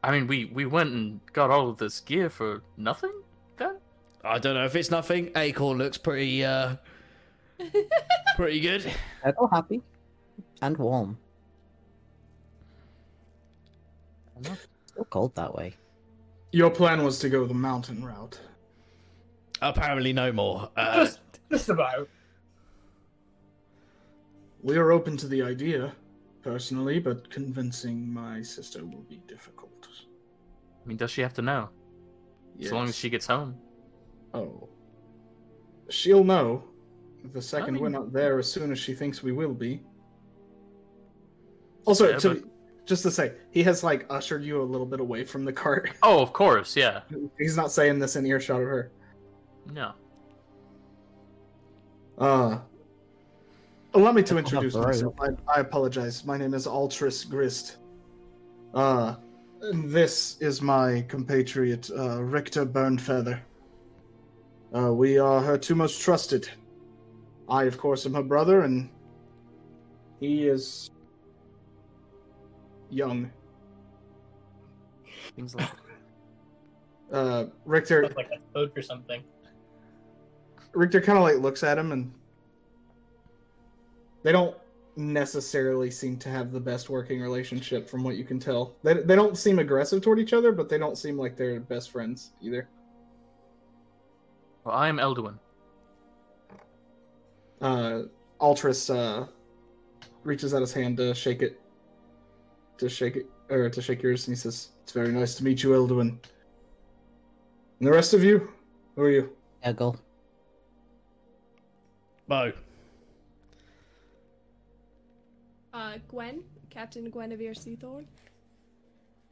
I mean, we we went and got all of this gear for nothing. Then I don't know if it's nothing. Acorn looks pretty, uh, pretty good. Gurgle happy and warm. i'm Still cold that way. Your plan was to go the mountain route. Apparently, no more. Uh, Just, just about. We are open to the idea, personally, but convincing my sister will be difficult. I mean, does she have to know? As long as she gets home. Oh. She'll know. The second I we're not there as soon as she thinks we will be. Also, Yeah, to, but- just to say, he has like ushered you a little bit away from the cart. Oh, of course, yeah. He's not saying this in earshot of her. No. Uh allow me to introduce have the myself. I, I apologize. My name is Altris Grist. Uh and this is my compatriot, uh, Richter Burnfeather. Uh, we are her two most trusted. I, of course, am her brother, and he is young. Things like Uh, Richter, like a toad or something. Richter kind of like looks at him, and they don't necessarily seem to have the best working relationship, from what you can tell. They they don't seem aggressive toward each other, but they don't seem like they're best friends either. Well, I am Elduin. Uh, Altris uh, reaches out his hand to shake it, to shake it, or to shake yours, and he says, "It's very nice to meet you, Elduin." And the rest of you, who are you? Gurgle. Bo. Uh, Gwen, Captain Guinevere Seathorn.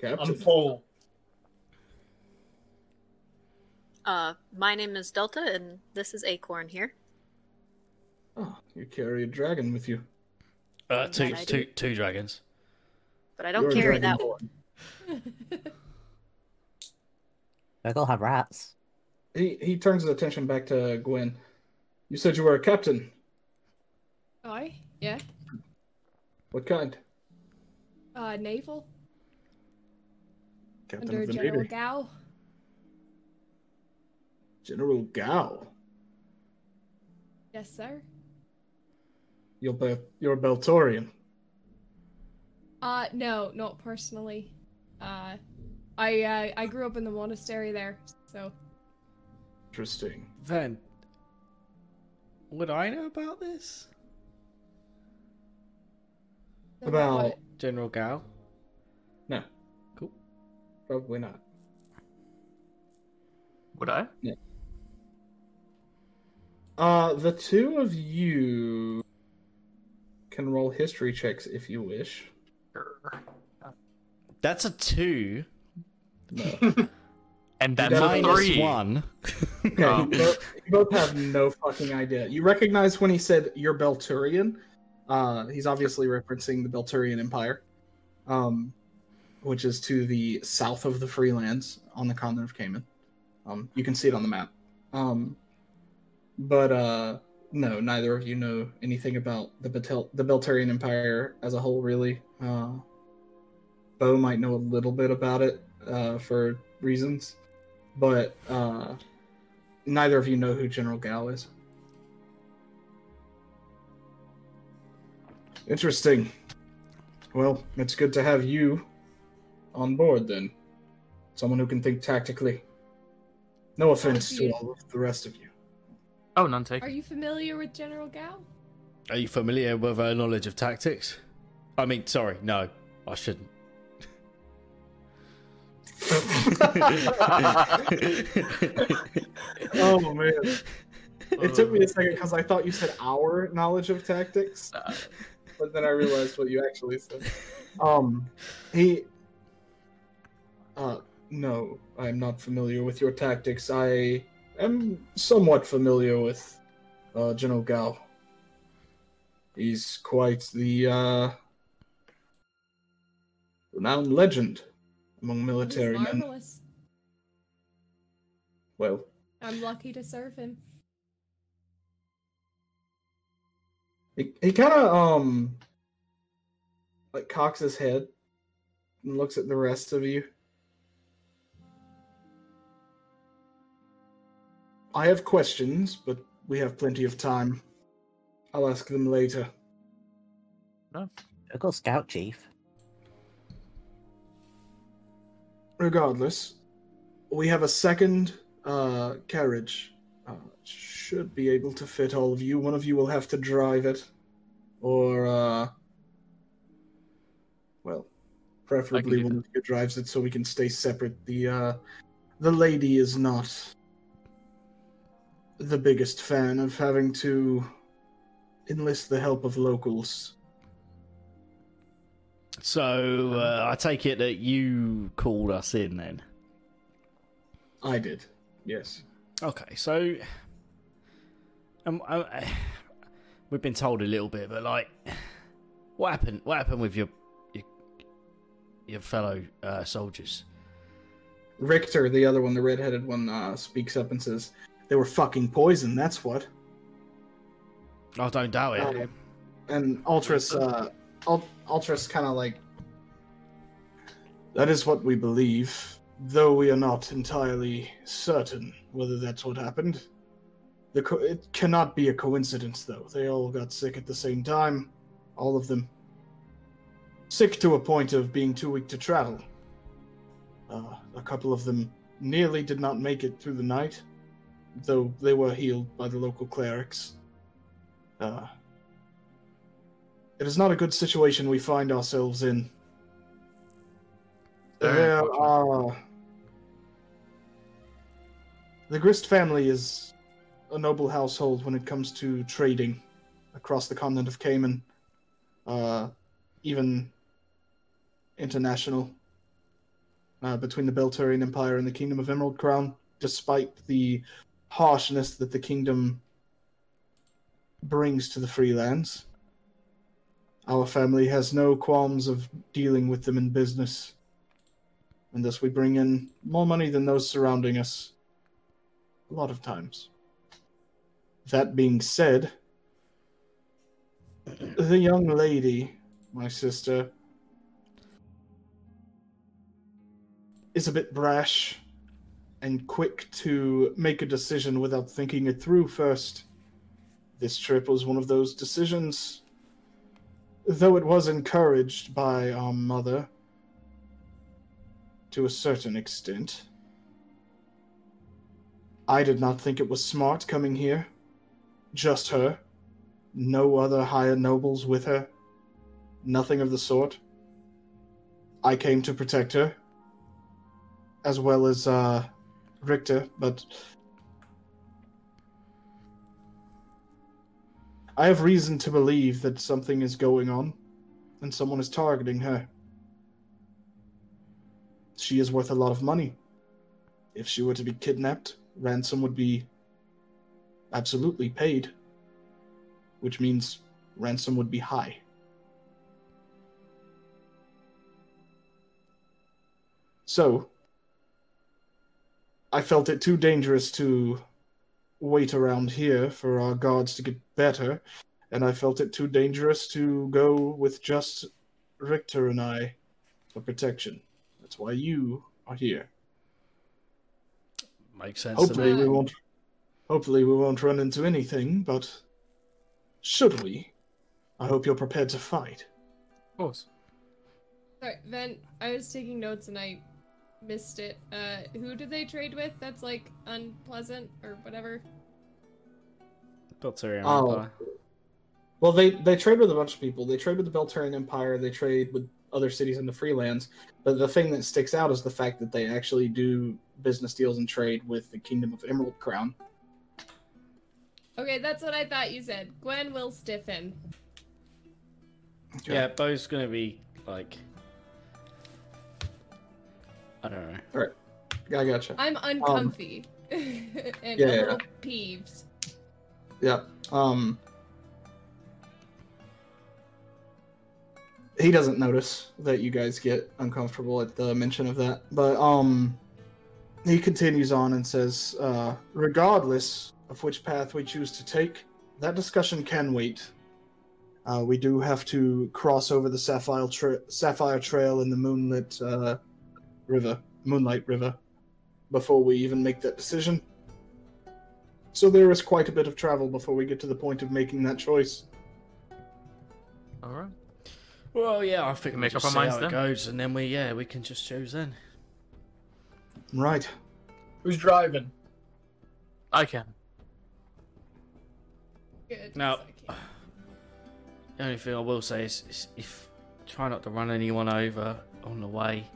Captain. I'm full. Uh, my name is Delta, and this is Acorn here. Oh, you carry a dragon with you. Uh, two, That two, two dragons. But I don't You're carry that one. one. Gurgle have rats. He he turns his attention back to Gwen. You said you were a captain. I yeah. What kind? Uh, naval Captain under of the General Navy. Gao. General Gao. Yes, sir. You're Bel- you're a Belturian. Uh, no, not personally. Uh, I uh, I grew up in the monastery there, so Interesting. Then, would I know about this? About What? General Gao? no. Cool. Probably not. Would I? Uh, the two of you can roll history checks if you wish. That's a two. No. And that's a a Minus three. one. Okay, Oh. you, both, you both have no fucking idea. You recognize when he said you're Belturian. Uh, he's obviously referencing the Belturian Empire, um, which is to the south of the Freelands on the continent of Cayman. Um, you can see it on the map. Um, but uh, no, neither of you know anything about the Betel- the Belturian Empire as a whole, really. Uh, Bo might know a little bit about it uh, for reasons, but uh, neither of you know who General Gao is. Interesting. Well, it's good to have you on board then. Someone who can think tactically. No offense to all of the rest of you. Oh, none taken. Are you familiar with General Gao? Are you familiar with her knowledge of tactics? I mean, sorry, no, I shouldn't. Oh man. It took me a second because I thought you said our knowledge of tactics, Uh, but then I realized what you actually said. Um, he. Uh, no, I'm not familiar with your tactics. I am somewhat familiar with uh, General Gao. He's quite the uh, renowned legend among military men. Well, I'm lucky to serve him. He, he kind of um like cocks his head and looks at the rest of you. I have questions, but we have plenty of time. I'll ask them later. No. I got Scout Chief. Regardless, we have a second uh, carriage. Uh, should be able to fit all of you. One of you will have to drive it, or uh, well, preferably one of you drives it so we can stay separate. The uh, the lady is not the biggest fan of having to enlist the help of locals. So uh, I take it that you called us in then. I did, yes. Okay, so um, I, we've been told a little bit, but like, what happened? What happened with your your, your fellow uh, soldiers? Richter, the other one, the redheaded one, uh, speaks up and says, "They were fucking poison. That's what." I don't doubt it. Uh, and Ultras, uh, Ul- Ultras, kind of like, "That is what we believe, though we are not entirely certain whether that's what happened. The co- it cannot be a coincidence, though. They all got sick at the same time, all of them. Sick to a point of being too weak to travel." Uh, a couple of them nearly did not make it through the night, though they were healed by the local clerics. Uh, it is not a good situation we find ourselves in. There are. The Grist family is a noble household when it comes to trading across the continent of Cayman, uh, even international uh, between the Belturian Empire and the Kingdom of Emerald Crown, despite the harshness that the kingdom brings to the freelands. Our family has no qualms of dealing with them in business, and thus we bring in more money than those surrounding us. A lot of times. That being said, the young lady, my sister, is a bit brash and quick to make a decision without thinking it through first. This trip was one of those decisions. Though it was encouraged by our mother to a certain extent. I did not think it was smart coming here. Just her. No other higher nobles with her. Nothing of the sort. I came to protect her as well as uh, Richter, but I have reason to believe that something is going on and someone is targeting her. She is worth a lot of money. if she were to be kidnapped, ransom would be absolutely paid, which means ransom would be high. So, I felt it too dangerous to wait around here for our guards to get better, and I felt it too dangerous to go with just Richter and I for protection. That's why you are here. Makes sense. Hopefully to we won't. Hopefully we won't run into anything, but should we, I hope you're prepared to fight. Of course. Sorry, Ven, I was taking notes and I missed it. Uh, who do they trade with that's like unpleasant or whatever? Belturian Oh. Empire. Well, they they trade with a bunch of people. They trade with the Belturian Empire. They trade with other cities in the Freelands. But the thing that sticks out is the fact that they actually do business deals and trade with the Kingdom of Emerald Crown. Okay, that's what I thought you said. Gwen will stiffen. Yeah, Bo's gonna be like. I don't know. I gotcha. I'm uncomfy and yeah, a yeah. little peeved. Yeah. Um. He doesn't notice that you guys get uncomfortable at the mention of that, but um, he continues on and says, uh, "Regardless of which path we choose to take, that discussion can wait. Uh, we do have to cross over the Sapphire tra- Sapphire Trail in the moonlit uh, river, Moonlight River, before we even make that decision." So there is quite a bit of travel before we get to the point of making that choice. All right. Well, yeah, I think Can we make just up see our how minds it then. goes, and then we, yeah, we can just choose then. Right. Who's driving? I can. Good. Now- so I can't- The only thing I will say is, is if try not to run anyone over on the way.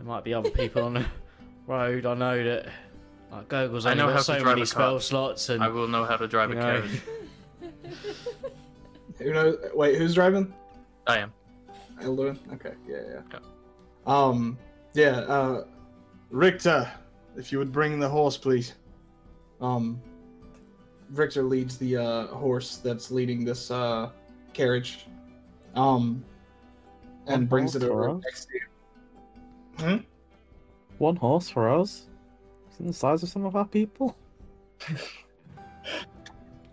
There might be other people on the road. I know that like Gogol's I only know how got to so drive many a spell car. slots, and I will know how to drive a you know. carriage. Who knows? Wait, who's driving? I am. Elduin? Okay, yeah, yeah. Yeah. Um, yeah, uh, Richter, if you would bring the horse, please. Um, Richter leads the, uh, horse that's leading this, uh, carriage. Um, and One brings it over next to you. One horse for us? Isn't the size of some of our people?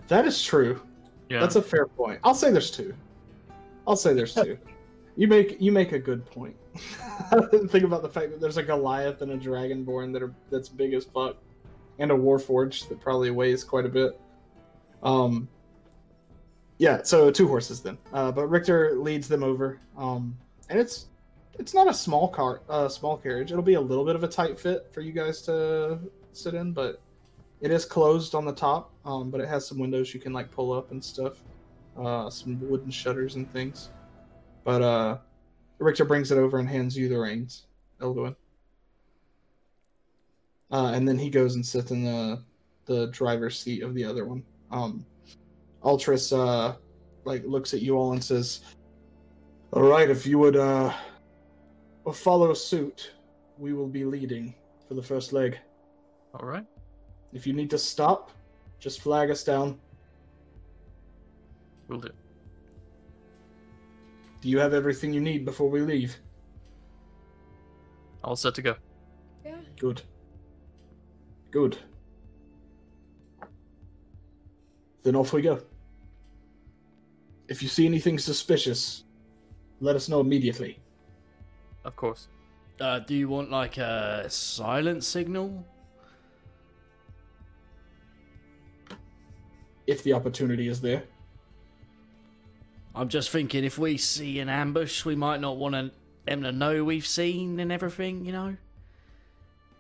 That is true. Yeah. That's a fair point. I'll say there's two. I'll say there's two. You make you make a good point. I didn't think about the fact that there's a Goliath and a Dragonborn that are that's big as fuck, and a Warforged that probably weighs quite a bit. Um. Yeah, so two horses then. Uh, but Richter leads them over. Um, and it's it's not a small car, uh, small carriage. It'll be a little bit of a tight fit for you guys to sit in, but it is closed on the top. Um, but it has some windows you can like pull up and stuff. Uh, some wooden shutters and things. But uh, Richter brings it over and hands you the reins, Elduin. Uh, and then he goes and sits in the the driver's seat of the other one. Um, Ultras uh, like looks at you all and says, "All right, if you would uh, follow suit, we will be leading for the first leg. All right. If you need to stop, just flag us down. We'll do. Do you have everything you need before we leave? All set to go. Yeah. Good. Good. Then off we go. If you see anything suspicious, let us know immediately. Of course. uh, do you want like a silent signal? If the opportunity is there. I'm just thinking if we see an ambush, we might not want to, them to know we've seen and everything, you know.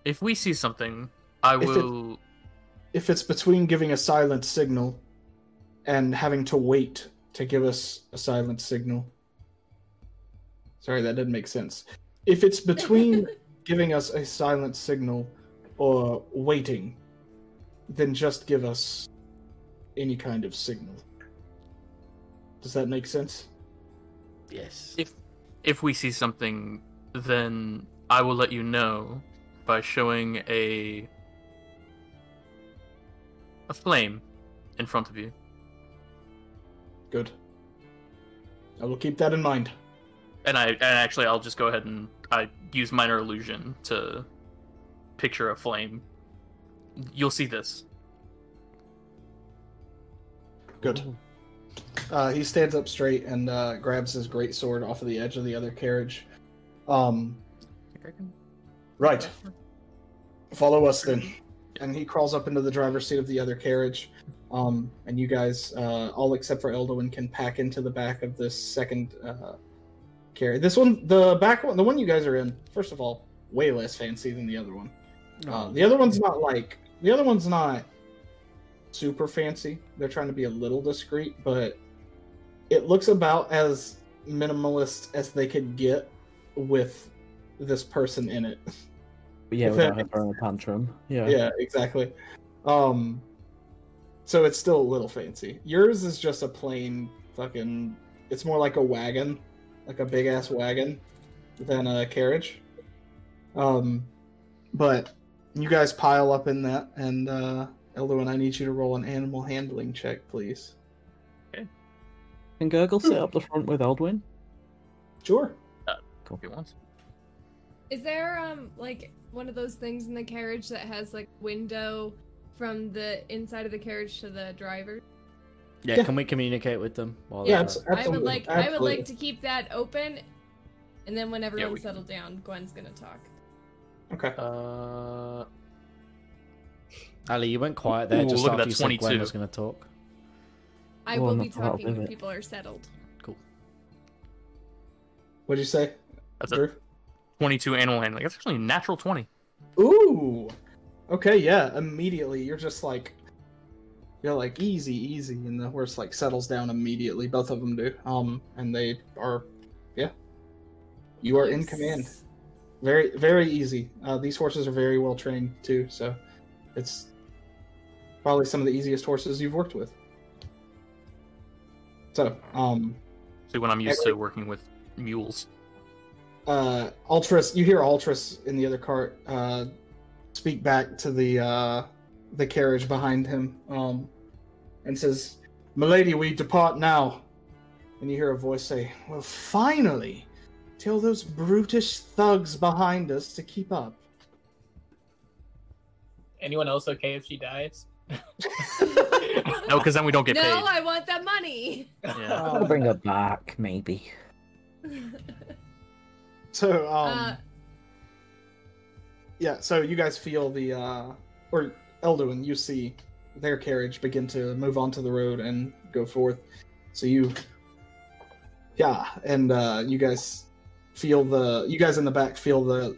If we see something, I If it- will. If it's between giving a silent signal and having to wait to give us a silent signal. Sorry, that didn't make sense. If it's between giving us a silent signal or waiting, then just give us any kind of signal. Does that make sense? Yes. If if we see something, then I will let you know. by showing a a flame in front of you. Good. I will keep that in mind. And I and actually I'll just go ahead and I use minor illusion to picture a flame. You'll see this. Good. Uh, he stands up straight and uh, grabs his great sword off of the edge of the other carriage. Um, right. Follow us then. And he crawls up into the driver's seat of the other carriage. Um, and you guys, uh, all except for Elduin, can pack into the back of this second carriage. This one, the back one, the one you guys are in, first of all, way less fancy than the other one. Uh, the other one's not like the other one's not super fancy. They're trying to be a little discreet, but it looks about as minimalist as they could get with this person in it. yeah, without that throwing a tantrum. Yeah. yeah, exactly. Um, so it's still a little fancy. Yours is just a plain fucking. It's more like a wagon, like a big ass wagon, than a carriage. Um, but you guys pile up in that, and uh, Elduin, I need you to roll an animal handling check, please. Okay. Can Gurgle sit up the front with Elduin? Sure. Cool. If he wants. Is there um like one of those things in the carriage that has like window from the inside of the carriage to the driver? Yeah, Yeah. can we communicate with them? While Yeah, they're- I would Absolutely, like I would like to keep that open, and then when everyone's we can- settled down, Gwen's gonna talk. Okay. Uh, Ali, you went quiet there Ooh, just look at after that you said Gwen was going to talk. I will I'm be talking when it. people are settled. Cool. What'd you say? that's a 22 animal handling. That's actually a natural 20. Ooh. Okay, yeah. Immediately, you're just like, you're like easy, easy, and the horse like settles down immediately. Both of them do. Um, and they are, yeah. You are in command. Very, very easy. Uh, these horses are very well trained too, so it's probably some of the easiest horses you've worked with. So, um, So when I'm used to working with mules. uh, Ultras, you hear Ultras in the other cart uh, speak back to the uh, the carriage behind him, um, and says, "Milady, we depart now." And you hear a voice say, "Well, finally, tell those brutish thugs behind us to keep up." Anyone else okay if she dies? No, because then we don't get no, paid. No, I want that money. Yeah. I'll bring her back, maybe. So, um, uh, yeah, so you guys feel the, uh, or Elduin, you see their carriage begin to move onto the road and go forth. So you, yeah, and uh, you guys feel the, you guys in the back feel the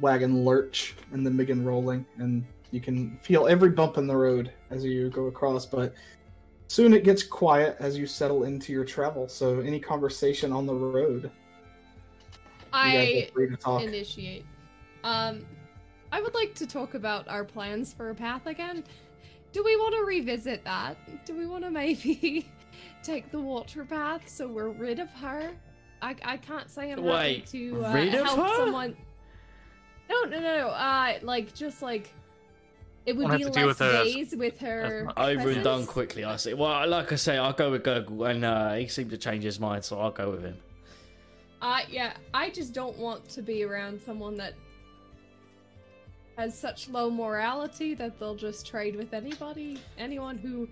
wagon lurch and then begin rolling, and you can feel every bump in the road as you go across, but soon it gets quiet as you settle into your travel. So any conversation on the road, I are free to talk. initiate. Um, I would like to talk about our plans for a path again. Do we want to revisit that? Do we want to maybe take the water path so we're rid of her? I, I can't say I'm Wait, happy to uh, rid of help her? someone. No, no, no, no. Uh, like just like it would Won't be have to deal less with her as- days with her. much. Over and done quickly, I see. Well, like I say, I'll go with Gurgle, and uh, he seemed to change his mind, so I'll go with him. Uh, yeah, I just don't want to be around someone that has such low morality that they'll just trade with anybody. Anyone who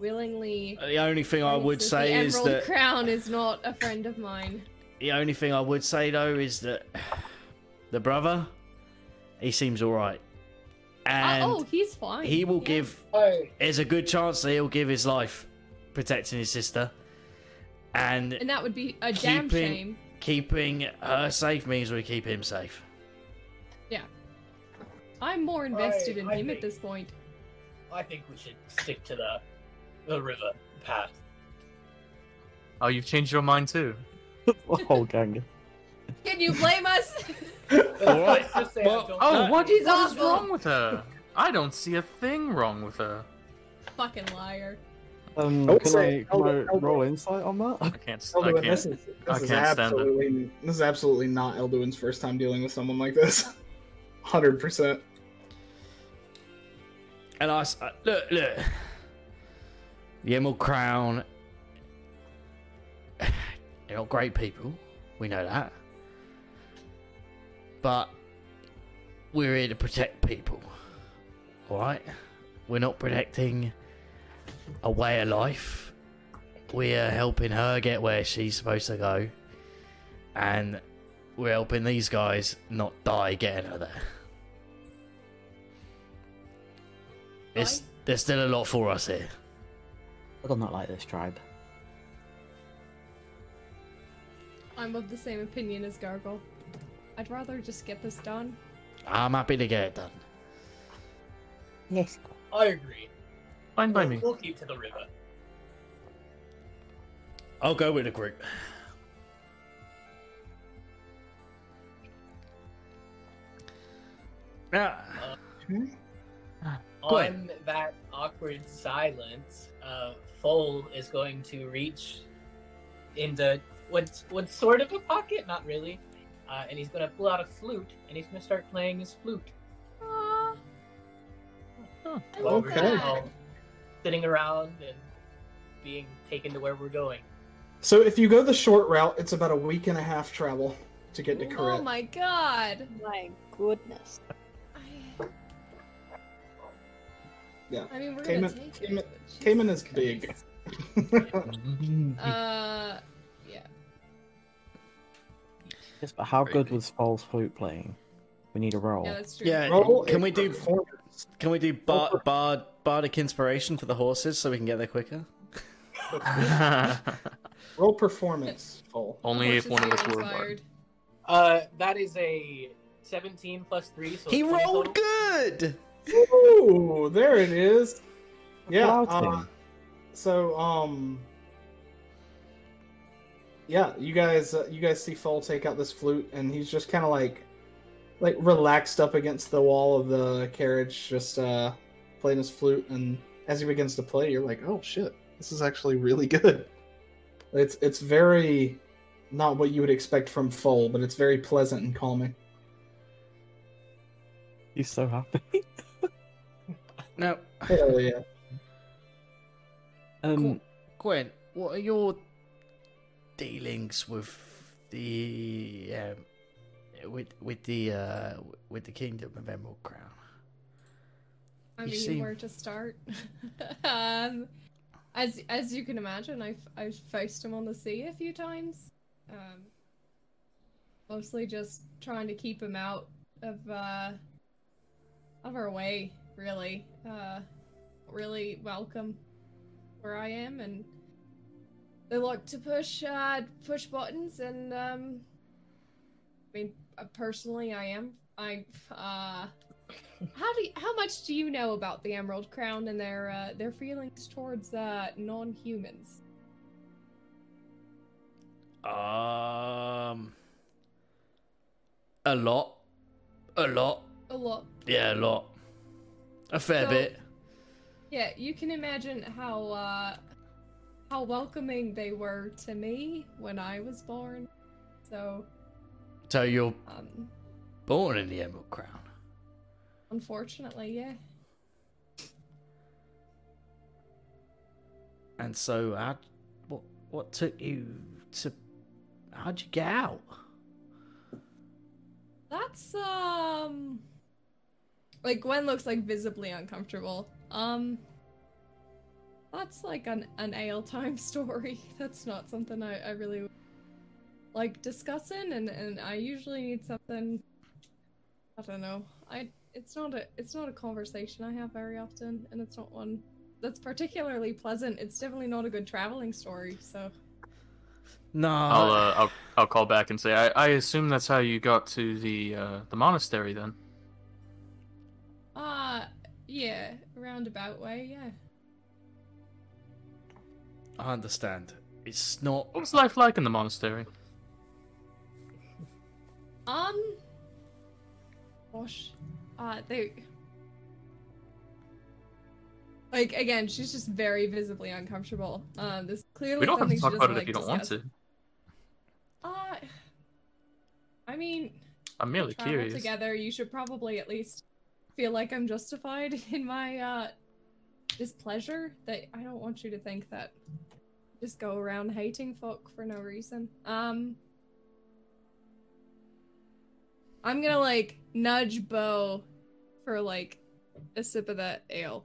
willingly. The only thing I would say the is Emerald that Crown is not a friend of mine. the only thing I would say though is that the brother, he seems all right, Uh, and oh, he's fine. he will yeah. give. Hey. There's a good chance that he'll give his life protecting his sister, and And that would be a damn keeping- shame. keeping her safe means we keep him safe. I'm more invested I- in I him think- at this point. I think we should stick to the the river path. Oh, you've changed your mind too. oh, gang. Can you blame us? Let's just say I Well, Oh, what, He's what is awful. wrong with her? I don't see a thing wrong with her. Fucking liar. Um, I can say I, can I Elder- Elder- roll insight on that? I can't. I can't. this is, I this is can't stand it. absolutely this is absolutely not Elduin's first time dealing with someone like this. hundred percent. And I, uh, look, look. The Emerald Crown. They're not great people. We know that. But we're here to protect people. Alright? We're not protecting a way of life. We're helping her get where she's supposed to go. And we're helping these guys not die getting her there. There's, there's still a lot for us here. I do not like this tribe. I'm of the same opinion as Gurgle. I'd rather just get this done. I'm happy to get it done. Yes. I agree. Fine by We'll, me. we'll keep to the river. I'll go with the group. Now, Go ahead. On that awkward silence, uh, Foal is going to reach into what's what's sort of a pocket, not really, uh, and he's going to pull out a flute and he's going to start playing his flute. Aw. Huh. While we're Okay. that. all sitting around and being taken to where we're going. So if you go the short route, it's about a week and a half travel to get to Corette. Oh my god. My goodness. Yeah. I mean, we're Cayman- gonna take Cayman- it. but Cayman Jesus is big. Uh, yeah. Yes, but how good was False flute playing? We need a roll. Yeah, that's true. yeah, Roll can we do performance. can we do bar, bard bardic inspiration for the horses so we can get there quicker? Roll performance full. Only if one of us get were a bard. Uh, that is a 17 plus 3, so He rolled total. good. Ooh, there it is. Yeah. Uh, so um. Yeah, you guys, uh, you guys see Foal take out this flute, and he's just kind of like, like relaxed up against the wall of the carriage, just uh, playing his flute. And as he begins to play, you're like, oh shit, this is actually really good. It's it's very not what you would expect from Foal, but it's very pleasant and calming. He's so happy. Now, Hell yeah. um, Gwen, what are your dealings with the um, with with the uh, with the Kingdom of Emerald Crown? I You mean, seem- where to start? um, as as you can imagine, I've I've faced him on the sea a few times. Um, mostly just trying to keep him out of uh, of our way, really. Uh, really welcome where I am, and they like to push uh, push buttons, and um, I mean, uh, personally, I am I uh. How do you, how much do you know about the Emerald Crown and their uh, their feelings towards uh, non-humans? Um, a lot, a lot, A lot. yeah, a lot, a fair So- bit. Yeah, you can imagine how uh, how welcoming they were to me when I was born. So, So you're um, born in the Emerald Crown. unfortunately, yeah. And so, how, what what took you to? How'd you get out? That's um like Gwen looks like visibly uncomfortable. Um that's like an an ale time story. That's not something I, I really like discussing and, and I usually need something I don't know. I it's not a it's not a conversation I have very often and it's not one that's particularly pleasant. It's definitely not a good traveling story, so No, I'll, uh, I'll I'll call back and say I, I assume that's how you got to the uh, the monastery then. Yeah, roundabout way, yeah. I understand. It's not. What's life like in the monastery? Um. Gosh. Uh, they. Like again, she's just very visibly uncomfortable. Um, this is clearly We don't have to talk about doesn't it if you don't want to. Uh, I mean, I'm merely curious. together, you should probably at least feel like I'm justified in my uh displeasure. That I don't want you to think that just go around hating folk for no reason. Um I'm gonna like nudge Bo for like a sip of that ale.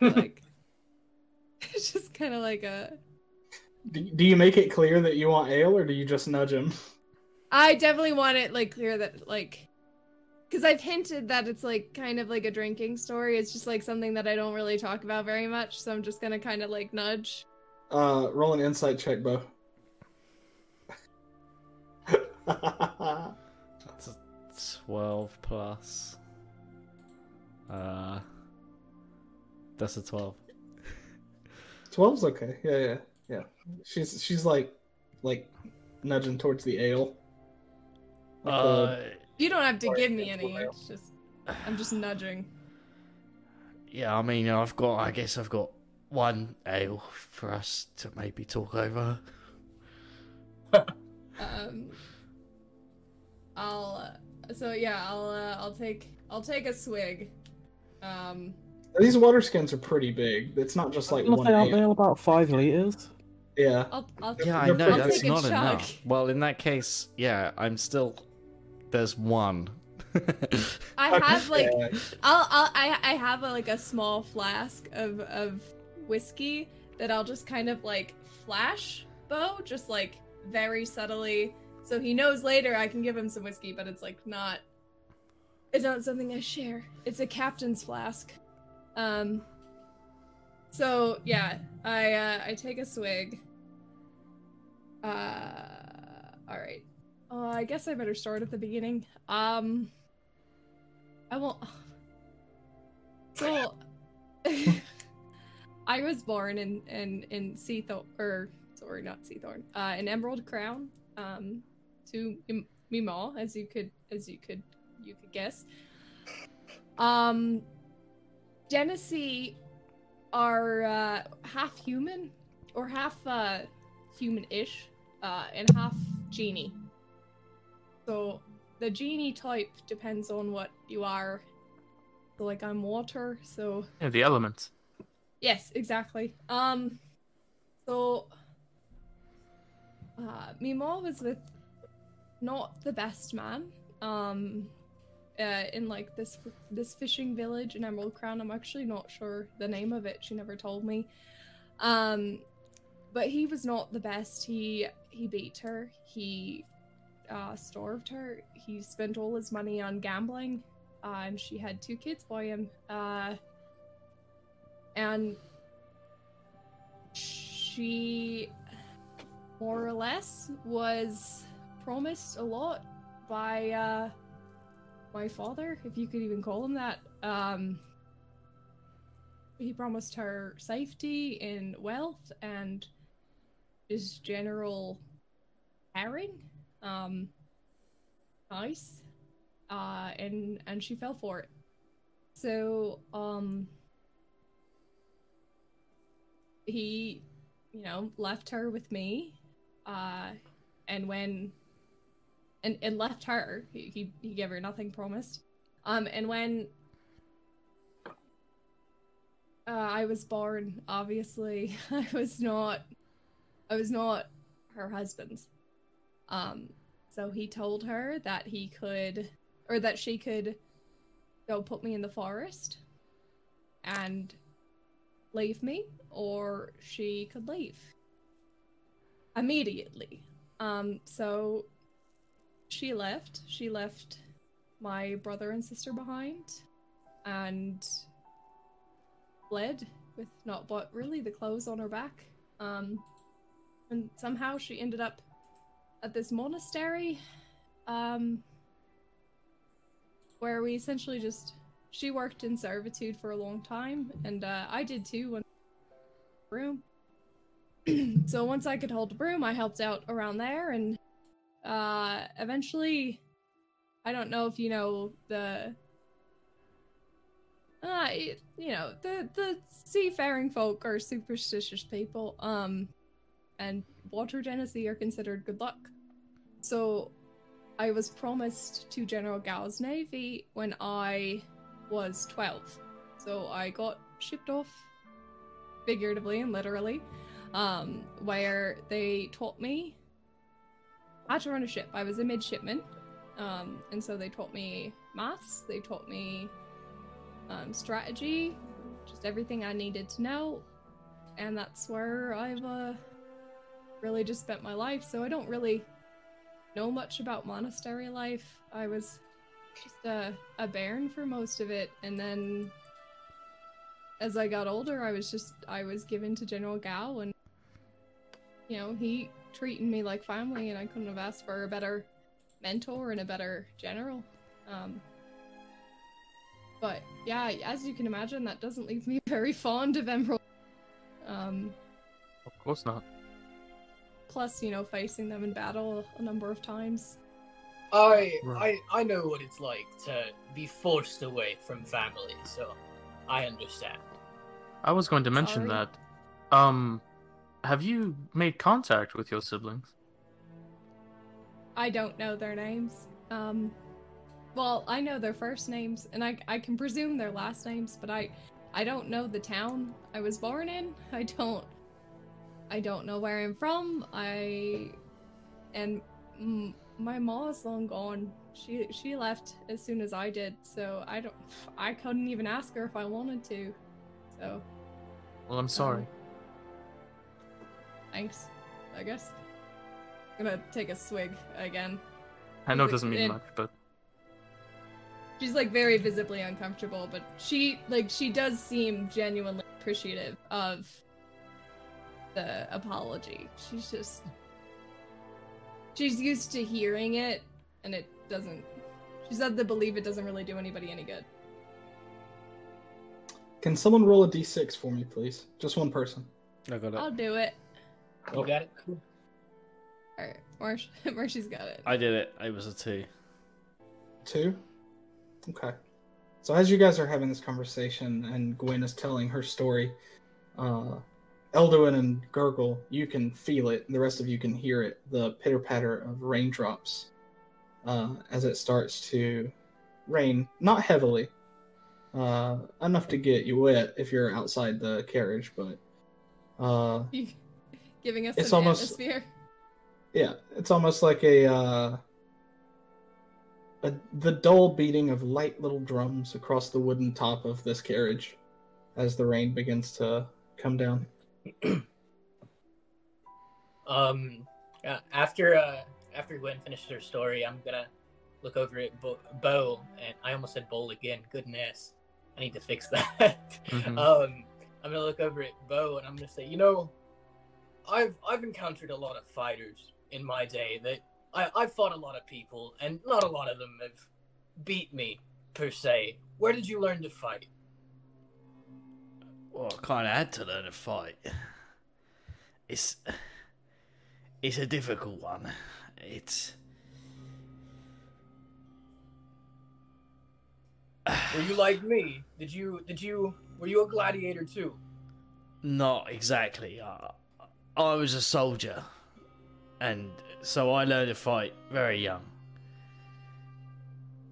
Like it's just kind of like a Do, do you make it clear that you want ale, or do you just nudge him? I definitely want it like clear that like because I've hinted that it's like kind of like a drinking story. It's just like something that I don't really talk about very much, so I'm just gonna kind of like nudge. Uh, roll an insight check, Bo. That's a 12 plus. Uh, that's a 12. 12's okay. Yeah, yeah, yeah. She's she's like like nudging towards the ale. Like the- Uh, You don't have to give me any. wild. It's just I'm just nudging. yeah, I mean, I've got, I guess I've got one ale for us to maybe talk over. Um, I'll. Uh, so yeah, I'll. Uh, I'll take. I'll take a swig. Um. These water skins are pretty big. It's not just like I'm one gonna say, aren't they all about five liters? Yeah. I'll. I'll Yeah, I know, that's not take enough. Well, in that case, yeah, I'm still. There's one. I have like. I'll. I'll. I. I have a, like a small flask of of whiskey that I'll just kind of like flash Bo, just like very subtly, so he knows later I can give him some whiskey, but it's like not. It's not something I share. It's a captain's flask. Um. So yeah, I uh, I take a swig. Uh. All right. Uh, I guess I better start at the beginning. Um. I won't. So, I was born in in in Seathorn, or sorry, not Seathorn, uh, in Emerald Crown, um, to M- Mima, as you could as you could you could guess. Um, Genasi are uh, half human or half uh, human-ish, uh, and half genie. So the genie type depends on what you are. So like I'm water, so Yeah, the elements. yes, exactly. Um, so uh, Mima was with not the best man. Um, uh, in like this this fishing village in Emerald Crown. I'm actually not sure the name of it. She never told me. Um, but he was not the best. He he beat her. He uh, starved her. He spent all his money on gambling, uh, and she had two kids by him. Uh, and she, more or less, was promised a lot by uh, my father, if you could even call him that. Um, he promised her safety and wealth and just general caring um nice uh and and she fell for it. So um he you know left her with me uh and when and and left her he he, he gave her nothing promised. Um and when uh, I was born obviously I was not I was not her husband um, so he told her that he could, or that she could go put me in the forest and leave me, or she could leave immediately. Um, so she left. She left my brother and sister behind and fled with not but really the clothes on her back. Um, and somehow she ended up at this monastery um where we essentially just she worked in servitude for a long time and uh, i did too when broom. So once i could hold a broom i helped out around there and uh eventually i don't know if you know the uh you know the the seafaring folk are superstitious people um and water Genasi are considered good luck. So I was promised to General Gao's navy when I was 12. So I got shipped off figuratively and literally um, where they taught me how to run a ship. I was a midshipman, um, and so they taught me maths, they taught me um, strategy, just everything I needed to know, and that's where I've uh, really just spent my life. So I don't really know much about monastery life. I was just a, a baron for most of it, and then as I got older, I was just I was given to General Gao, and you know he treated me like family, and I couldn't have asked for a better mentor and a better general. Um, but yeah, as you can imagine, that doesn't leave me very fond of Emerald. Um, Of course not. Plus, you know, facing them in battle a number of times. I I I know what it's like to be forced away from family, so I understand. I was going to mention Sorry. that. Um, have you made contact with your siblings? I don't know their names. Um, well, I know their first names, and I I can presume their last names, but I I don't know the town I was born in. I don't I don't know where I'm from. I and mm, my mom's long gone. She she left as soon as I did, so I don't I couldn't even ask her if I wanted to. So Well, I'm sorry. thanks, I guess. gonna take a swig again. I know it it- doesn't mean it- much, but She's like very visibly uncomfortable, but she like she does seem genuinely appreciative of the apology. She's just she's used to hearing it and it doesn't she's of the belief it doesn't really do anybody any good. Can someone roll a d6 for me, please? Just one person. I got I'll do it. You got it? Alright, Marsh Marshy's got it. I did it. It was a two. Two? Okay. So as you guys are having this conversation and Gwen is telling her story, uh Elduin and Gurgle, you can feel it, and the rest of you can hear it, the pitter patter of raindrops uh, as it starts to rain, not heavily, uh, enough to get you wet if you're outside the carriage, but uh, giving us It's almost- atmosphere. yeah, it's almost like a, uh, a the dull beating of light little drums across the wooden top of this carriage as the rain begins to come down. Um, uh, after uh, after Gwen finishes her story, I'm gonna look over at Bo, Bo and I almost said Bowl again. Goodness, I need to fix that. Mhm. um, I'm gonna look over at Bo and I'm gonna say, you know, I've I've encountered a lot of fighters in my day that I I've fought a lot of people and not a lot of them have beat me per se. Where did you learn to fight? Well, I kind of had to learn to fight. It's it's a difficult one. It's Were you like me? Did you did you were you a gladiator too? not exactly. I, I was a soldier, and so I learned to fight very young.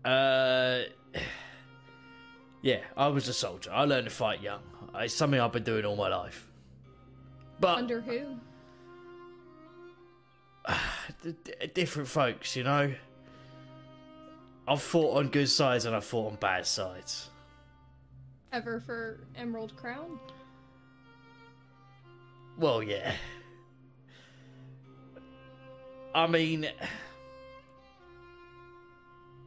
Uh, yeah, I was a soldier. I learned to fight young. It's something I've been doing all my life. But Under who? different folks, you know. I've fought on good sides and I've fought on bad sides. Ever for Emerald Crown? Well, yeah. I mean,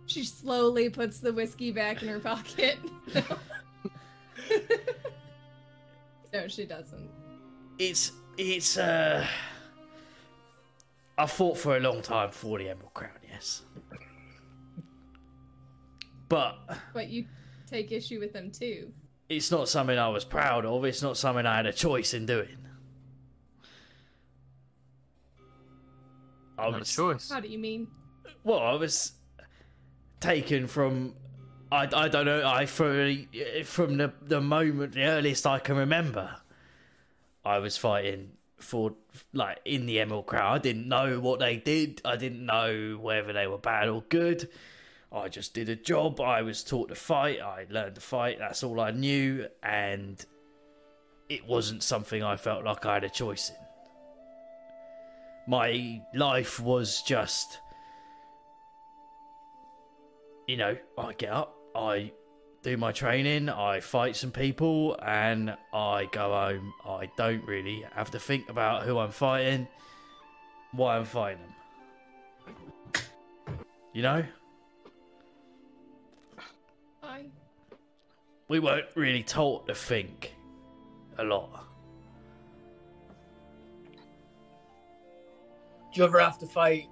She slowly puts the whiskey back in her pocket. no, she doesn't. it's it's uh. I fought for a long time for the Emerald Crown, yes. But But you take issue with them too. it's not something I was proud of. It's not something I had a choice in doing. I not a was choice. How do you mean? well, I was taken from I, I don't know I from from the the moment the earliest I can remember. I was fighting for like in the Emerald Crown. I didn't know what they did. I didn't know whether they were bad or good. I just did a job. I was taught to fight. I learned to fight. That's all I knew, and it wasn't something I felt like I had a choice in. My life was just, you know, I get up, I do my training, I fight some people, and I go home. I don't really have to think about who I'm fighting, why I'm fighting them. You know? I We weren't really taught to think a lot. Do you ever have to fight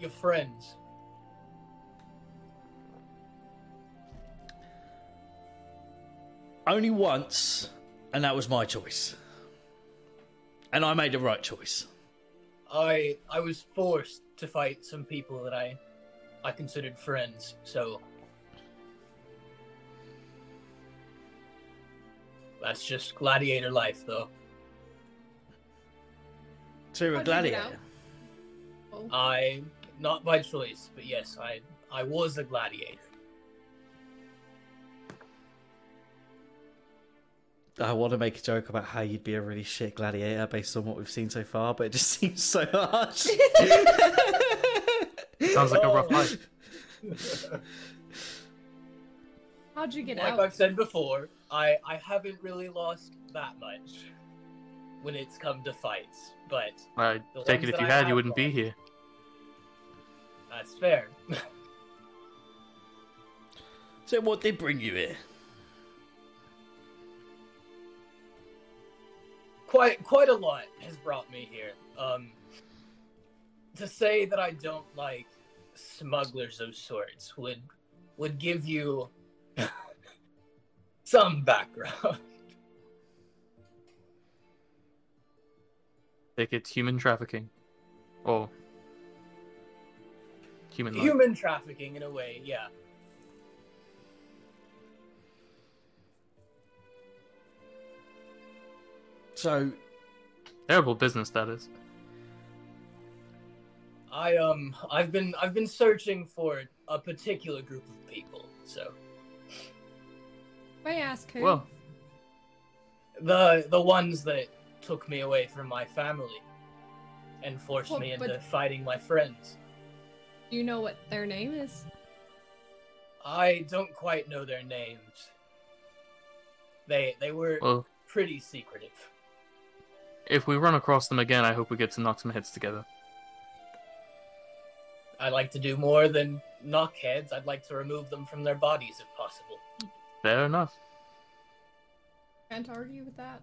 your friends? Only once, and that was my choice. And I made the right choice. I I was forced to fight some people that I I considered friends. So that's just gladiator life, though. So you're a How'd you get gladiator. Oh. I not by choice, but yes, I I was a gladiator. I want to make a joke about how you'd be a really shit gladiator based on what we've seen so far, but it just seems so harsh. Sounds like a rough life. How'd you get Like out? Like I've said before, I I haven't really lost that much when it's come to fights, but I The take it if you I had, you wouldn't be here. that's fair. so what did bring you here? Quite quite a lot has brought me here. Um, to say that I don't like smugglers of sorts would would give you some background. Take it's human trafficking. Or human life. Human trafficking, in a way, yeah. So Terrible business that is. I um I've been I've been searching for a particular group of people. So If I ask who? Well, the the ones that took me away from my family and forced Well, me into but- fighting my friends. do you know what their name is? I don't quite know their names. They they were well, pretty secretive. If we run across them again, I hope we get to knock some heads together. I'd like to do more than knock heads. I'd like to remove them from their bodies if possible. Fair enough. Can't argue with that.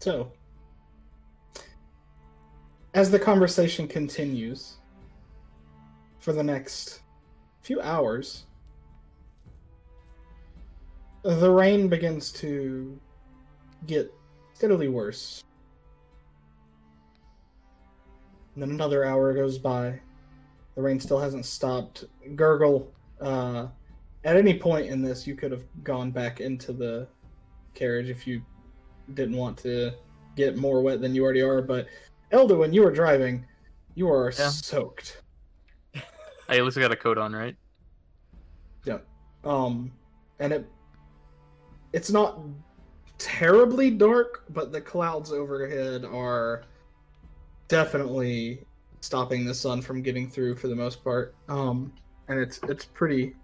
So, as the conversation continues for the next few hours, the rain begins to get steadily worse. And then another hour goes by. The rain still hasn't stopped. Gurgle, uh, at any point in this, you could have gone back into the carriage if you didn't want to get more wet than you already are. But Elda, when you were driving, you are Yeah. soaked. I at least got a coat on, right? Yeah. Um, and it it's not terribly dark, but the clouds overhead are definitely stopping the sun from getting through for the most part. Um, and it's it's pretty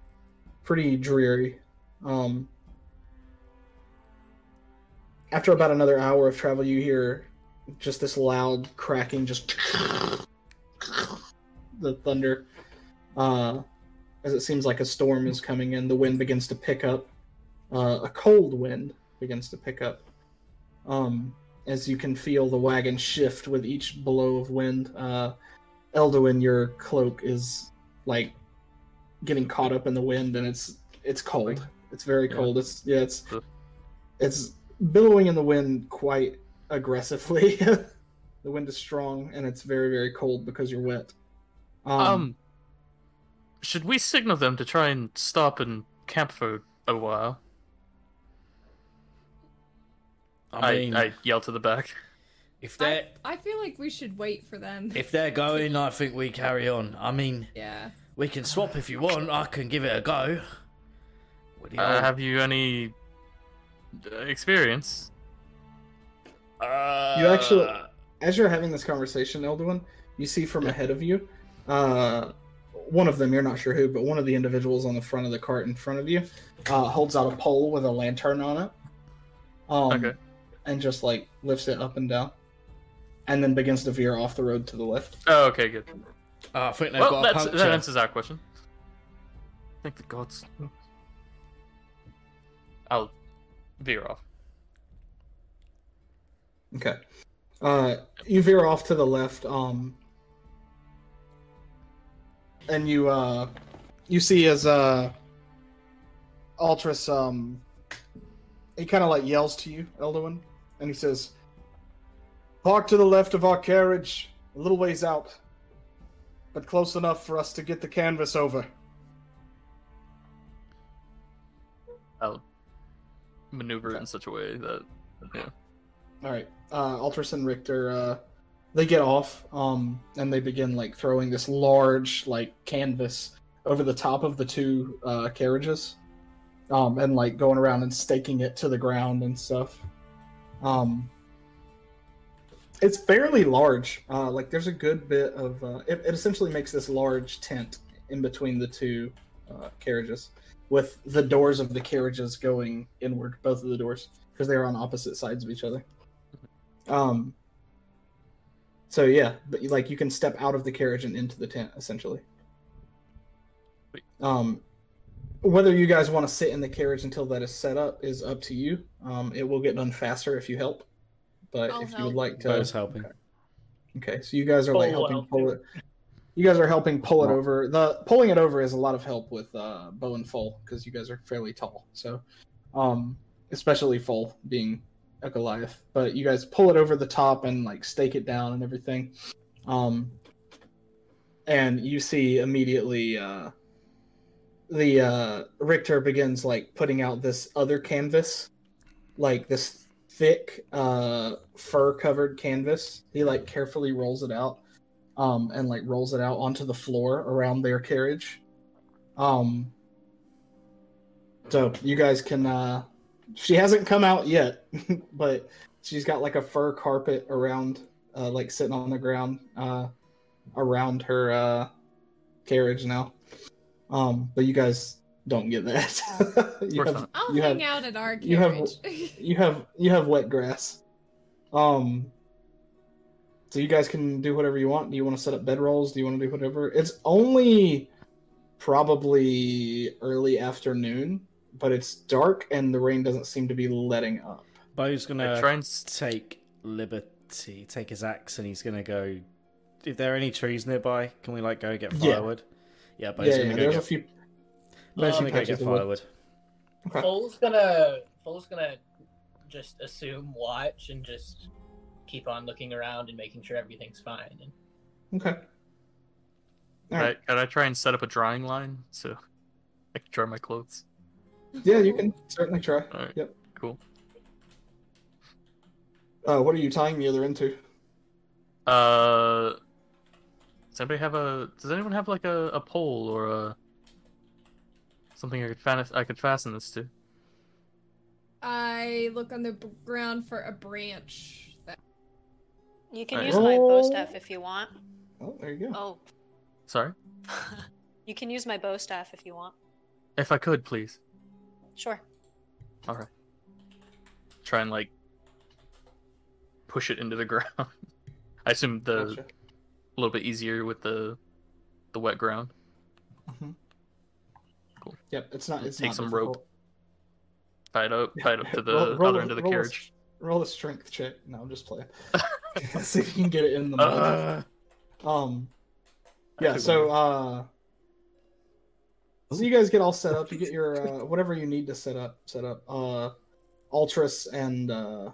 pretty dreary. Um, after about another hour of travel, you hear just this loud cracking, just the thunder. Uh, as it seems like a storm is coming in. The wind begins to pick up. Uh, a cold wind begins to pick up. Um, as you can feel the wagon shift with each blow of wind. Uh, Elduin, your cloak is like getting caught up in the wind, and it's it's cold. It's very Yeah. cold. It's yeah, it's it's billowing in the wind quite aggressively. the wind is strong, and it's very very cold because you're wet. Um, should we signal them to try and stop and camp for a while. I mean, I, I yell to the back. if they're I feel like we should wait for them. if they're going, I think we carry on. I mean, yeah. we can swap if you want. I can give it a go. What do you Uh, have you any uh, experience? uh, You actually- As you're having this conversation, Elduin, you see from ahead of you, uh, one of them, you're not sure who, but one of the individuals on the front of the cart in front of you uh, holds out a pole with a lantern on it. Um, Okay. And just like lifts it up and down. And then begins to veer off the road to the left. Oh, okay, good. Uh, I Well, got that's, that answers that question. Thank the gods. I'll veer off. Okay. Uh, you veer off to the left, um, and you uh, you see as uh, Altris um, he kind of like yells to you, Elduin, and he says, "Park to the left of our carriage, a little ways out, but close enough for us to get the canvas over." I'll maneuver it Okay. in such a way that yeah. All right. Uh, Altris and Richter, uh, they get off, um, and they begin like throwing this large like canvas over the top of the two uh, carriages, um, and like going around and staking it to the ground and stuff. Um, it's fairly large. Uh, like there's a good bit of. Uh, it, it essentially makes this large tent in between the two uh, carriages, with the doors of the carriages going inward, both of the doors, because they're on opposite sides of each other. Um. So yeah, but like you can step out of the carriage and into the tent essentially. Um, whether you guys want to sit in the carriage until that is set up is up to you. Um, it will get done faster if you help. But I'll if you would like to, Bo's helping. Okay, so you guys are like helping help. pull it. You guys are helping pull it over. The pulling it over is a lot of help with uh, Bo and Full because you guys are fairly tall. So, um, especially Full being a Goliath, but you guys pull it over the top and like stake it down and everything. Um, and you see immediately uh, the uh, Richter begins like putting out this other canvas, like this thick uh, fur covered canvas. He like carefully rolls it out, um, and like rolls it out onto the floor around their carriage. Um, so you guys can. Uh, she hasn't come out yet, but she's got like a fur carpet around, uh, like sitting on the ground, uh, around her uh, carriage now. Um, but you guys don't get that. you course have, not. I'll you hang have, out at our you have- you have you have wet grass. Um so you guys can do whatever you want. Do you want to set up bedrolls? Do you want to do whatever? It's only probably early afternoon, but it's dark and the rain doesn't seem to be letting up. Bo's I gonna try and take liberty, take his axe, and he's gonna go. If there are any trees nearby, can we like go get firewood? Yeah, Bo's yeah, gonna yeah, there's get. a few Bo's there's a gonna few patches get of wood. firewood. Okay. Fole's gonna Fole's gonna just assume watch and just keep on looking around and making sure everything's fine. And Okay. Can I, can I try and set up a drying line so I can dry my clothes? Yeah, you can certainly try. Alright. Yep. Cool. Uh, what are you tying the other into? Uh, does anybody have a? Does anyone have like a, a pole or a something I could fan, I could fasten this to? I look on the b- ground for a branch. That... You can Alright. use my bow staff if you want. Oh, there you go. Oh, Sorry, you can use my bow staff if you want. if I could, please. Sure. All right. Try and like push it into the ground. I assume the Gotcha. A little bit easier with the the wet ground. Cool. Yep, it's not. It's not Take not some rope. Tie it up, tie it up to the Roll- roll other a- end of the roll carriage. s- roll a strength check. No, I'm just playing. See if you can get it in the. Uh, Um, yeah. So, uh, so you guys get all set up. You get your uh, whatever you need to set up. Set up. Uh, Altris and uh,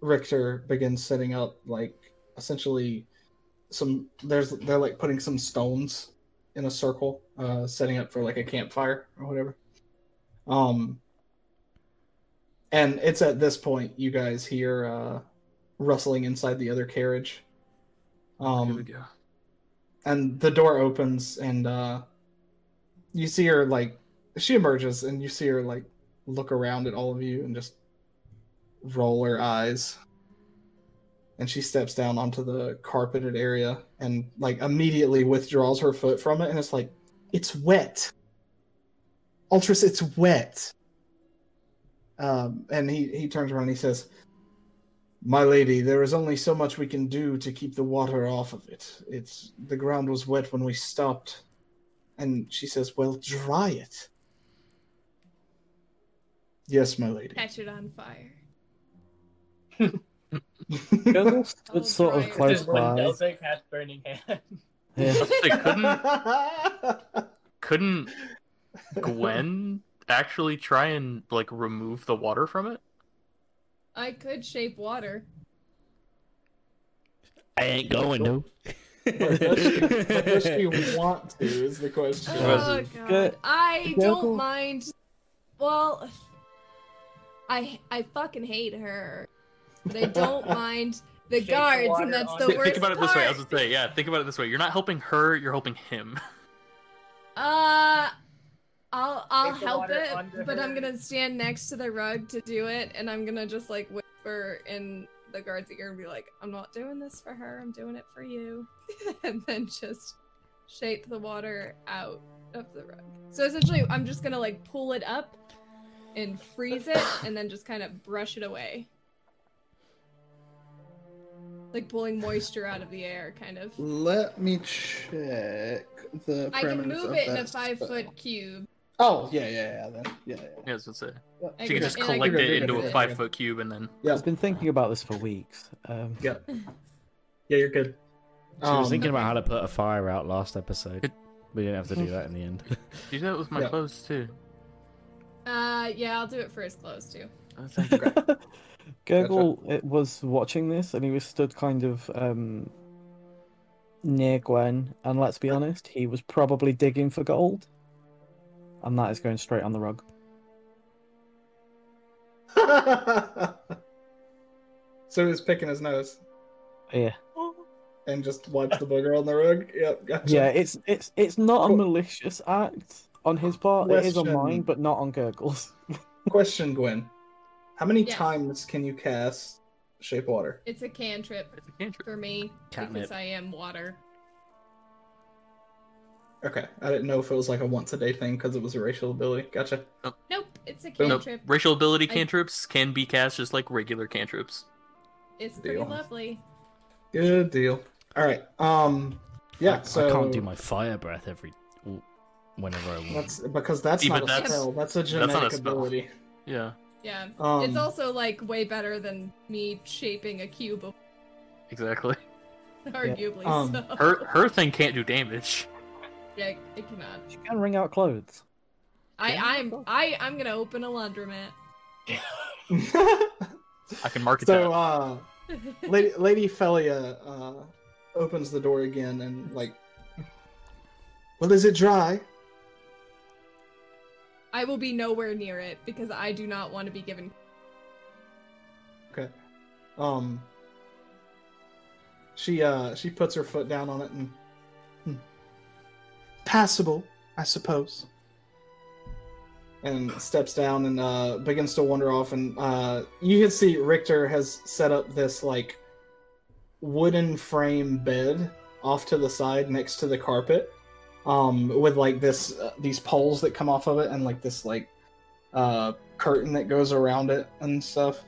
Richter begin setting up like essentially some. There's they're like putting some stones in a circle, uh, setting up for like a campfire or whatever. Um, and it's at this point you guys hear uh, rustling inside the other carriage. Um, Here we go. and the door opens and uh you see her like she emerges and you see her like look around at all of you and just roll her eyes and she steps down onto the carpeted area and like immediately withdraws her foot from it and it's like it's wet Altris it's wet um and he he turns around and he says my lady, there is only so much we can do to keep the water off of it. It's the ground was wet when we stopped. And she says, Well, dry it. Yes, my lady. Catch it on fire. Gurgle I'll stood sort of it. close by. Delta cast burning hand. Yeah. They couldn't couldn't Gwen actually try and like remove the water from it? I could shape water. I ain't going no. But does she, but does she want to? Is the question. Oh Good. god. I Gurgle. don't mind. Well, I I fucking hate her, but I don't mind the Shake guards, water and that's on the it. worst think about it this way. I was part. gonna say, yeah. Think about it this way. You're not helping her. You're helping him. Uh, I'll I'll Take help it, onto but I'm gonna stand next to the rug to do it, and I'm gonna just like whisper in the guard's ear and be like, "I'm not doing this for her. I'm doing it for you," and then just shape the water out of the rug. So essentially, I'm just gonna like pull it up and freeze it, and then just kind of brush it away, like pulling moisture out of the air, kind of. Let me check the. I can move it in a five spell. foot cube. Oh yeah, yeah, yeah. Then yeah, yeah. Yeah, I was gonna yeah. I She can- can just collect can- it into Yeah. a five foot cube and then. Yeah. I've been thinking about this for weeks. Um, Yeah. Yeah, you're good. She was Um, thinking about how to put a fire out last episode. We didn't have to do that in the end. Do that with my Yeah. clothes too. Uh, yeah, I'll do it for his clothes too. Oh, Gurgle it was watching this and he was stood kind of um, near Gwen. And let's be honest, he was probably digging for gold. And that is going straight on the rug. so he's picking his nose Yeah. and just wipes the booger on the rug. Yep, gotcha. Yeah, it's it's it's not a malicious act on his part. It is on mine, but not on Gurgle's. Question, Gwen. How many Yes. times can you cast Shape Water? It's a cantrip It's a cantrip. for me Catnip. because I am water. Okay, I didn't know if it was like a once a day thing because it was a racial ability. Gotcha. Nope, it's a Nope. Nope. cantrip. Racial ability I- cantrips can be cast just like regular cantrips. It's pretty lovely. Good deal. All right. Um. Yeah. I, so I can't do my fire breath every whenever I want. That's because that's Even not a that's- spell. That's a that's not a genetic spell. ability. Yeah, Yeah. Um, it's also like way better than me shaping a cube, exactly. arguably. Um, so. Her her thing can't do damage. yeah, it cannot. She can wring out clothes. I, Yeah, I'm cool. I I'm gonna open a laundromat. I can market so, that. uh, Lady Lady Felia uh, opens the door again and like, well, is it dry? I will be nowhere near it because I do not want to be given. Okay. Um. She uh she puts her foot down on it and hmm. passable, I suppose. And steps down and uh begins to wander off and uh you can see Richter has set up this like wooden frame bed off to the side next to the carpet. Um with like this uh, these poles that come off of it and like this like uh curtain that goes around it and stuff.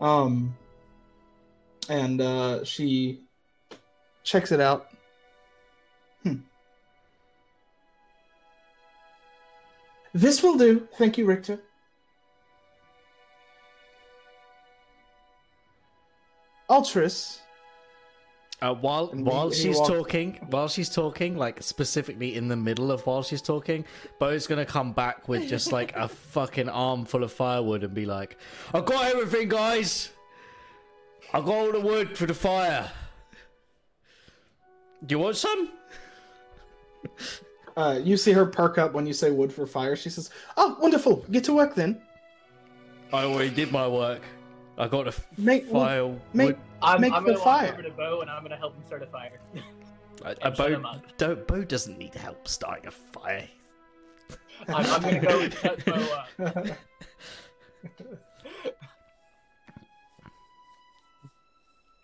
Um, and uh, she checks it out. Hmm. This will do. Thank you, Richter. Altris. Uh, while And while he- he she's walked- talking, while she's talking, like specifically in the middle of while she's talking, Bo's gonna come back with just like a fucking arm full of firewood and be like, "I got everything, guys. I got all the wood for the fire. Do you want some?" Uh, you see her perk up when you say wood for fire. She says, "Oh, wonderful! Get to work then. I already did my work. I got a Make wood- file. make wood- I'm, Make I'm the gonna fire. walk over to Bo and I'm gonna help him start a fire. a, a shut him Bo, up. don't, Bo doesn't need help starting a fire. I'm, I'm gonna go and cut Bo up.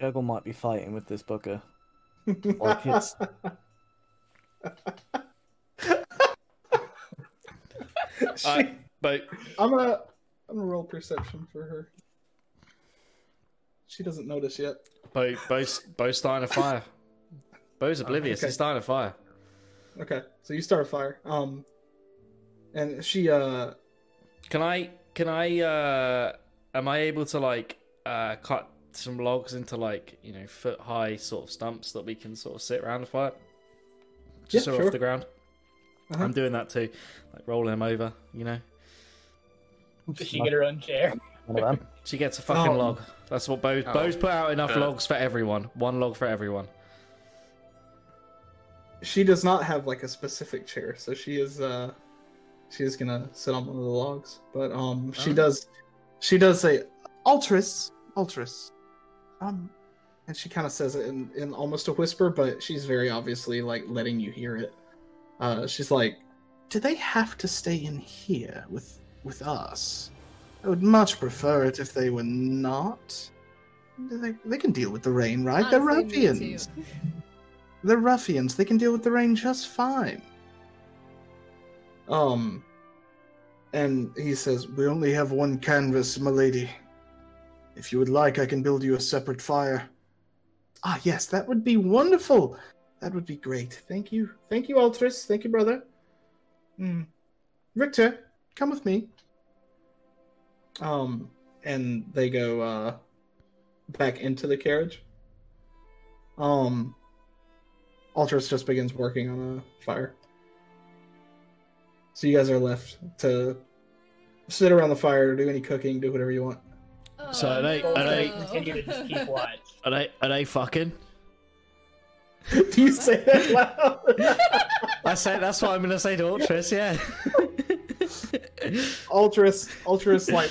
Gurgle might be fighting with this booger. Like it's She- Alright, Bo, I'm gonna I'm gonna roll perception for her. She doesn't notice yet. Bo, Bo's, Bo's starting a fire. Bo's oblivious. okay. He's starting a fire. Okay, so you start a fire. Um, and she uh Can I? Can I? uh Am I able to like uh cut some logs into like you know foot high sort of stumps that we can sort of sit around the fire? Just Yeah, so sure. off the ground. Uh-huh. I'm doing that too, like rolling them over. You know, Does she get her own chair? one of them. she gets a fucking Oh. log. That's what Bo. Oh. Bo's put out enough Uh. logs for everyone. One log for everyone. she does not have like a specific chair, so she is uh she is gonna sit on one of the logs. But um she Oh. does she does say Altris Altris. Um and she kind of says it in, in almost a whisper, but she's very obviously like letting you hear it. Uh she's like, Do they have to stay in here with with us? I would much prefer it if they were not. They, they can deal with the rain, right? They're Honestly, too. ruffians. They're ruffians. They can deal with the rain just fine. Um, and he says, "We only have one canvas, milady. If you would like, I can build you a separate fire." Ah, yes, that would be wonderful. That would be great. Thank you, thank you, Altris. Thank you, brother. Hmm. Richter, come with me. Um, and they go uh back into the carriage. Um, Altris just begins working on a fire. So you guys are left to sit around the fire, do any cooking, do whatever you want. So are they- Oh, are they- Continue to just keep watch. Are they? Are they fucking? do you say that loud? I say that's what I'm gonna say to Altris. Yeah. Altris, Altris, like,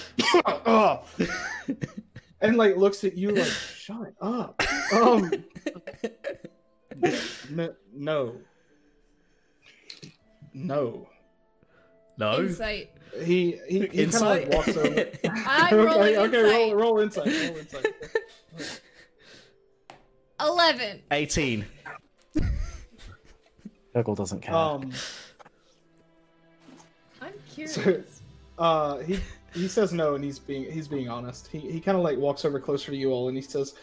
oh, and like looks at you like, shut up. Um, n- no, no. no. Insight. He he, he kind of like walks over. I'm rolling okay, okay, insight. roll roll insight. Roll insight. Eleven. 18. Gurgle doesn't count. Um, I'm curious. So- uh, he he says no, and he's being he's being honest. He he kind of like walks over closer to you all, and he says,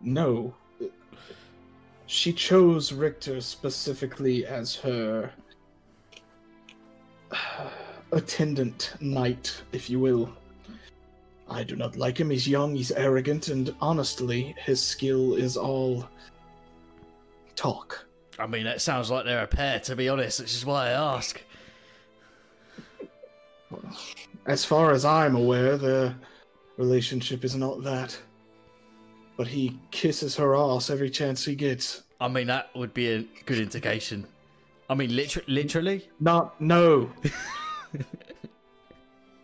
"No, she chose Richter specifically as her attendant knight, if you will. I do not like him. He's young, he's arrogant, and honestly, his skill is all talk." I mean, that sounds like they're a pair, to be honest, which is why I ask. As far as I'm aware, their relationship is not that. But he kisses her ass every chance he gets. I mean, that would be a good indication. I mean, liter- literally? Not no.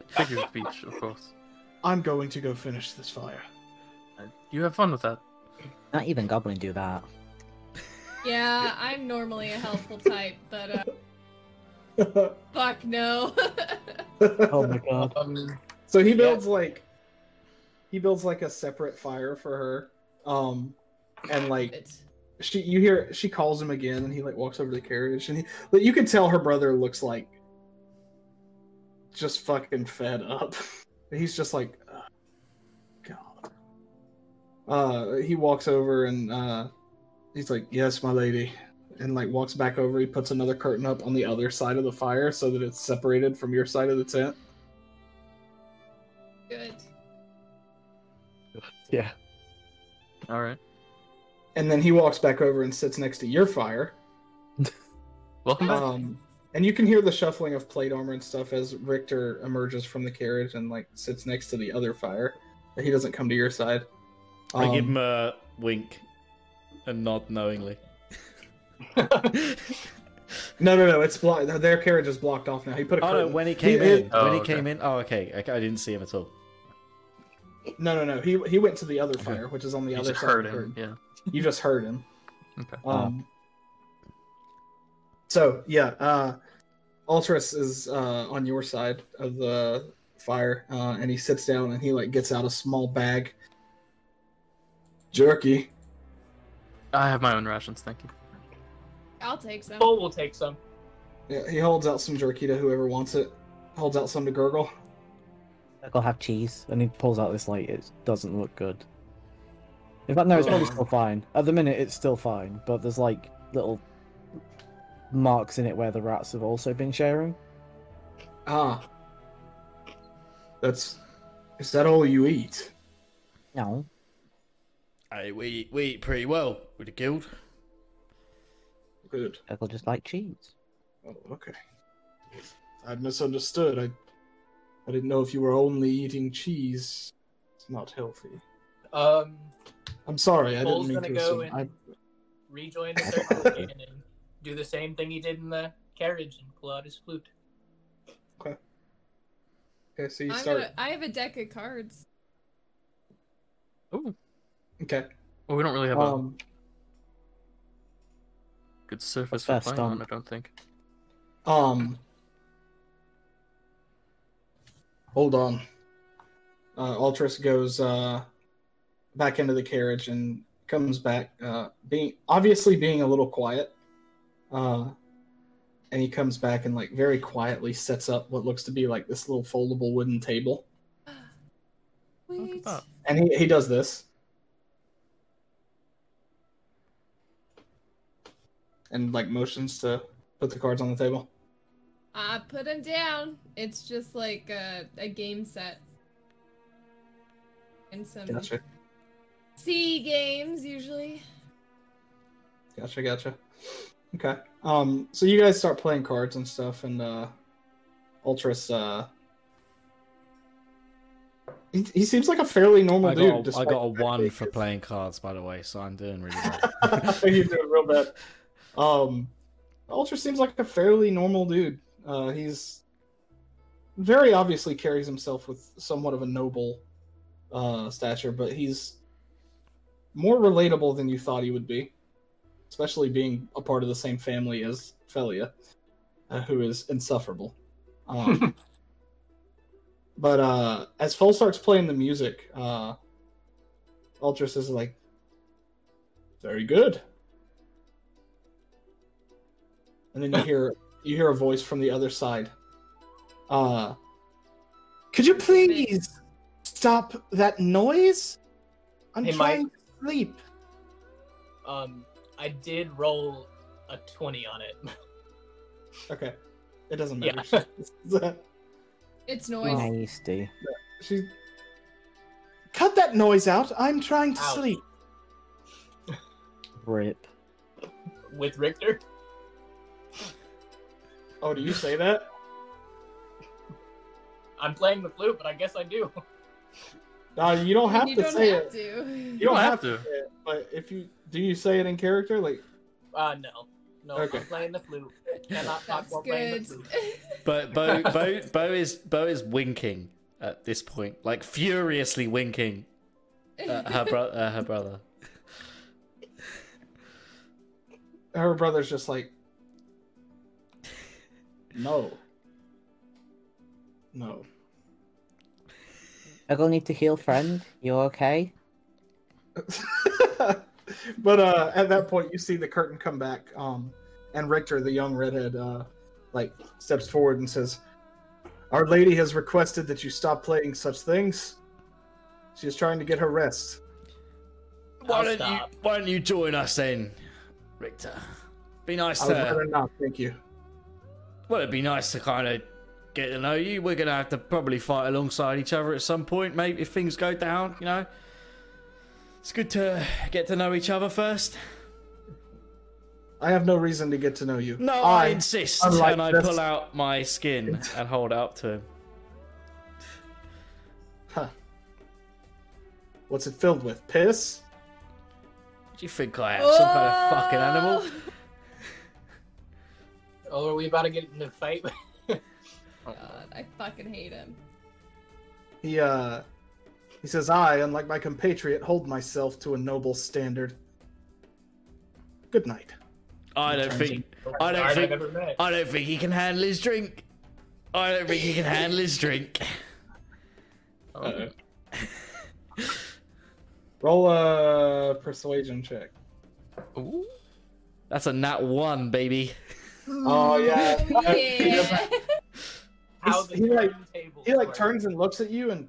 Figure of speech, of course. I'm going to go finish this fire. Uh, You have fun with that. Not even Goblin do that. Yeah, I'm normally a helpful type, but uh, fuck no. oh my god. Um, So he builds like he builds like a separate fire for her. Um and like she you hear she calls him again and he like walks over to the carriage and he but you can tell her brother looks like just fucking fed up he's just like "Ugh, god uh he walks over and uh he's like yes my lady and like walks back over he puts another curtain up on the other side of the fire so that it's separated from your side of the tent Good. Yeah. All right. and then he walks back over and sits next to your fire Welcome. Um, and you can hear the shuffling of plate armor and stuff as Richter emerges from the carriage and like sits next to the other fire. But he doesn't come to your side. I give Um, him a wink and nod knowingly. No, no, no. It's blocked. Their carriage is blocked off now. He put a Oh no, when he came He- in, Oh, when he okay. came in. Oh, okay. okay. I didn't see him at all. No, no, no. He he went to the other fire, which is on the You other just side. heard of the him. Yeah. You just heard him. Okay. Um. So yeah, uh, Altris is uh, on your side of the fire, uh, and he sits down and he like gets out a small bag. Jerky. I have my own rations, thank you. I'll take some. Bull will take some. Yeah, he holds out some jerky to whoever wants it. Holds out some to Gurgle. I'll have cheese. And he pulls out this light. It doesn't look good. In fact, no, it's probably Oh. still fine. At the minute, it's still fine, but there's like little marks in it where the rats have also been sharing. Ah. That's. Is that all you eat? No. Hey, we we eat pretty well with the guild. Good. Gurgle just like cheese. Oh, okay. I'd misunderstood. I, I didn't know if you were only eating cheese. It's not healthy. Um, I'm sorry. I Bull's didn't mean gonna to go assume. and I, rejoin the circle again and do the same thing he did in the carriage and pull out his flute. okay, Okay, so you I'm start. gonna, I have a deck of cards. Ooh. Okay. Well, we don't really have a Um. Good surface what's for that playing on, I don't think. Um. Hold on. Uh, Altris goes uh, back into the carriage and comes back, uh, being obviously being a little quiet. Uh, and he comes back and like very quietly sets up what looks to be like this little foldable wooden table. Look Wait. And he, he does this. And like motions to put the cards on the table. I put them down. It's just like a, a game set. And some Gotcha. C games usually. Gotcha, gotcha. Okay. Um, so you guys start playing cards and stuff, and uh, Altris, uh, he, he seems like a fairly normal I dude. got, a, I got a one for playing cards, by the way, so I'm doing really well. You're doing real bad. Um, Ultra seems like a fairly normal dude. Uh, he's very obviously carries himself with somewhat of a noble uh, stature, but he's more relatable than you thought he would be, especially being a part of the same family as Felia, uh, who is insufferable. Um, but uh, as Full starts playing the music, uh, Altris is like, very good. And then you hear you hear a voice from the other side. Uh could you please stop that noise? I'm Hey, trying Mike. to sleep. Um, I did roll a 20 on it. Okay. It doesn't matter. Yeah. It's noise. Tasty. she Cut that noise out. I'm trying to Ouch. sleep. Rip. With Richter? Oh, do you say that? I'm playing the flute, but I guess I do. No, you don't have you to don't say have it. to. You don't have to. say it, but if you do you say it in character like Uh, no. No, Okay. I'm playing the flute. Cannot talk while playing the flute. But Bo, Bo, Bo is Bo is winking at this point, like furiously winking at her, bro- uh, her brother. her brother's just like no no Gurgle need to heal, friend. You okay? but uh at that point you see the curtain come back um and richter the young redhead uh like steps forward and says our lady has requested that you stop playing such things she is trying to get her rest Why I'll don't stop. you Why don't you join us then, Richter? Be nice i would to. rather not thank you Well, it'd be nice to kind of get to know you. We're gonna have to probably fight alongside each other at some point, maybe if things go down. You know, it's good to get to know each other first. i have no reason to get to know you No, I, I, insist, and I this- pull out my skin and hold it up to him. huh. what's it filled with piss Do you think I am some kind of fucking animal? Oh! Oh! Are we about to get into a fight? God, I fucking hate him. He uh he says, I, unlike my compatriot, hold myself to a noble standard. Good night. I don't think. I don't think. I don't think he can handle his drink. I don't think he can handle his drink. Uh-oh. Roll a persuasion check. Ooh. That's a nat one, baby. Oh yeah. Oh, yeah. How He's- the he like he like work. turns and looks at you and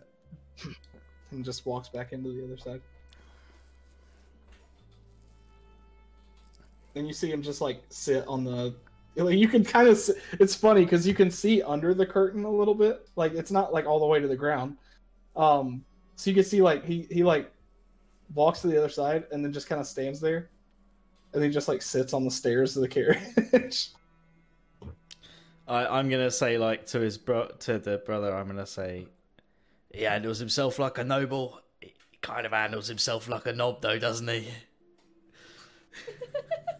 and just walks back into the other side. And you see him just like sit on the. Like, you can kind of. It's funny because you can see under the curtain a little bit. Like it's not like all the way to the ground. Um, so you can see like he he like walks to the other side and then just kind of stands there, and then just like sits on the stairs of the carriage. I, I'm gonna say like to his bro to the brother. I'm gonna say he handles himself like a noble. He kind of handles himself like a knob, though, doesn't he?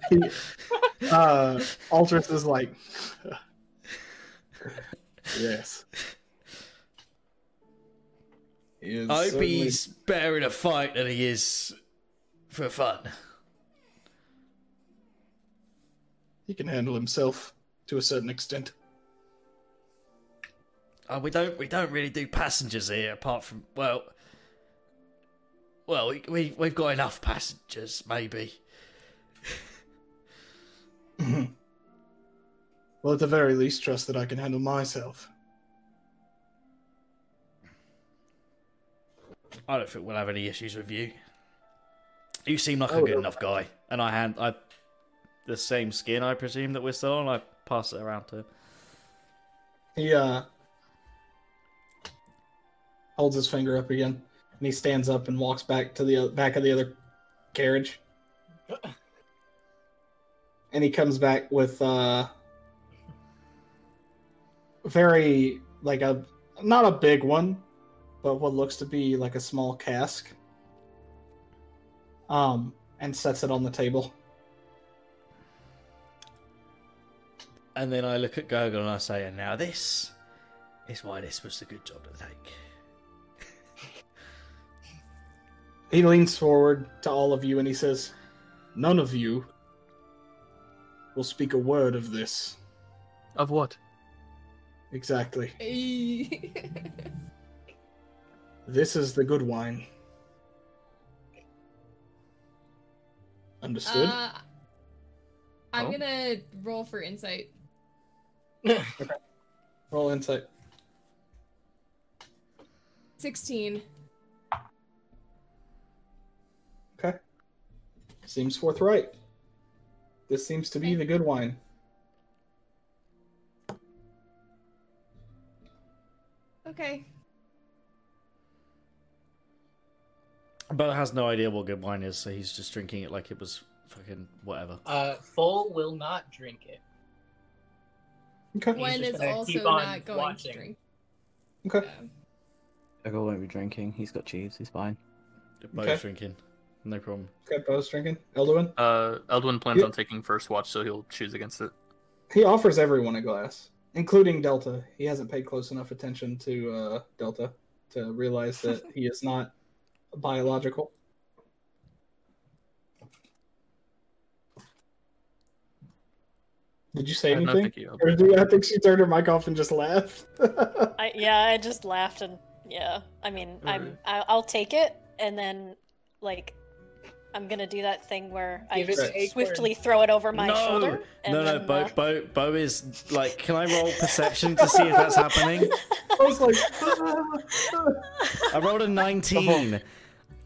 He- uh, Altris is like, yes. He is I hope certainly- he's better in a fight than he is for fun. he can handle himself to a certain extent. Oh, we don't we don't really do passengers here, apart from well, well we, we we've got enough passengers, maybe. Well, at the very least, trust that I can handle myself. I don't think we'll have any issues with you. You seem like a Oh, good no. enough guy, and I hand I the same skin, I presume that we're still on. I pass it around to him. He uh holds his finger up again, and he stands up and walks back to the back of the other carriage. and he comes back with uh very like a not a big one, but what looks to be like a small cask. Um, and sets it on the table. And then I look at Gurgle and I say, and now this is why this was a good job to take. He leans forward to all of you and he says, None of you will speak a word of this. Of what? Exactly. This is the good wine. Understood? Uh, I'm Oh. gonna roll for insight. Roll insight. 16. Okay. Seems forthright. This seems to be the good wine. Okay. Bo has no idea what good wine is, so he's just drinking it like it was fucking whatever. Uh, Full will not drink it. Okay. Gwen is also not going watching. to drink. Okay. Yeah. Gurgle won't be drinking. He's got cheese. He's fine. Bo's Okay. drinking. No problem. Okay, Bo's drinking. Elduin? Uh, Elduin plans Yeah. on taking first watch, so he'll choose against it. He offers everyone a glass, including Delta. He hasn't paid close enough attention to uh, Delta to realize that he is not biological. Did you say Uh, no, anything? thank you. Or do I think she turned her mic off and just laughed? I, yeah, I just laughed and yeah. I mean, I'm I, I'll take it and then like I'm gonna do that thing where I Give it just to Acorn. swiftly throw it over my no, shoulder. And no, no. then, Bo, uh, Bo, Bo is like. Can I roll perception to see if that's happening? I was like, I rolled a 19.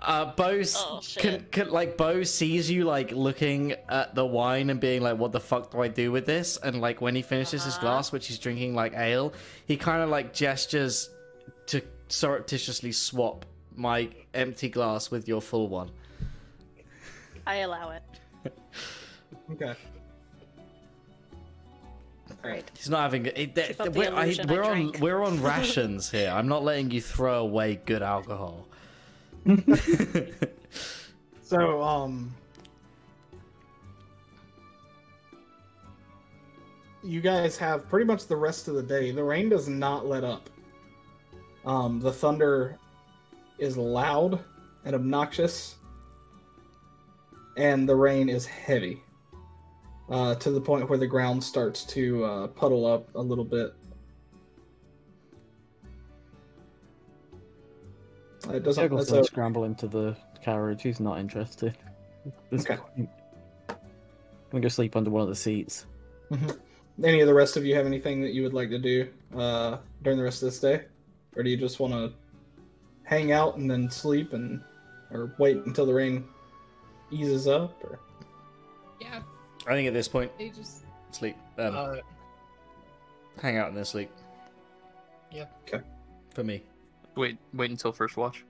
Uh, Bo, Oh, can, can, like Bo sees you like looking at the wine and being like, "What the fuck do I do with this?" And like when he finishes his Uh-huh. glass, which he's drinking like ale, he kind of like gestures to surreptitiously swap my empty glass with your full one. I allow it. okay. Great. He's not having it. Keep up the we're, I, we're on drank. we're on rations here. I'm not letting you throw away good alcohol. So, um. you guys have pretty much the rest of the day. The rain does not let up. Um, the thunder is loud and obnoxious, and the rain is heavy uh, to the point where the ground starts to uh, puddle up a little bit. It doesn't. Juggle's so- gonna scramble into the carriage. He's not interested. at This Okay. point. gonna go sleep under one of the seats. any of the rest of you have anything that you would like to do uh, during the rest of this day, or do you just want to hang out and then sleep and or wait until the rain eases up? Or Yeah, I think at this point, they just. sleep. Um, Uh, hang out and then sleep. Yeah. Okay. For me. Wait, wait until first watch.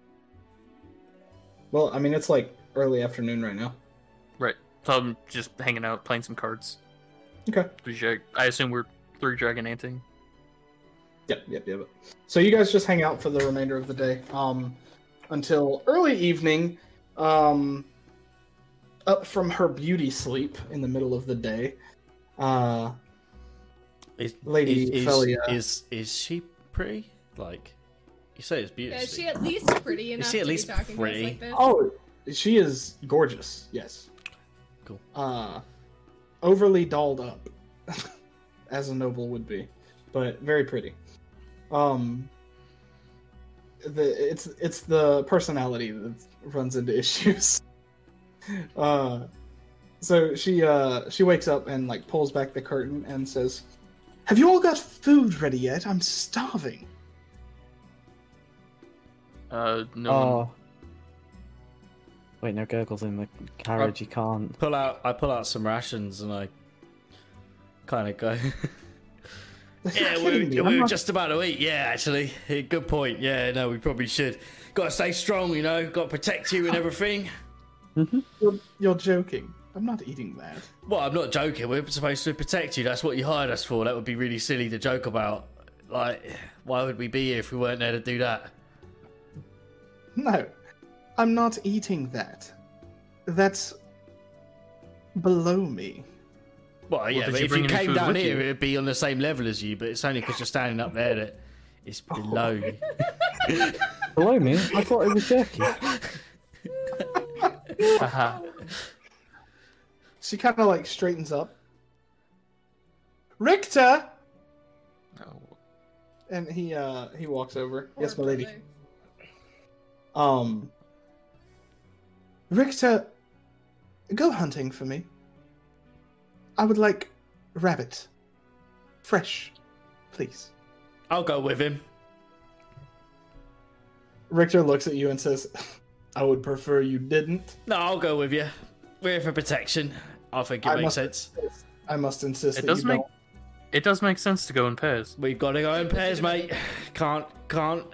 well, I mean, it's like early afternoon right now. Right. So I'm just hanging out, playing some cards. Okay. Which I I assume we're three dragon anting. Yep, yep, yep. So you guys just hang out for the remainder of the day, um, until early evening. Um, up from her beauty sleep in the middle of the day, uh, Is, Lady is, Felia. is, is she pretty? Like, you say it's Yeah, beautiful. is she at least pretty enough she at to least be talking pretty? to us like this? Oh, she is gorgeous. Yes. Cool. Uh, overly dolled up, as a noble would be, but very pretty. Um, the it's it's the personality that runs into issues. Uh, so she uh she wakes up and like pulls back the curtain and says, "Have you all got food ready yet? I'm starving." Uh, no one. oh. Wait, no, Gurgle's in the carriage. You can't. pull out. I pull out some rations and I kind of go. yeah, we, we were not- just about to eat. Yeah, actually, good point. Yeah, no, we probably should. Got to stay strong, you know. Got to protect you and everything. You're, you're joking. I'm not eating that. Well, I'm not joking. We're supposed to protect you. That's what you hired us for. That would be really silly to joke about. Like, why would we be here if we weren't there to do that? No, I'm not eating that. That's below me. Well, yeah, did but you if you came down here, you? it'd be on the same level as you. But it's only because you're standing up there that it's below you. Below me? I thought it was jerky. Haha. She kind of like straightens up. Richter, No. and he uh he walks over. Poor yes, my lady. brother. Um, Richter, go hunting for me. I would like rabbit, fresh, please. I'll go with him. Richter looks at you and says, "I would prefer you didn't." No, I'll go with you. We're here for protection. I think it I makes must- sense. I must insist It that does you make don't. it does make sense to go in pairs. We've got to go in pairs, mate. Can't, can't,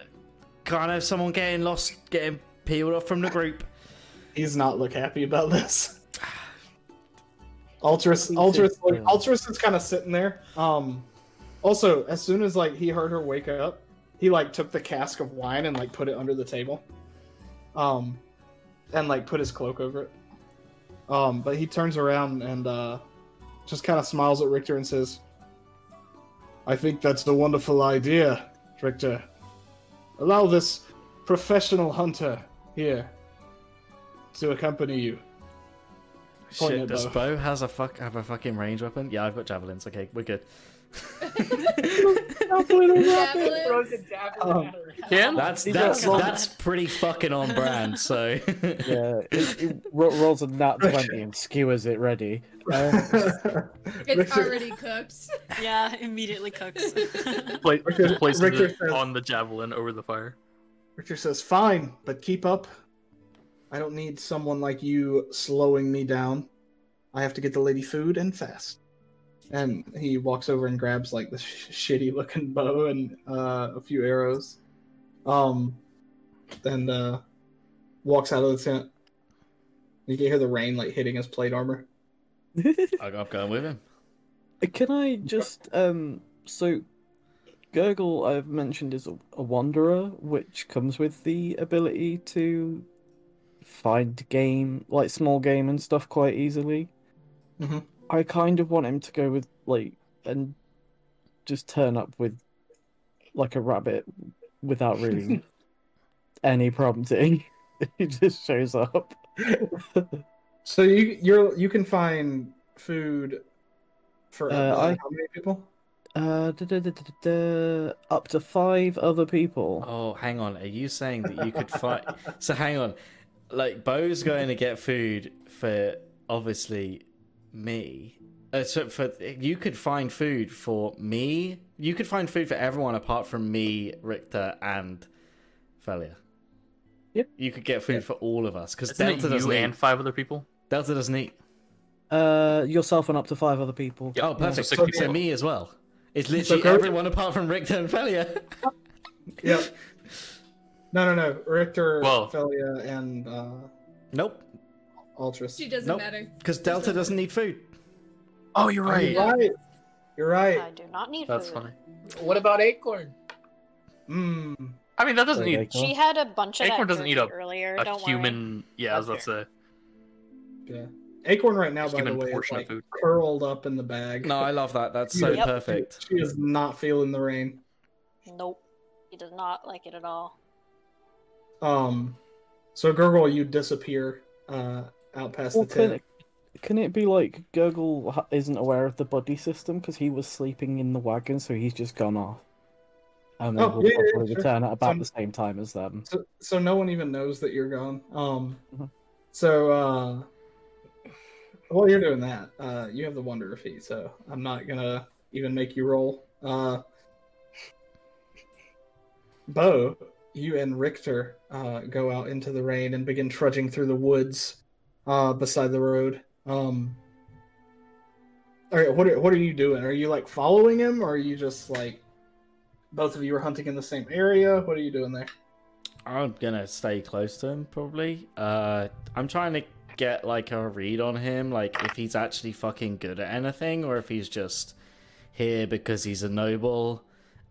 can't have someone getting lost, getting peeled off from the group. He's not look happy about this. Altris, Altris, like, Altris is kind of sitting there. Um, also, as soon as like he heard her wake up, he like took the cask of wine and like put it under the table. Um, and like put his cloak over it. Um, but he turns around and uh, just kind of smiles at Richter and says, "I think that's a wonderful idea, Richter. Allow this professional hunter here to accompany you." Point Shit, does bow. Bo has a fuck have a fucking range weapon? Yeah, I've got javelins. Okay, we're good. Javelin. throws Um, at her. That's He that's got- that's pretty fucking on brand. So Yeah, it, it ro- rolls a nat 20 and skewers it ready. Um, It's already cooked. Yeah, immediately cooks. Pla- Richter- just placing Richter it says- on the javelin over the fire. Richter says, "Fine, but keep up. I don't need someone like you slowing me down. I have to get the lady food and fast." And he walks over and grabs like the sh- shitty-looking bow and uh, a few arrows, um, and uh, walks out of the tent. You can hear the rain like hitting his plate armor. I'm going with him. Can I just um so Gurgle I've mentioned is a, a wanderer, which comes with the ability to find game like small game and stuff quite easily. Mhm. I kind of want him to go with like and just turn up with like a rabbit without really any prompting. he just shows up. So you you're you can find food for Uh, I- how many people? Uh, da, da, da, da, da, up to five other people. Oh, hang on. Are you saying that you could find? so hang on. Like Bo's going to get food for obviously me. Uh, so for you could find food for me. You could find food for everyone apart from me, Richter, and Felia. Yep. You could get food Yeah. for all of us because Isn't it Delta doesn't you eat. and five other people? Delta doesn't eat. Uh, yourself and up to five other people. Yep. Oh, perfect. So So, six me as well. It's literally go- everyone apart from Richter and Felia. Yep. No, no, no. Richter, Well- Felia, and uh, nope, Altris. She doesn't Nope. matter. because Delta doesn't need food. Oh, you're right. You're right. You're right. I do not need food. That's food. funny. What about Acorn? Mm. I mean, that doesn't Sorry, need Acorn. She had a bunch of Acorn that doesn't eat jerky a- earlier. a don't human. Yeah, I was about to say. Yeah. Acorn right now, by the Human way, is portion of like food. curled up in the bag. No, I love that. That's so Yep. perfect. She is not feeling the rain. Nope. He does not like it at all. Um, so Gurgle, you disappear uh, out past Well, the can tent. it, can it be like Gurgle isn't aware of the buddy system because he was sleeping in the wagon, so he's just gone off. And then Oh, we'll yeah, yeah, probably sure. at about Um, the same time as them. So, so no one even knows that you're gone. Um, Mhm. so uh, while you're doing that, uh, you have the wanderer feat. So I'm not gonna even make you roll. Uh, Bo, you and Richter uh, go out into the rain and begin trudging through the woods uh, beside the road. Um, all right, what are, what are you doing? Are you like following him, or are you just like both of you are hunting in the same area? What are you doing there? I'm gonna stay close to him probably. Uh, I'm trying to get like a read on him, like if he's actually fucking good at anything, or if he's just here because he's a noble,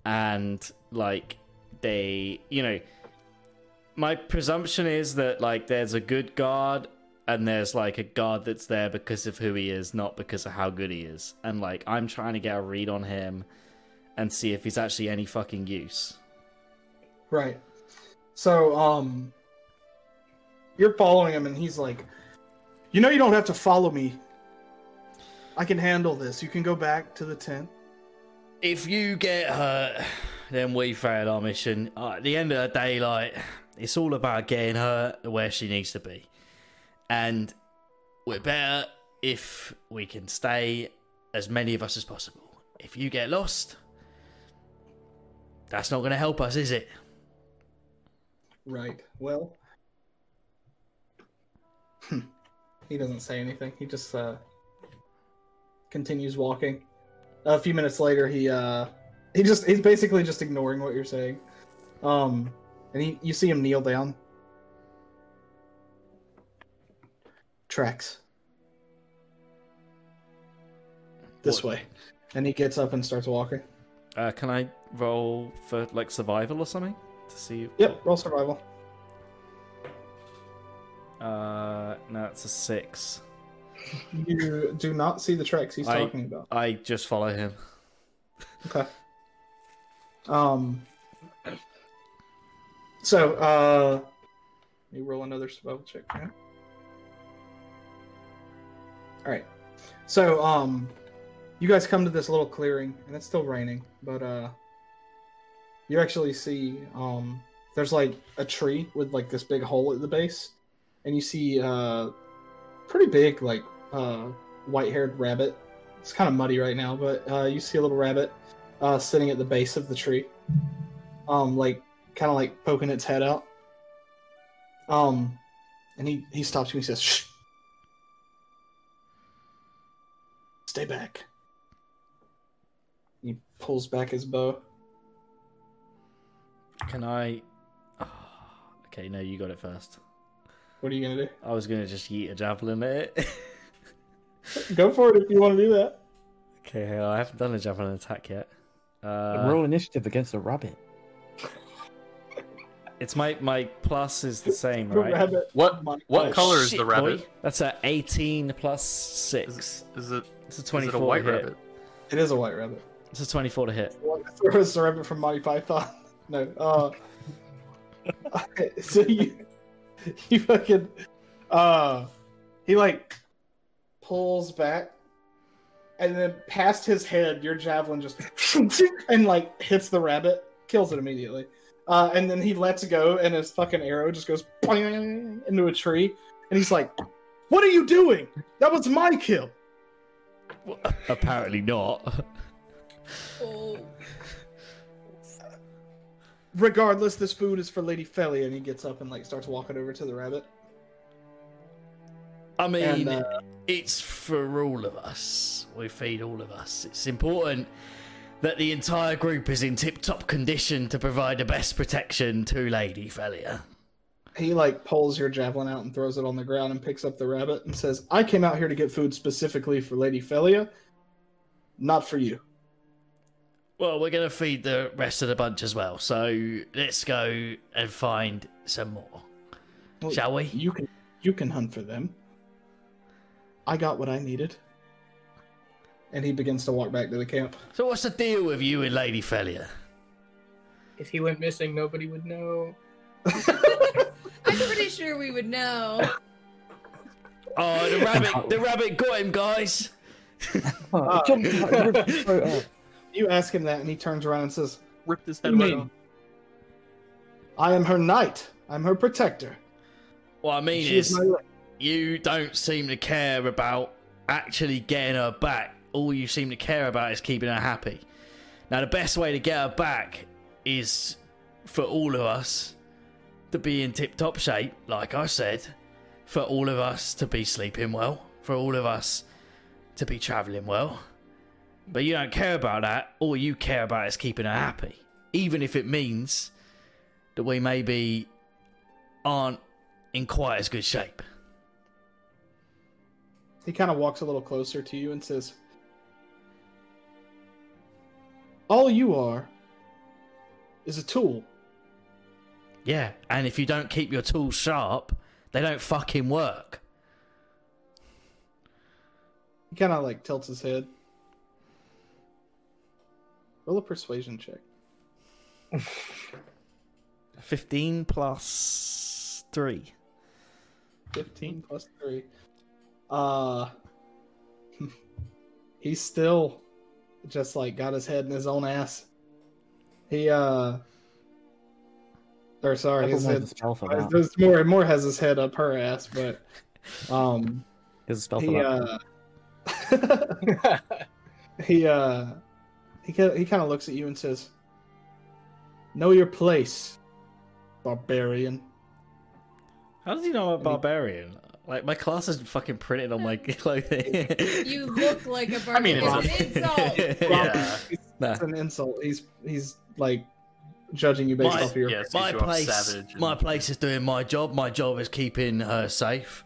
and like they, you know, my presumption is that like there's a good guard and there's like a guard that's there because of who he is, not because of how good he is. And like I'm trying to get a read on him and see if he's actually any fucking use. Right. So, um, you're following him, and he's like, "You know, you don't have to follow me. I can handle this. You can go back to the tent." if you get hurt, then we failed our mission. Uh, At the end of the day, like it's all about getting her where she needs to be, and we're better if we can stay as many of us as possible. If you get lost, that's not going to help us, is it? Right. Well, Hmm. he doesn't say anything. He just uh, continues walking. A few minutes later, he uh, he just he's basically just ignoring what you're saying. Um, and he you see him kneel down. Tracks. This What? way, and he gets up and starts walking. Uh, can I roll for like survival or something to see? Yep, roll survival. Uh, no, it's a six. You do not see the tracks he's I- talking about. I just follow him. Okay. Um. So, uh, let me roll another survival check. Here. All right. So, um, you guys come to this little clearing, and it's still raining, but uh, you actually see um, there's like a tree with like this big hole at the base, and you see uh, pretty big like uh, white-haired rabbit. It's kind of muddy right now, but uh, you see a little rabbit uh, sitting at the base of the tree, um, like kind of like poking its head out. Um, and he he stops you and he says, "Shh, stay back." He pulls back his bow. Can I? Oh, okay, no, you got it first. What are you gonna do? I was gonna just yeet a javelin at it. Go for it if you want to do that. okay, I haven't done a javelin attack yet. Uh, Roll initiative against a rabbit. It's my my plus is the same, The right? rabbit. What My what gosh. color is Shit, the rabbit? boy. That's a 18 plus Is, six. is it It's a is 24 it a white hit. rabbit? It is a white rabbit. It's a 24 to hit. There was a rabbit from Monty Python. No. Uh, so you, you fucking, uh, he like pulls back, and then past his head, your javelin just and like hits the rabbit, kills it immediately. Uh, and then he lets go, and his fucking arrow just goes into a tree, and he's like, "What are you doing? That was my kill." Apparently not. Oh, Regardless, this food is for Lady Felly, and he gets up and like starts walking over to the rabbit. I mean, And, uh, it's for all of us. We feed all of us. It's important that the entire group is in tip-top condition to provide the best protection to Lady Felia. he like pulls your javelin out and throws it on the ground and picks up the rabbit and says, "I came out here to get food specifically for Lady Felia, not for you." Well, we're going to feed the rest of the bunch as well. So let's go and find some more. Well, Shall we? You can you can hunt for them. I got what I needed. And he begins to walk back to the camp. So what's the deal with you and Lady Felia? If he went missing, nobody would know. I'm pretty sure we would know. Oh, the rabbit! the rabbit got him, guys. Oh, it jumped out and ripped his throat out. You ask him that, and he turns around and says, Ripped his head do right off. I am her knight. I'm her protector. What I mean She is is, you don't seem to care about actually getting her back. All you seem to care about is keeping her happy. Now, the best way to get her back is for all of us to be in tip top shape, like I said, for all of us to be sleeping well, for all of us to be traveling well. But you don't care about that. All you care about is keeping her happy, even if it means that we maybe aren't in quite as good shape. He kind of walks a little closer to you and says, All you are is a tool. Yeah, and if you don't keep your tools sharp, they don't fucking work. He kind of like tilts his head. Roll a persuasion check. 15 plus 3. 15 plus 3. Uh, he's still just like got his head in his own ass. He, uh, or sorry, his head. has a spell for that. There's more, more has his head up her ass, but, um, There's a spell he, uh, he, uh, he, ki- he kind of looks at you and says, Know your place, barbarian. How does he know I'm a barbarian? Like, my class isn't fucking printed on my clothing. You look like a I mean, barbarian. it's It's an insult. Yeah. Nah. It's an insult. He's, he's like judging you based My- off of your. yeah, my you place, savage and- my place is doing my job. My job is keeping her safe.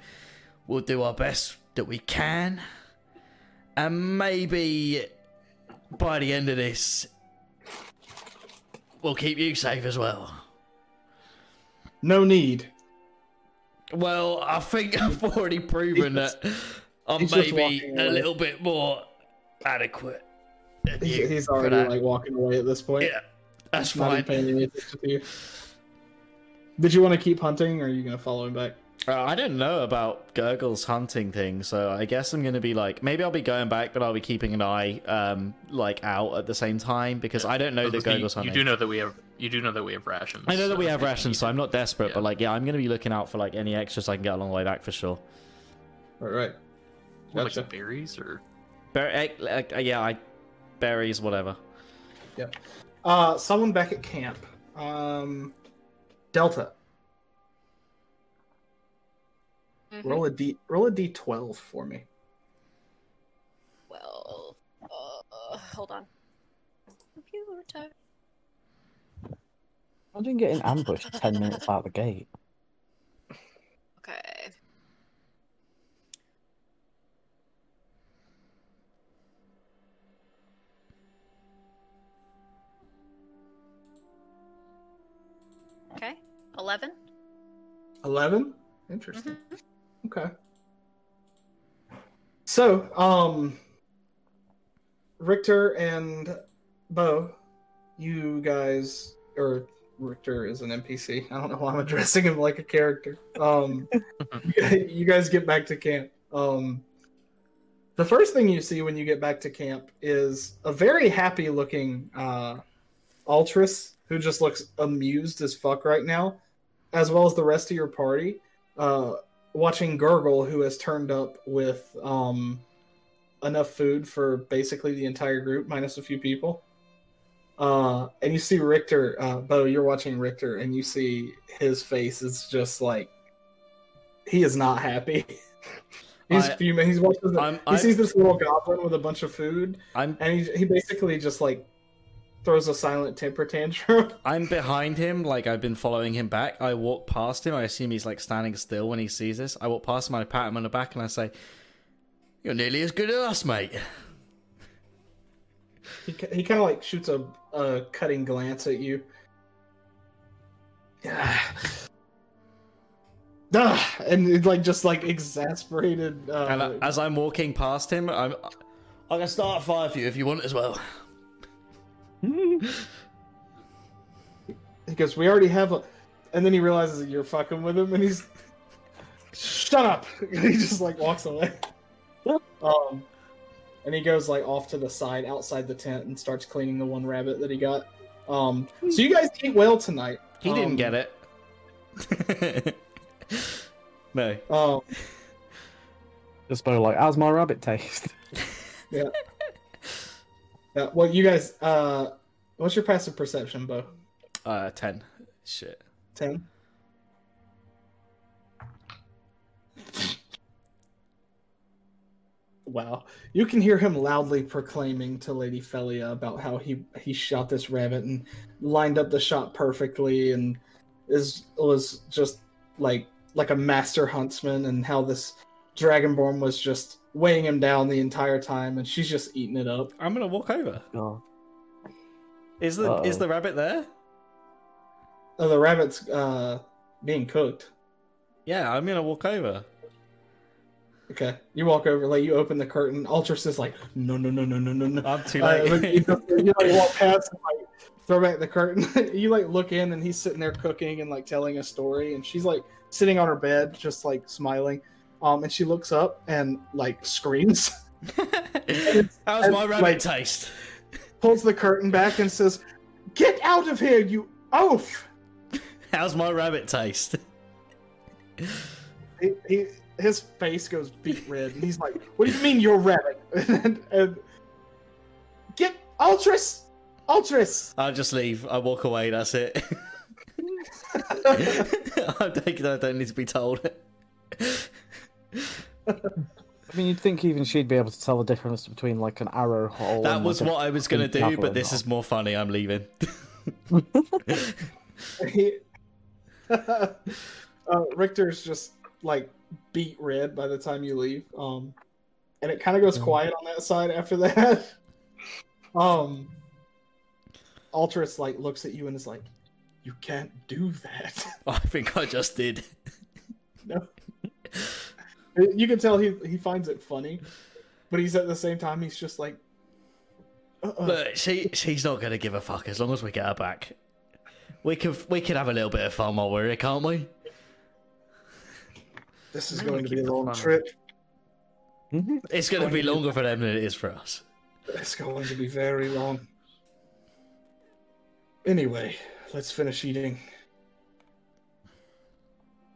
We'll do our best that we can, and maybe by the end of this, we'll keep you safe as well. No need. Well, I think I've already proven that I'm he's maybe a little bit more adequate. He's, he's already like walking away at this point. yeah, that's Not even fine. paying any attention to you. Did you want to keep hunting, or are you gonna follow him back? Uh, I don't know about Gurgle's hunting thing, so I guess I'm gonna be like, maybe I'll be going back, but I'll be keeping an eye, um, like out at the same time because I don't know that Because you- Gurgle's you, do know that we have you do know that we have rations. I know that we have rations, so I'm not desperate, Yeah. but like, yeah, I'm gonna be looking out for like any extras I can get along the way back for sure. All right. What, like Gotcha. some berries or Ber- eh, like, uh, yeah, I berries, whatever. Uh, someone back at camp. Um, Delta. Mm-hmm. Roll a d. Roll a d12 for me. Well, uh, hold on. Computer time. Imagine getting ambushed 10 minutes out the gate. Okay. Okay. 11. 11 interesting okay so um Richter and Bo, you guys, or Richter is an NPC. I don't know why I'm addressing him like a character. Um, you guys get back to camp. Um, the first thing you see when you get back to camp is a very happy looking uh, who just looks amused as fuck right now, as well as the rest of your party. Uh, watching Gurgle, who has turned up with um, enough food for basically the entire group, minus a few people. Uh, and you see Richter, uh, Bo, you're watching Richter, and you see his face is just like he is not happy. he's I- fuming. He's watching. The, he I- sees this little goblin with a bunch of food, I'm and he he basically just like throws a silent temper tantrum. I'm behind him, like I've been following him back. I walk past him. I assume he's like standing still when he sees this. I walk past him, I pat him on the back, and I say, "You're nearly as good as us, mate." He, he kind of like shoots a, a cutting glance at you. Yeah. Ah, and like just like exasperated. Uh, And uh, as I'm walking past him, I'm I can start a fire for you if you want as well. goes, "We already have a," and then he realizes that you're fucking with him, and he's, "Shut up!" And he just like walks away. um, and he goes like off to the side outside the tent and starts cleaning the one rabbit that he got. Um, so you guys eat well tonight. He Um, didn't get it. no. Um, Just Bo like, how's my rabbit taste? yeah. Yeah. Well, you guys, uh, what's your passive perception, Bo? Uh, ten. Shit. Ten. Wow. You can hear him loudly proclaiming to Lady Felia about how he he shot this rabbit and lined up the shot perfectly and is was just like like a master huntsman and how this dragonborn was just weighing him down the entire time and she's just eating it up. I'm gonna walk over. Oh. Is the is Uh-oh. the rabbit there? Uh, the rabbit's uh being cooked. Yeah, I'm gonna walk over. Okay. You walk over, like you open the curtain. Altris is like, no, no, no, no, no, no, no. I'm too Uh, late. but you, you like walk past and like throw back the curtain. you like look in and he's sitting there cooking and like telling a story, and she's like sitting on her bed, just like smiling. Um, and she looks up and like screams, How's and, my rabbit like- taste? pulls the curtain back, and says, "Get out of here, you oaf!" How's my rabbit taste? He, he his face goes beet red, and he's like, "What do you mean you're rabbit?" and, and get Altris, Altris. I'll just leave. I walk away. That's it. I don't, I don't need to be told. I mean, you'd think even she'd be able to tell the difference between like an arrow hole. That and, was like, what I was gonna do, but this is more funny. I'm leaving. He- uh, Richter's just like beet red by the time you leave. Um, and it kind of goes quiet on that side after that. um, Altris like looks at you and is like, "You can't do that." I think I just did. no. You can tell he he finds it funny, but he's at the same time he's just like, uh-uh. Look, she she's not gonna give a fuck as long as we get her back. We can we can have a little bit of fun while we're here, can't we? "This is Maybe going to be a the long fun. trip. It's gonna be longer for them than it is for us. It's going to be very long." Anyway, let's finish eating.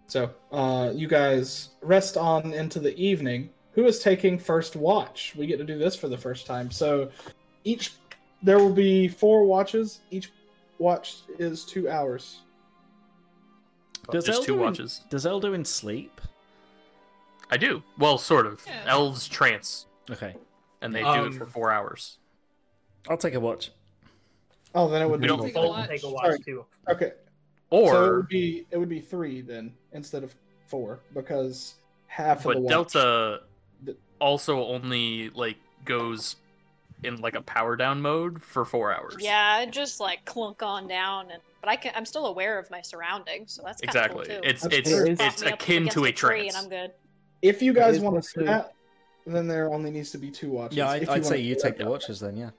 So, uh, you guys rest on into the evening. Who is taking first watch? We get to do this for the first time. So, each there will be four watches. Each watch is two hours. Does There's two watches. Does Elduin sleep? I do. Well, sort of. Yeah. Elves trance, Okay, and they do Um, it for four hours. I'll take a watch. Oh, then it would We be don't Take a Both watch. take a watch Sorry. too. okay. Or So it Or, would be it would be three then instead of four because half of the but watch. Delta Th- also only like goes in like a power down mode for four hours. Yeah, I just like clunk on down, and but I can. I'm still aware of my surroundings, so that's kind exactly. Cool too. It's That's it's fair. It is- Prop it's me up akin against to a tree, trance. and I'm good. If you guys want to possible. do that, then there only needs to be two watches. Yeah, if I, I'd say you take the watches then. Yeah.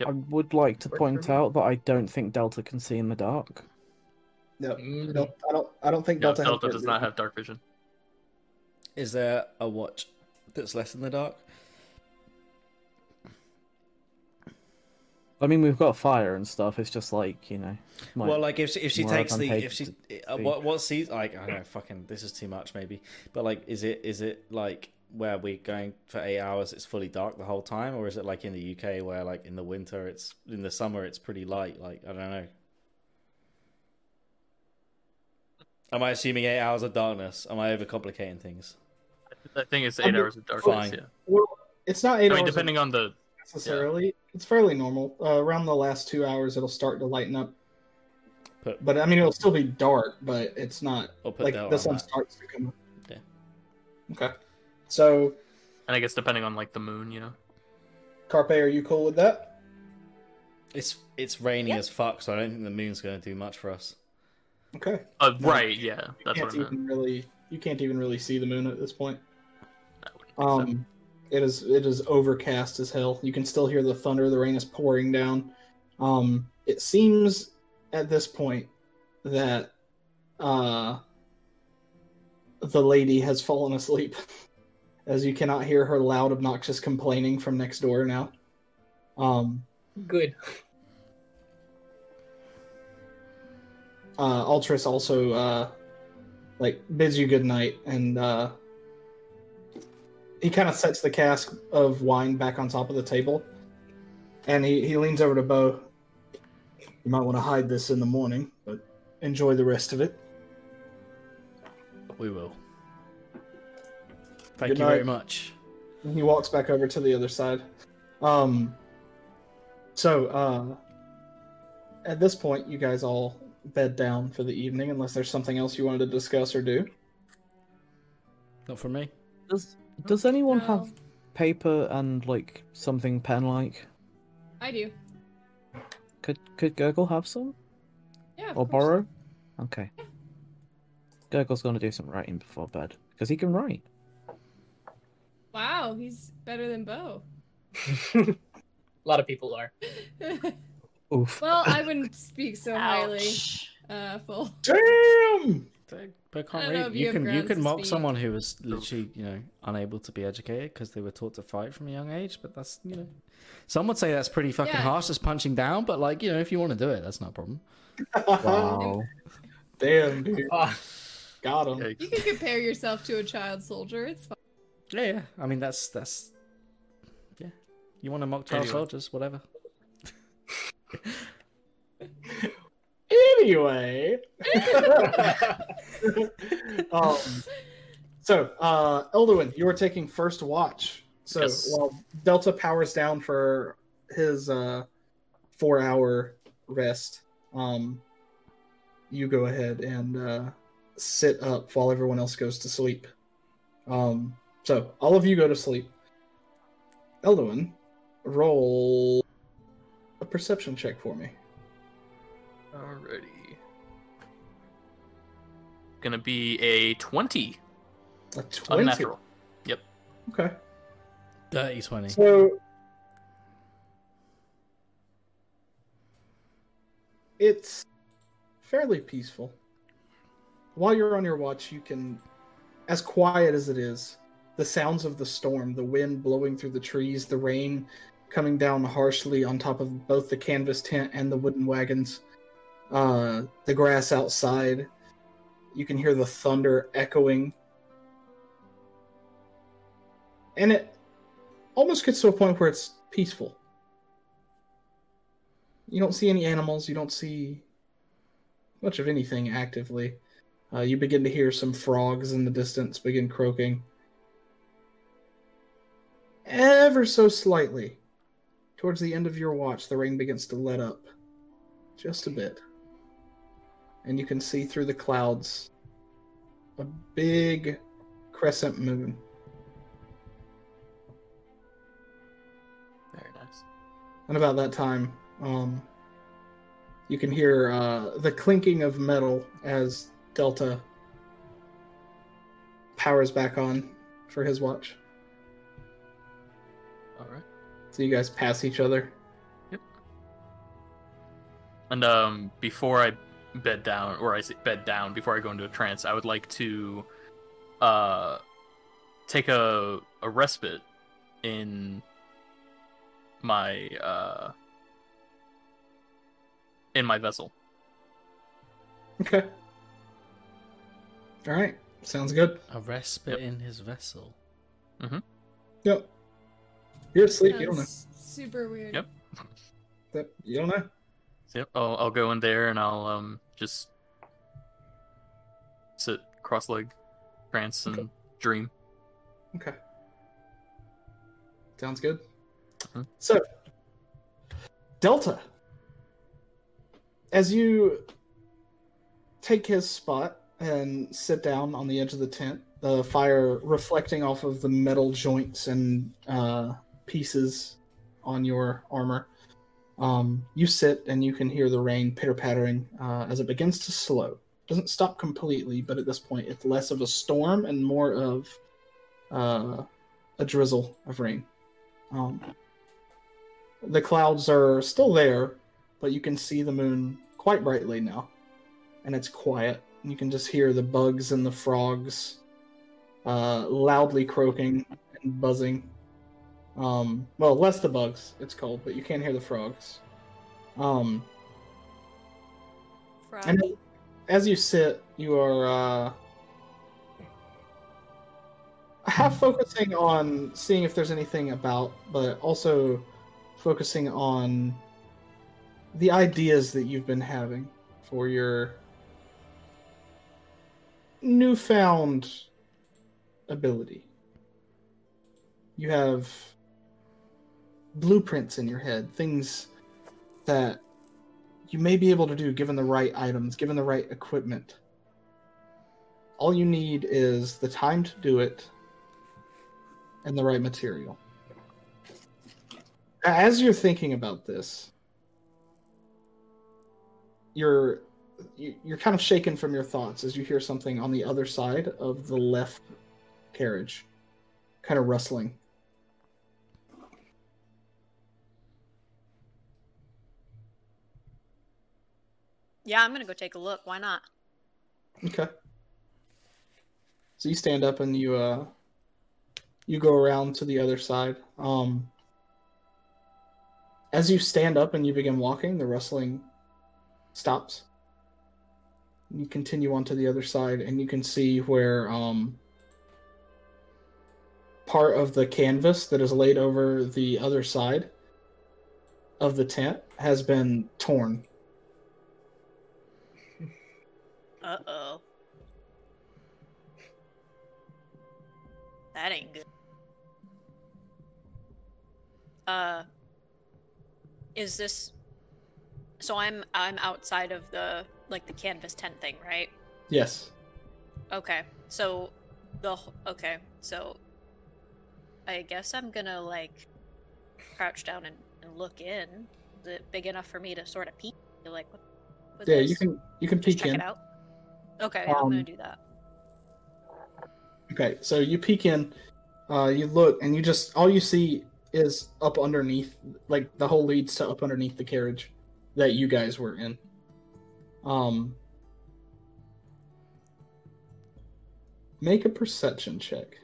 Yep. I would like to point out that I don't think Delta can see in the dark. No, Mm. no, I don't. I don't think No, Delta. Delta dark does not have dark vision. Is there a watch that's less in the dark? I mean, we've got fire and stuff. It's just like you know. well, like if she, if she takes the if she uh, what what sees like I don't know fucking this is too much maybe but like is it is it like where we're going for eight hours it's fully dark the whole time or is it like in the UK where like in the winter it's in the summer it's pretty light like I don't know. Am I assuming eight hours of darkness? Am I overcomplicating things? I think it's I'm eight hours of darkness. Fine. Yeah. Well, it's not eight I mean, hours depending on the necessarily. It's fairly normal. Uh, around the last two hours, it'll start to lighten up. Put But I mean, it'll still be dark, but it's not I'll put like Delta the sun that. starts to come. up. Yeah. Okay. So, and I guess depending on like the moon, you know. Carpe, are you cool with that? It's it's raining Yeah. as fuck, so I don't think the moon's going to do much for us. Okay. Uh, right. Yeah, You that's can't what I meant. even really. You can't even really see the moon at this point. I wouldn't so. It is it is overcast as hell. You can still hear the thunder. The rain is pouring down. Um, it seems at this point that uh, the lady has fallen asleep, as you cannot hear her loud, obnoxious complaining from next door now. Um, Good. uh, Altris also uh, like bids you good night, and uh, he kind of sets the cask of wine back on top of the table, and he, he leans over to Bo. You might want to hide this in the morning, but enjoy the rest of it. We will. Thank Good you very much. And he walks back over to the other side. Um. So, uh, at this point, you guys all bed down for the evening, unless there's something else you wanted to discuss or do. Not for me. Does Does anyone No. have paper and like something pen like? I do. Could Could Gurgle have some Yeah. of or course. borrow? Okay. Gurgle's gonna do some writing before bed because he can write. Wow, he's better than Bo. A lot of people are. Oof. well, I wouldn't speak so highly. Ouch. Uh, full. Damn! They, they I can't don't read. you You can you can mock speak. someone who was literally you know unable to be educated because they were taught to fight from a young age. But that's you know, some would say that's pretty fucking Yeah. harsh, just punching down. But like you know, if you want to do it, that's not a problem. Wow. Damn, dude. Ah, Got him. You can compare yourself to a child soldier. It's fine. Yeah, yeah. I mean that's that's yeah. You want to mock child Anyway. soldiers, whatever. Anyway. um, so, uh, Elduin, you are taking first watch. So Yes. while Delta powers down for his uh, four hour rest, um, you go ahead and uh, sit up while everyone else goes to sleep. Um, so all of you go to sleep. Elduin, roll a perception check for me. Alrighty. Gonna be a twenty. A 20. Unnatural. Okay. Dirty twenty. So it's fairly peaceful. While you're on your watch, you can, as quiet as it is, the sounds of the storm, the wind blowing through the trees, the rain coming down harshly on top of both the canvas tent and the wooden wagons, uh, the grass outside. You can hear the thunder echoing. And it almost gets to a point where it's peaceful. You don't see any animals, you don't see much of anything actively. Uh, you begin to hear some frogs in the distance begin croaking. Ever so slightly, towards the end of your watch, the rain begins to let up. Just a bit. And you can see through the clouds a big crescent moon. Very nice. And about that time, um, you can hear uh, the clinking of metal as Delta powers back on for his watch. All right. So you guys pass each other. And um, before I bed down, or I say bed down, before I go into a trance, I would like to uh, take a a respite in my uh, in my vessel. Okay. All right. Sounds good. A respite in his vessel. Yep. You're asleep. You don't know. Super weird. Yep. That- You don't know. So, yep, I'll, I'll go in there and I'll um just sit cross-legged, trance and Okay. dream. Okay. Sounds good. Mhm. So, Delta, as you take his spot and sit down on the edge of the tent, the fire reflecting off of the metal joints and uh, pieces on your armor, um, you sit and you can hear the rain pitter pattering uh, as it begins to slow. Doesn't stop completely, but at this point, it's less of a storm and more of uh, a drizzle of rain. Um, the clouds are still there, but you can see the moon quite brightly now, and it's quiet. You can just hear the bugs and the frogs uh, loudly croaking and buzzing. Um, well, less the bugs. It's cold, but you can't hear the frogs. Um, and as you sit, you are uh, half focusing on seeing if there's anything about, but also focusing on the ideas that you've been having for your newfound ability. You have blueprints in your head, things that you may be able to do given the right items, given the right equipment. All you need is the time to do it and the right material. As you're thinking about this, you're you- you're kind of shaken from your thoughts as you hear something on the other side of the left carriage, kind of rustling. Yeah, I'm gonna go take a look. Why not? Okay. So you stand up and you uh you go around to the other side. Um as you stand up and you begin walking, the rustling stops. You continue on to the other side and you can see where um part of the canvas that is laid over the other side of the tent has been torn. Uh oh. That ain't good. Uh is this so I'm I'm outside of the like the canvas tent thing, right? Yes. Okay. So the okay, so I guess I'm gonna like crouch down and, and look in. Is it big enough for me to sort of peek? Like what, Yeah, this? you can you can Just peek check in. it out. Okay, I'm gonna Um, do that. Okay, so you peek in, uh, you look, and you just all you see is up underneath, like the hole leads to up underneath the carriage that you guys were in. Um, make a perception check.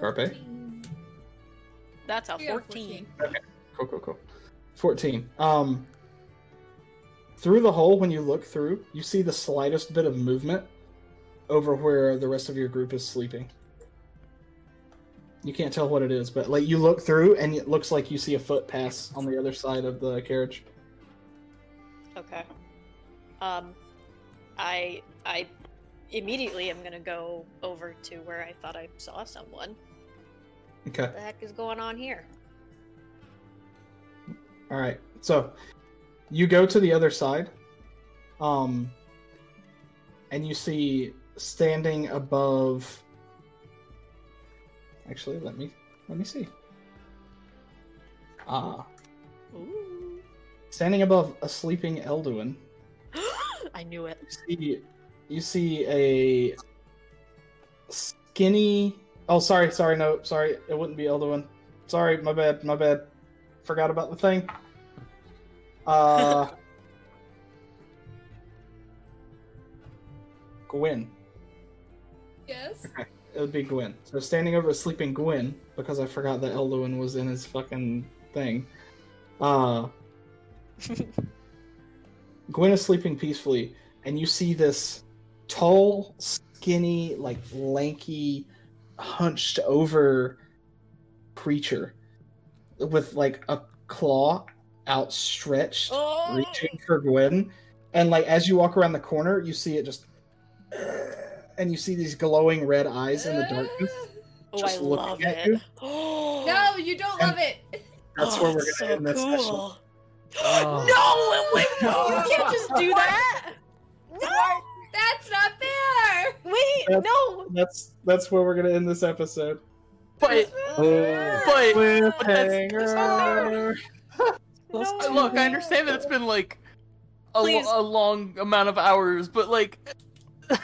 Carpe. That's a We got 14. Cool, cool, cool. 14. Um, through the hole, when you look through, you see the slightest bit of movement over where the rest of your group is sleeping. You can't tell what it is, but like you look through, and it looks like you see a foot pass on the other side of the carriage. Okay. Um, I I immediately am gonna go over to where I thought I saw someone. Okay. What the heck is going on here? All right. So you go to the other side, um, and you see standing above. Actually, let me let me see. Ah. Standing above a sleeping Elduin, I knew it. you see, you see a skinny. Oh, sorry, sorry, no, sorry, it wouldn't be Elduin. Sorry, my bad, my bad. Forgot about the thing. Uh. Gwyn. Yes. It would be Gwyn. So standing over a sleeping Gwyn, because I forgot that Elduin was in his fucking thing. Uh Gwyn is sleeping peacefully, and you see this tall, skinny, like lanky, hunched over creature with like a claw outstretched, Oh. reaching for Gwen. And like as you walk around the corner, you see it just and you see these glowing red eyes in the darkness. Oh, I just love looking at it. you. No, you don't And- love it. That's Oh, where we're gonna so end this session. Oh. No, wait, you can't just do that. No, That's not fair. Wait, That's- no. That's that's where we're gonna end this episode. But Uh, but Cliffhanger. Uh, look, I understand that it's been like a, lo- a long amount of hours, but like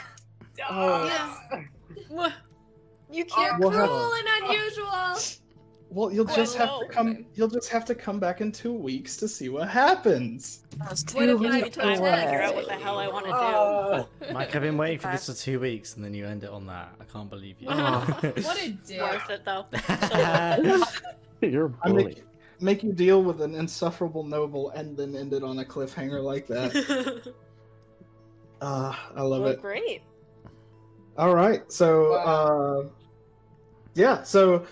Oh. What? You You're can't. We'll cruel and unusual. Well, you'll Oh, just have no. to come. You'll just have to come back in two weeks to see what happens. That's What if I Give me time to figure out what the hell I want to Oh. Mike, I've been waiting for this for two weeks, and then you end it on that. I can't believe you. Oh. What a do. dick. Worth it though. You're a I bully. make make you deal with an insufferable noble and then end it on a cliffhanger like that. it. Ah, I love well, it. great. All right, so uh, yeah, so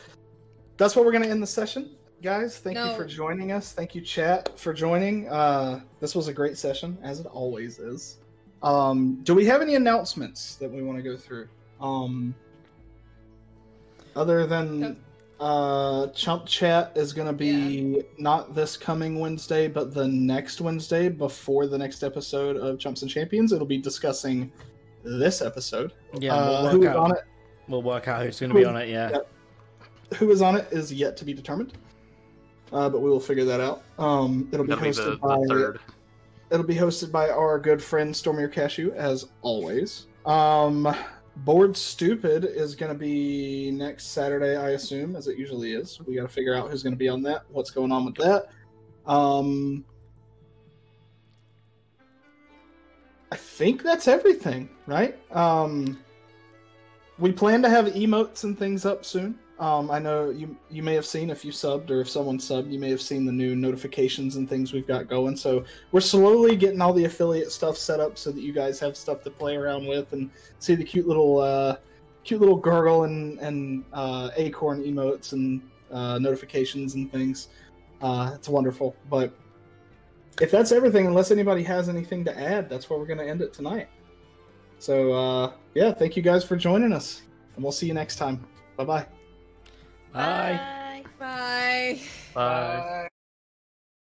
that's what we're gonna end the session, guys. Thank you for joining us. Thank you, chat, for joining. Uh, this was a great session, as it always is. Um, do we have any announcements that we want to go through? Um, other than uh, Chump Chat is gonna be not this coming Wednesday, but the next Wednesday before the next episode of Chumps and Champions. It'll be discussing this episode. Yeah, Uh, we'll who work is out. on it? We'll work out who's going to be on it. Yeah. yeah. Who is on it is yet to be determined, uh, but we will figure that out. Um, it'll be that'll be hosted the, by the third. it'll be hosted by our good friend Stormier Cashew as always. Um, Board Stupid is going to be next Saturday, I assume, as it usually is. We got to figure out who's going to be on that, what's going on with that. Um, I think that's everything, right? Um, we plan to have emotes and things up soon. Um, I know you you may have seen if you subbed or if someone subbed, you may have seen the new notifications and things we've got going. So we're slowly getting all the affiliate stuff set up so that you guys have stuff to play around with and see the cute little uh, cute little gurgle and and uh, acorn emotes and uh, notifications and things. Uh, it's wonderful. But if that's everything, unless anybody has anything to add, that's where we're going to end it tonight. So uh, yeah, thank you guys for joining us, and we'll see you next time. Bye bye. Bye. Bye. Bye. Bye.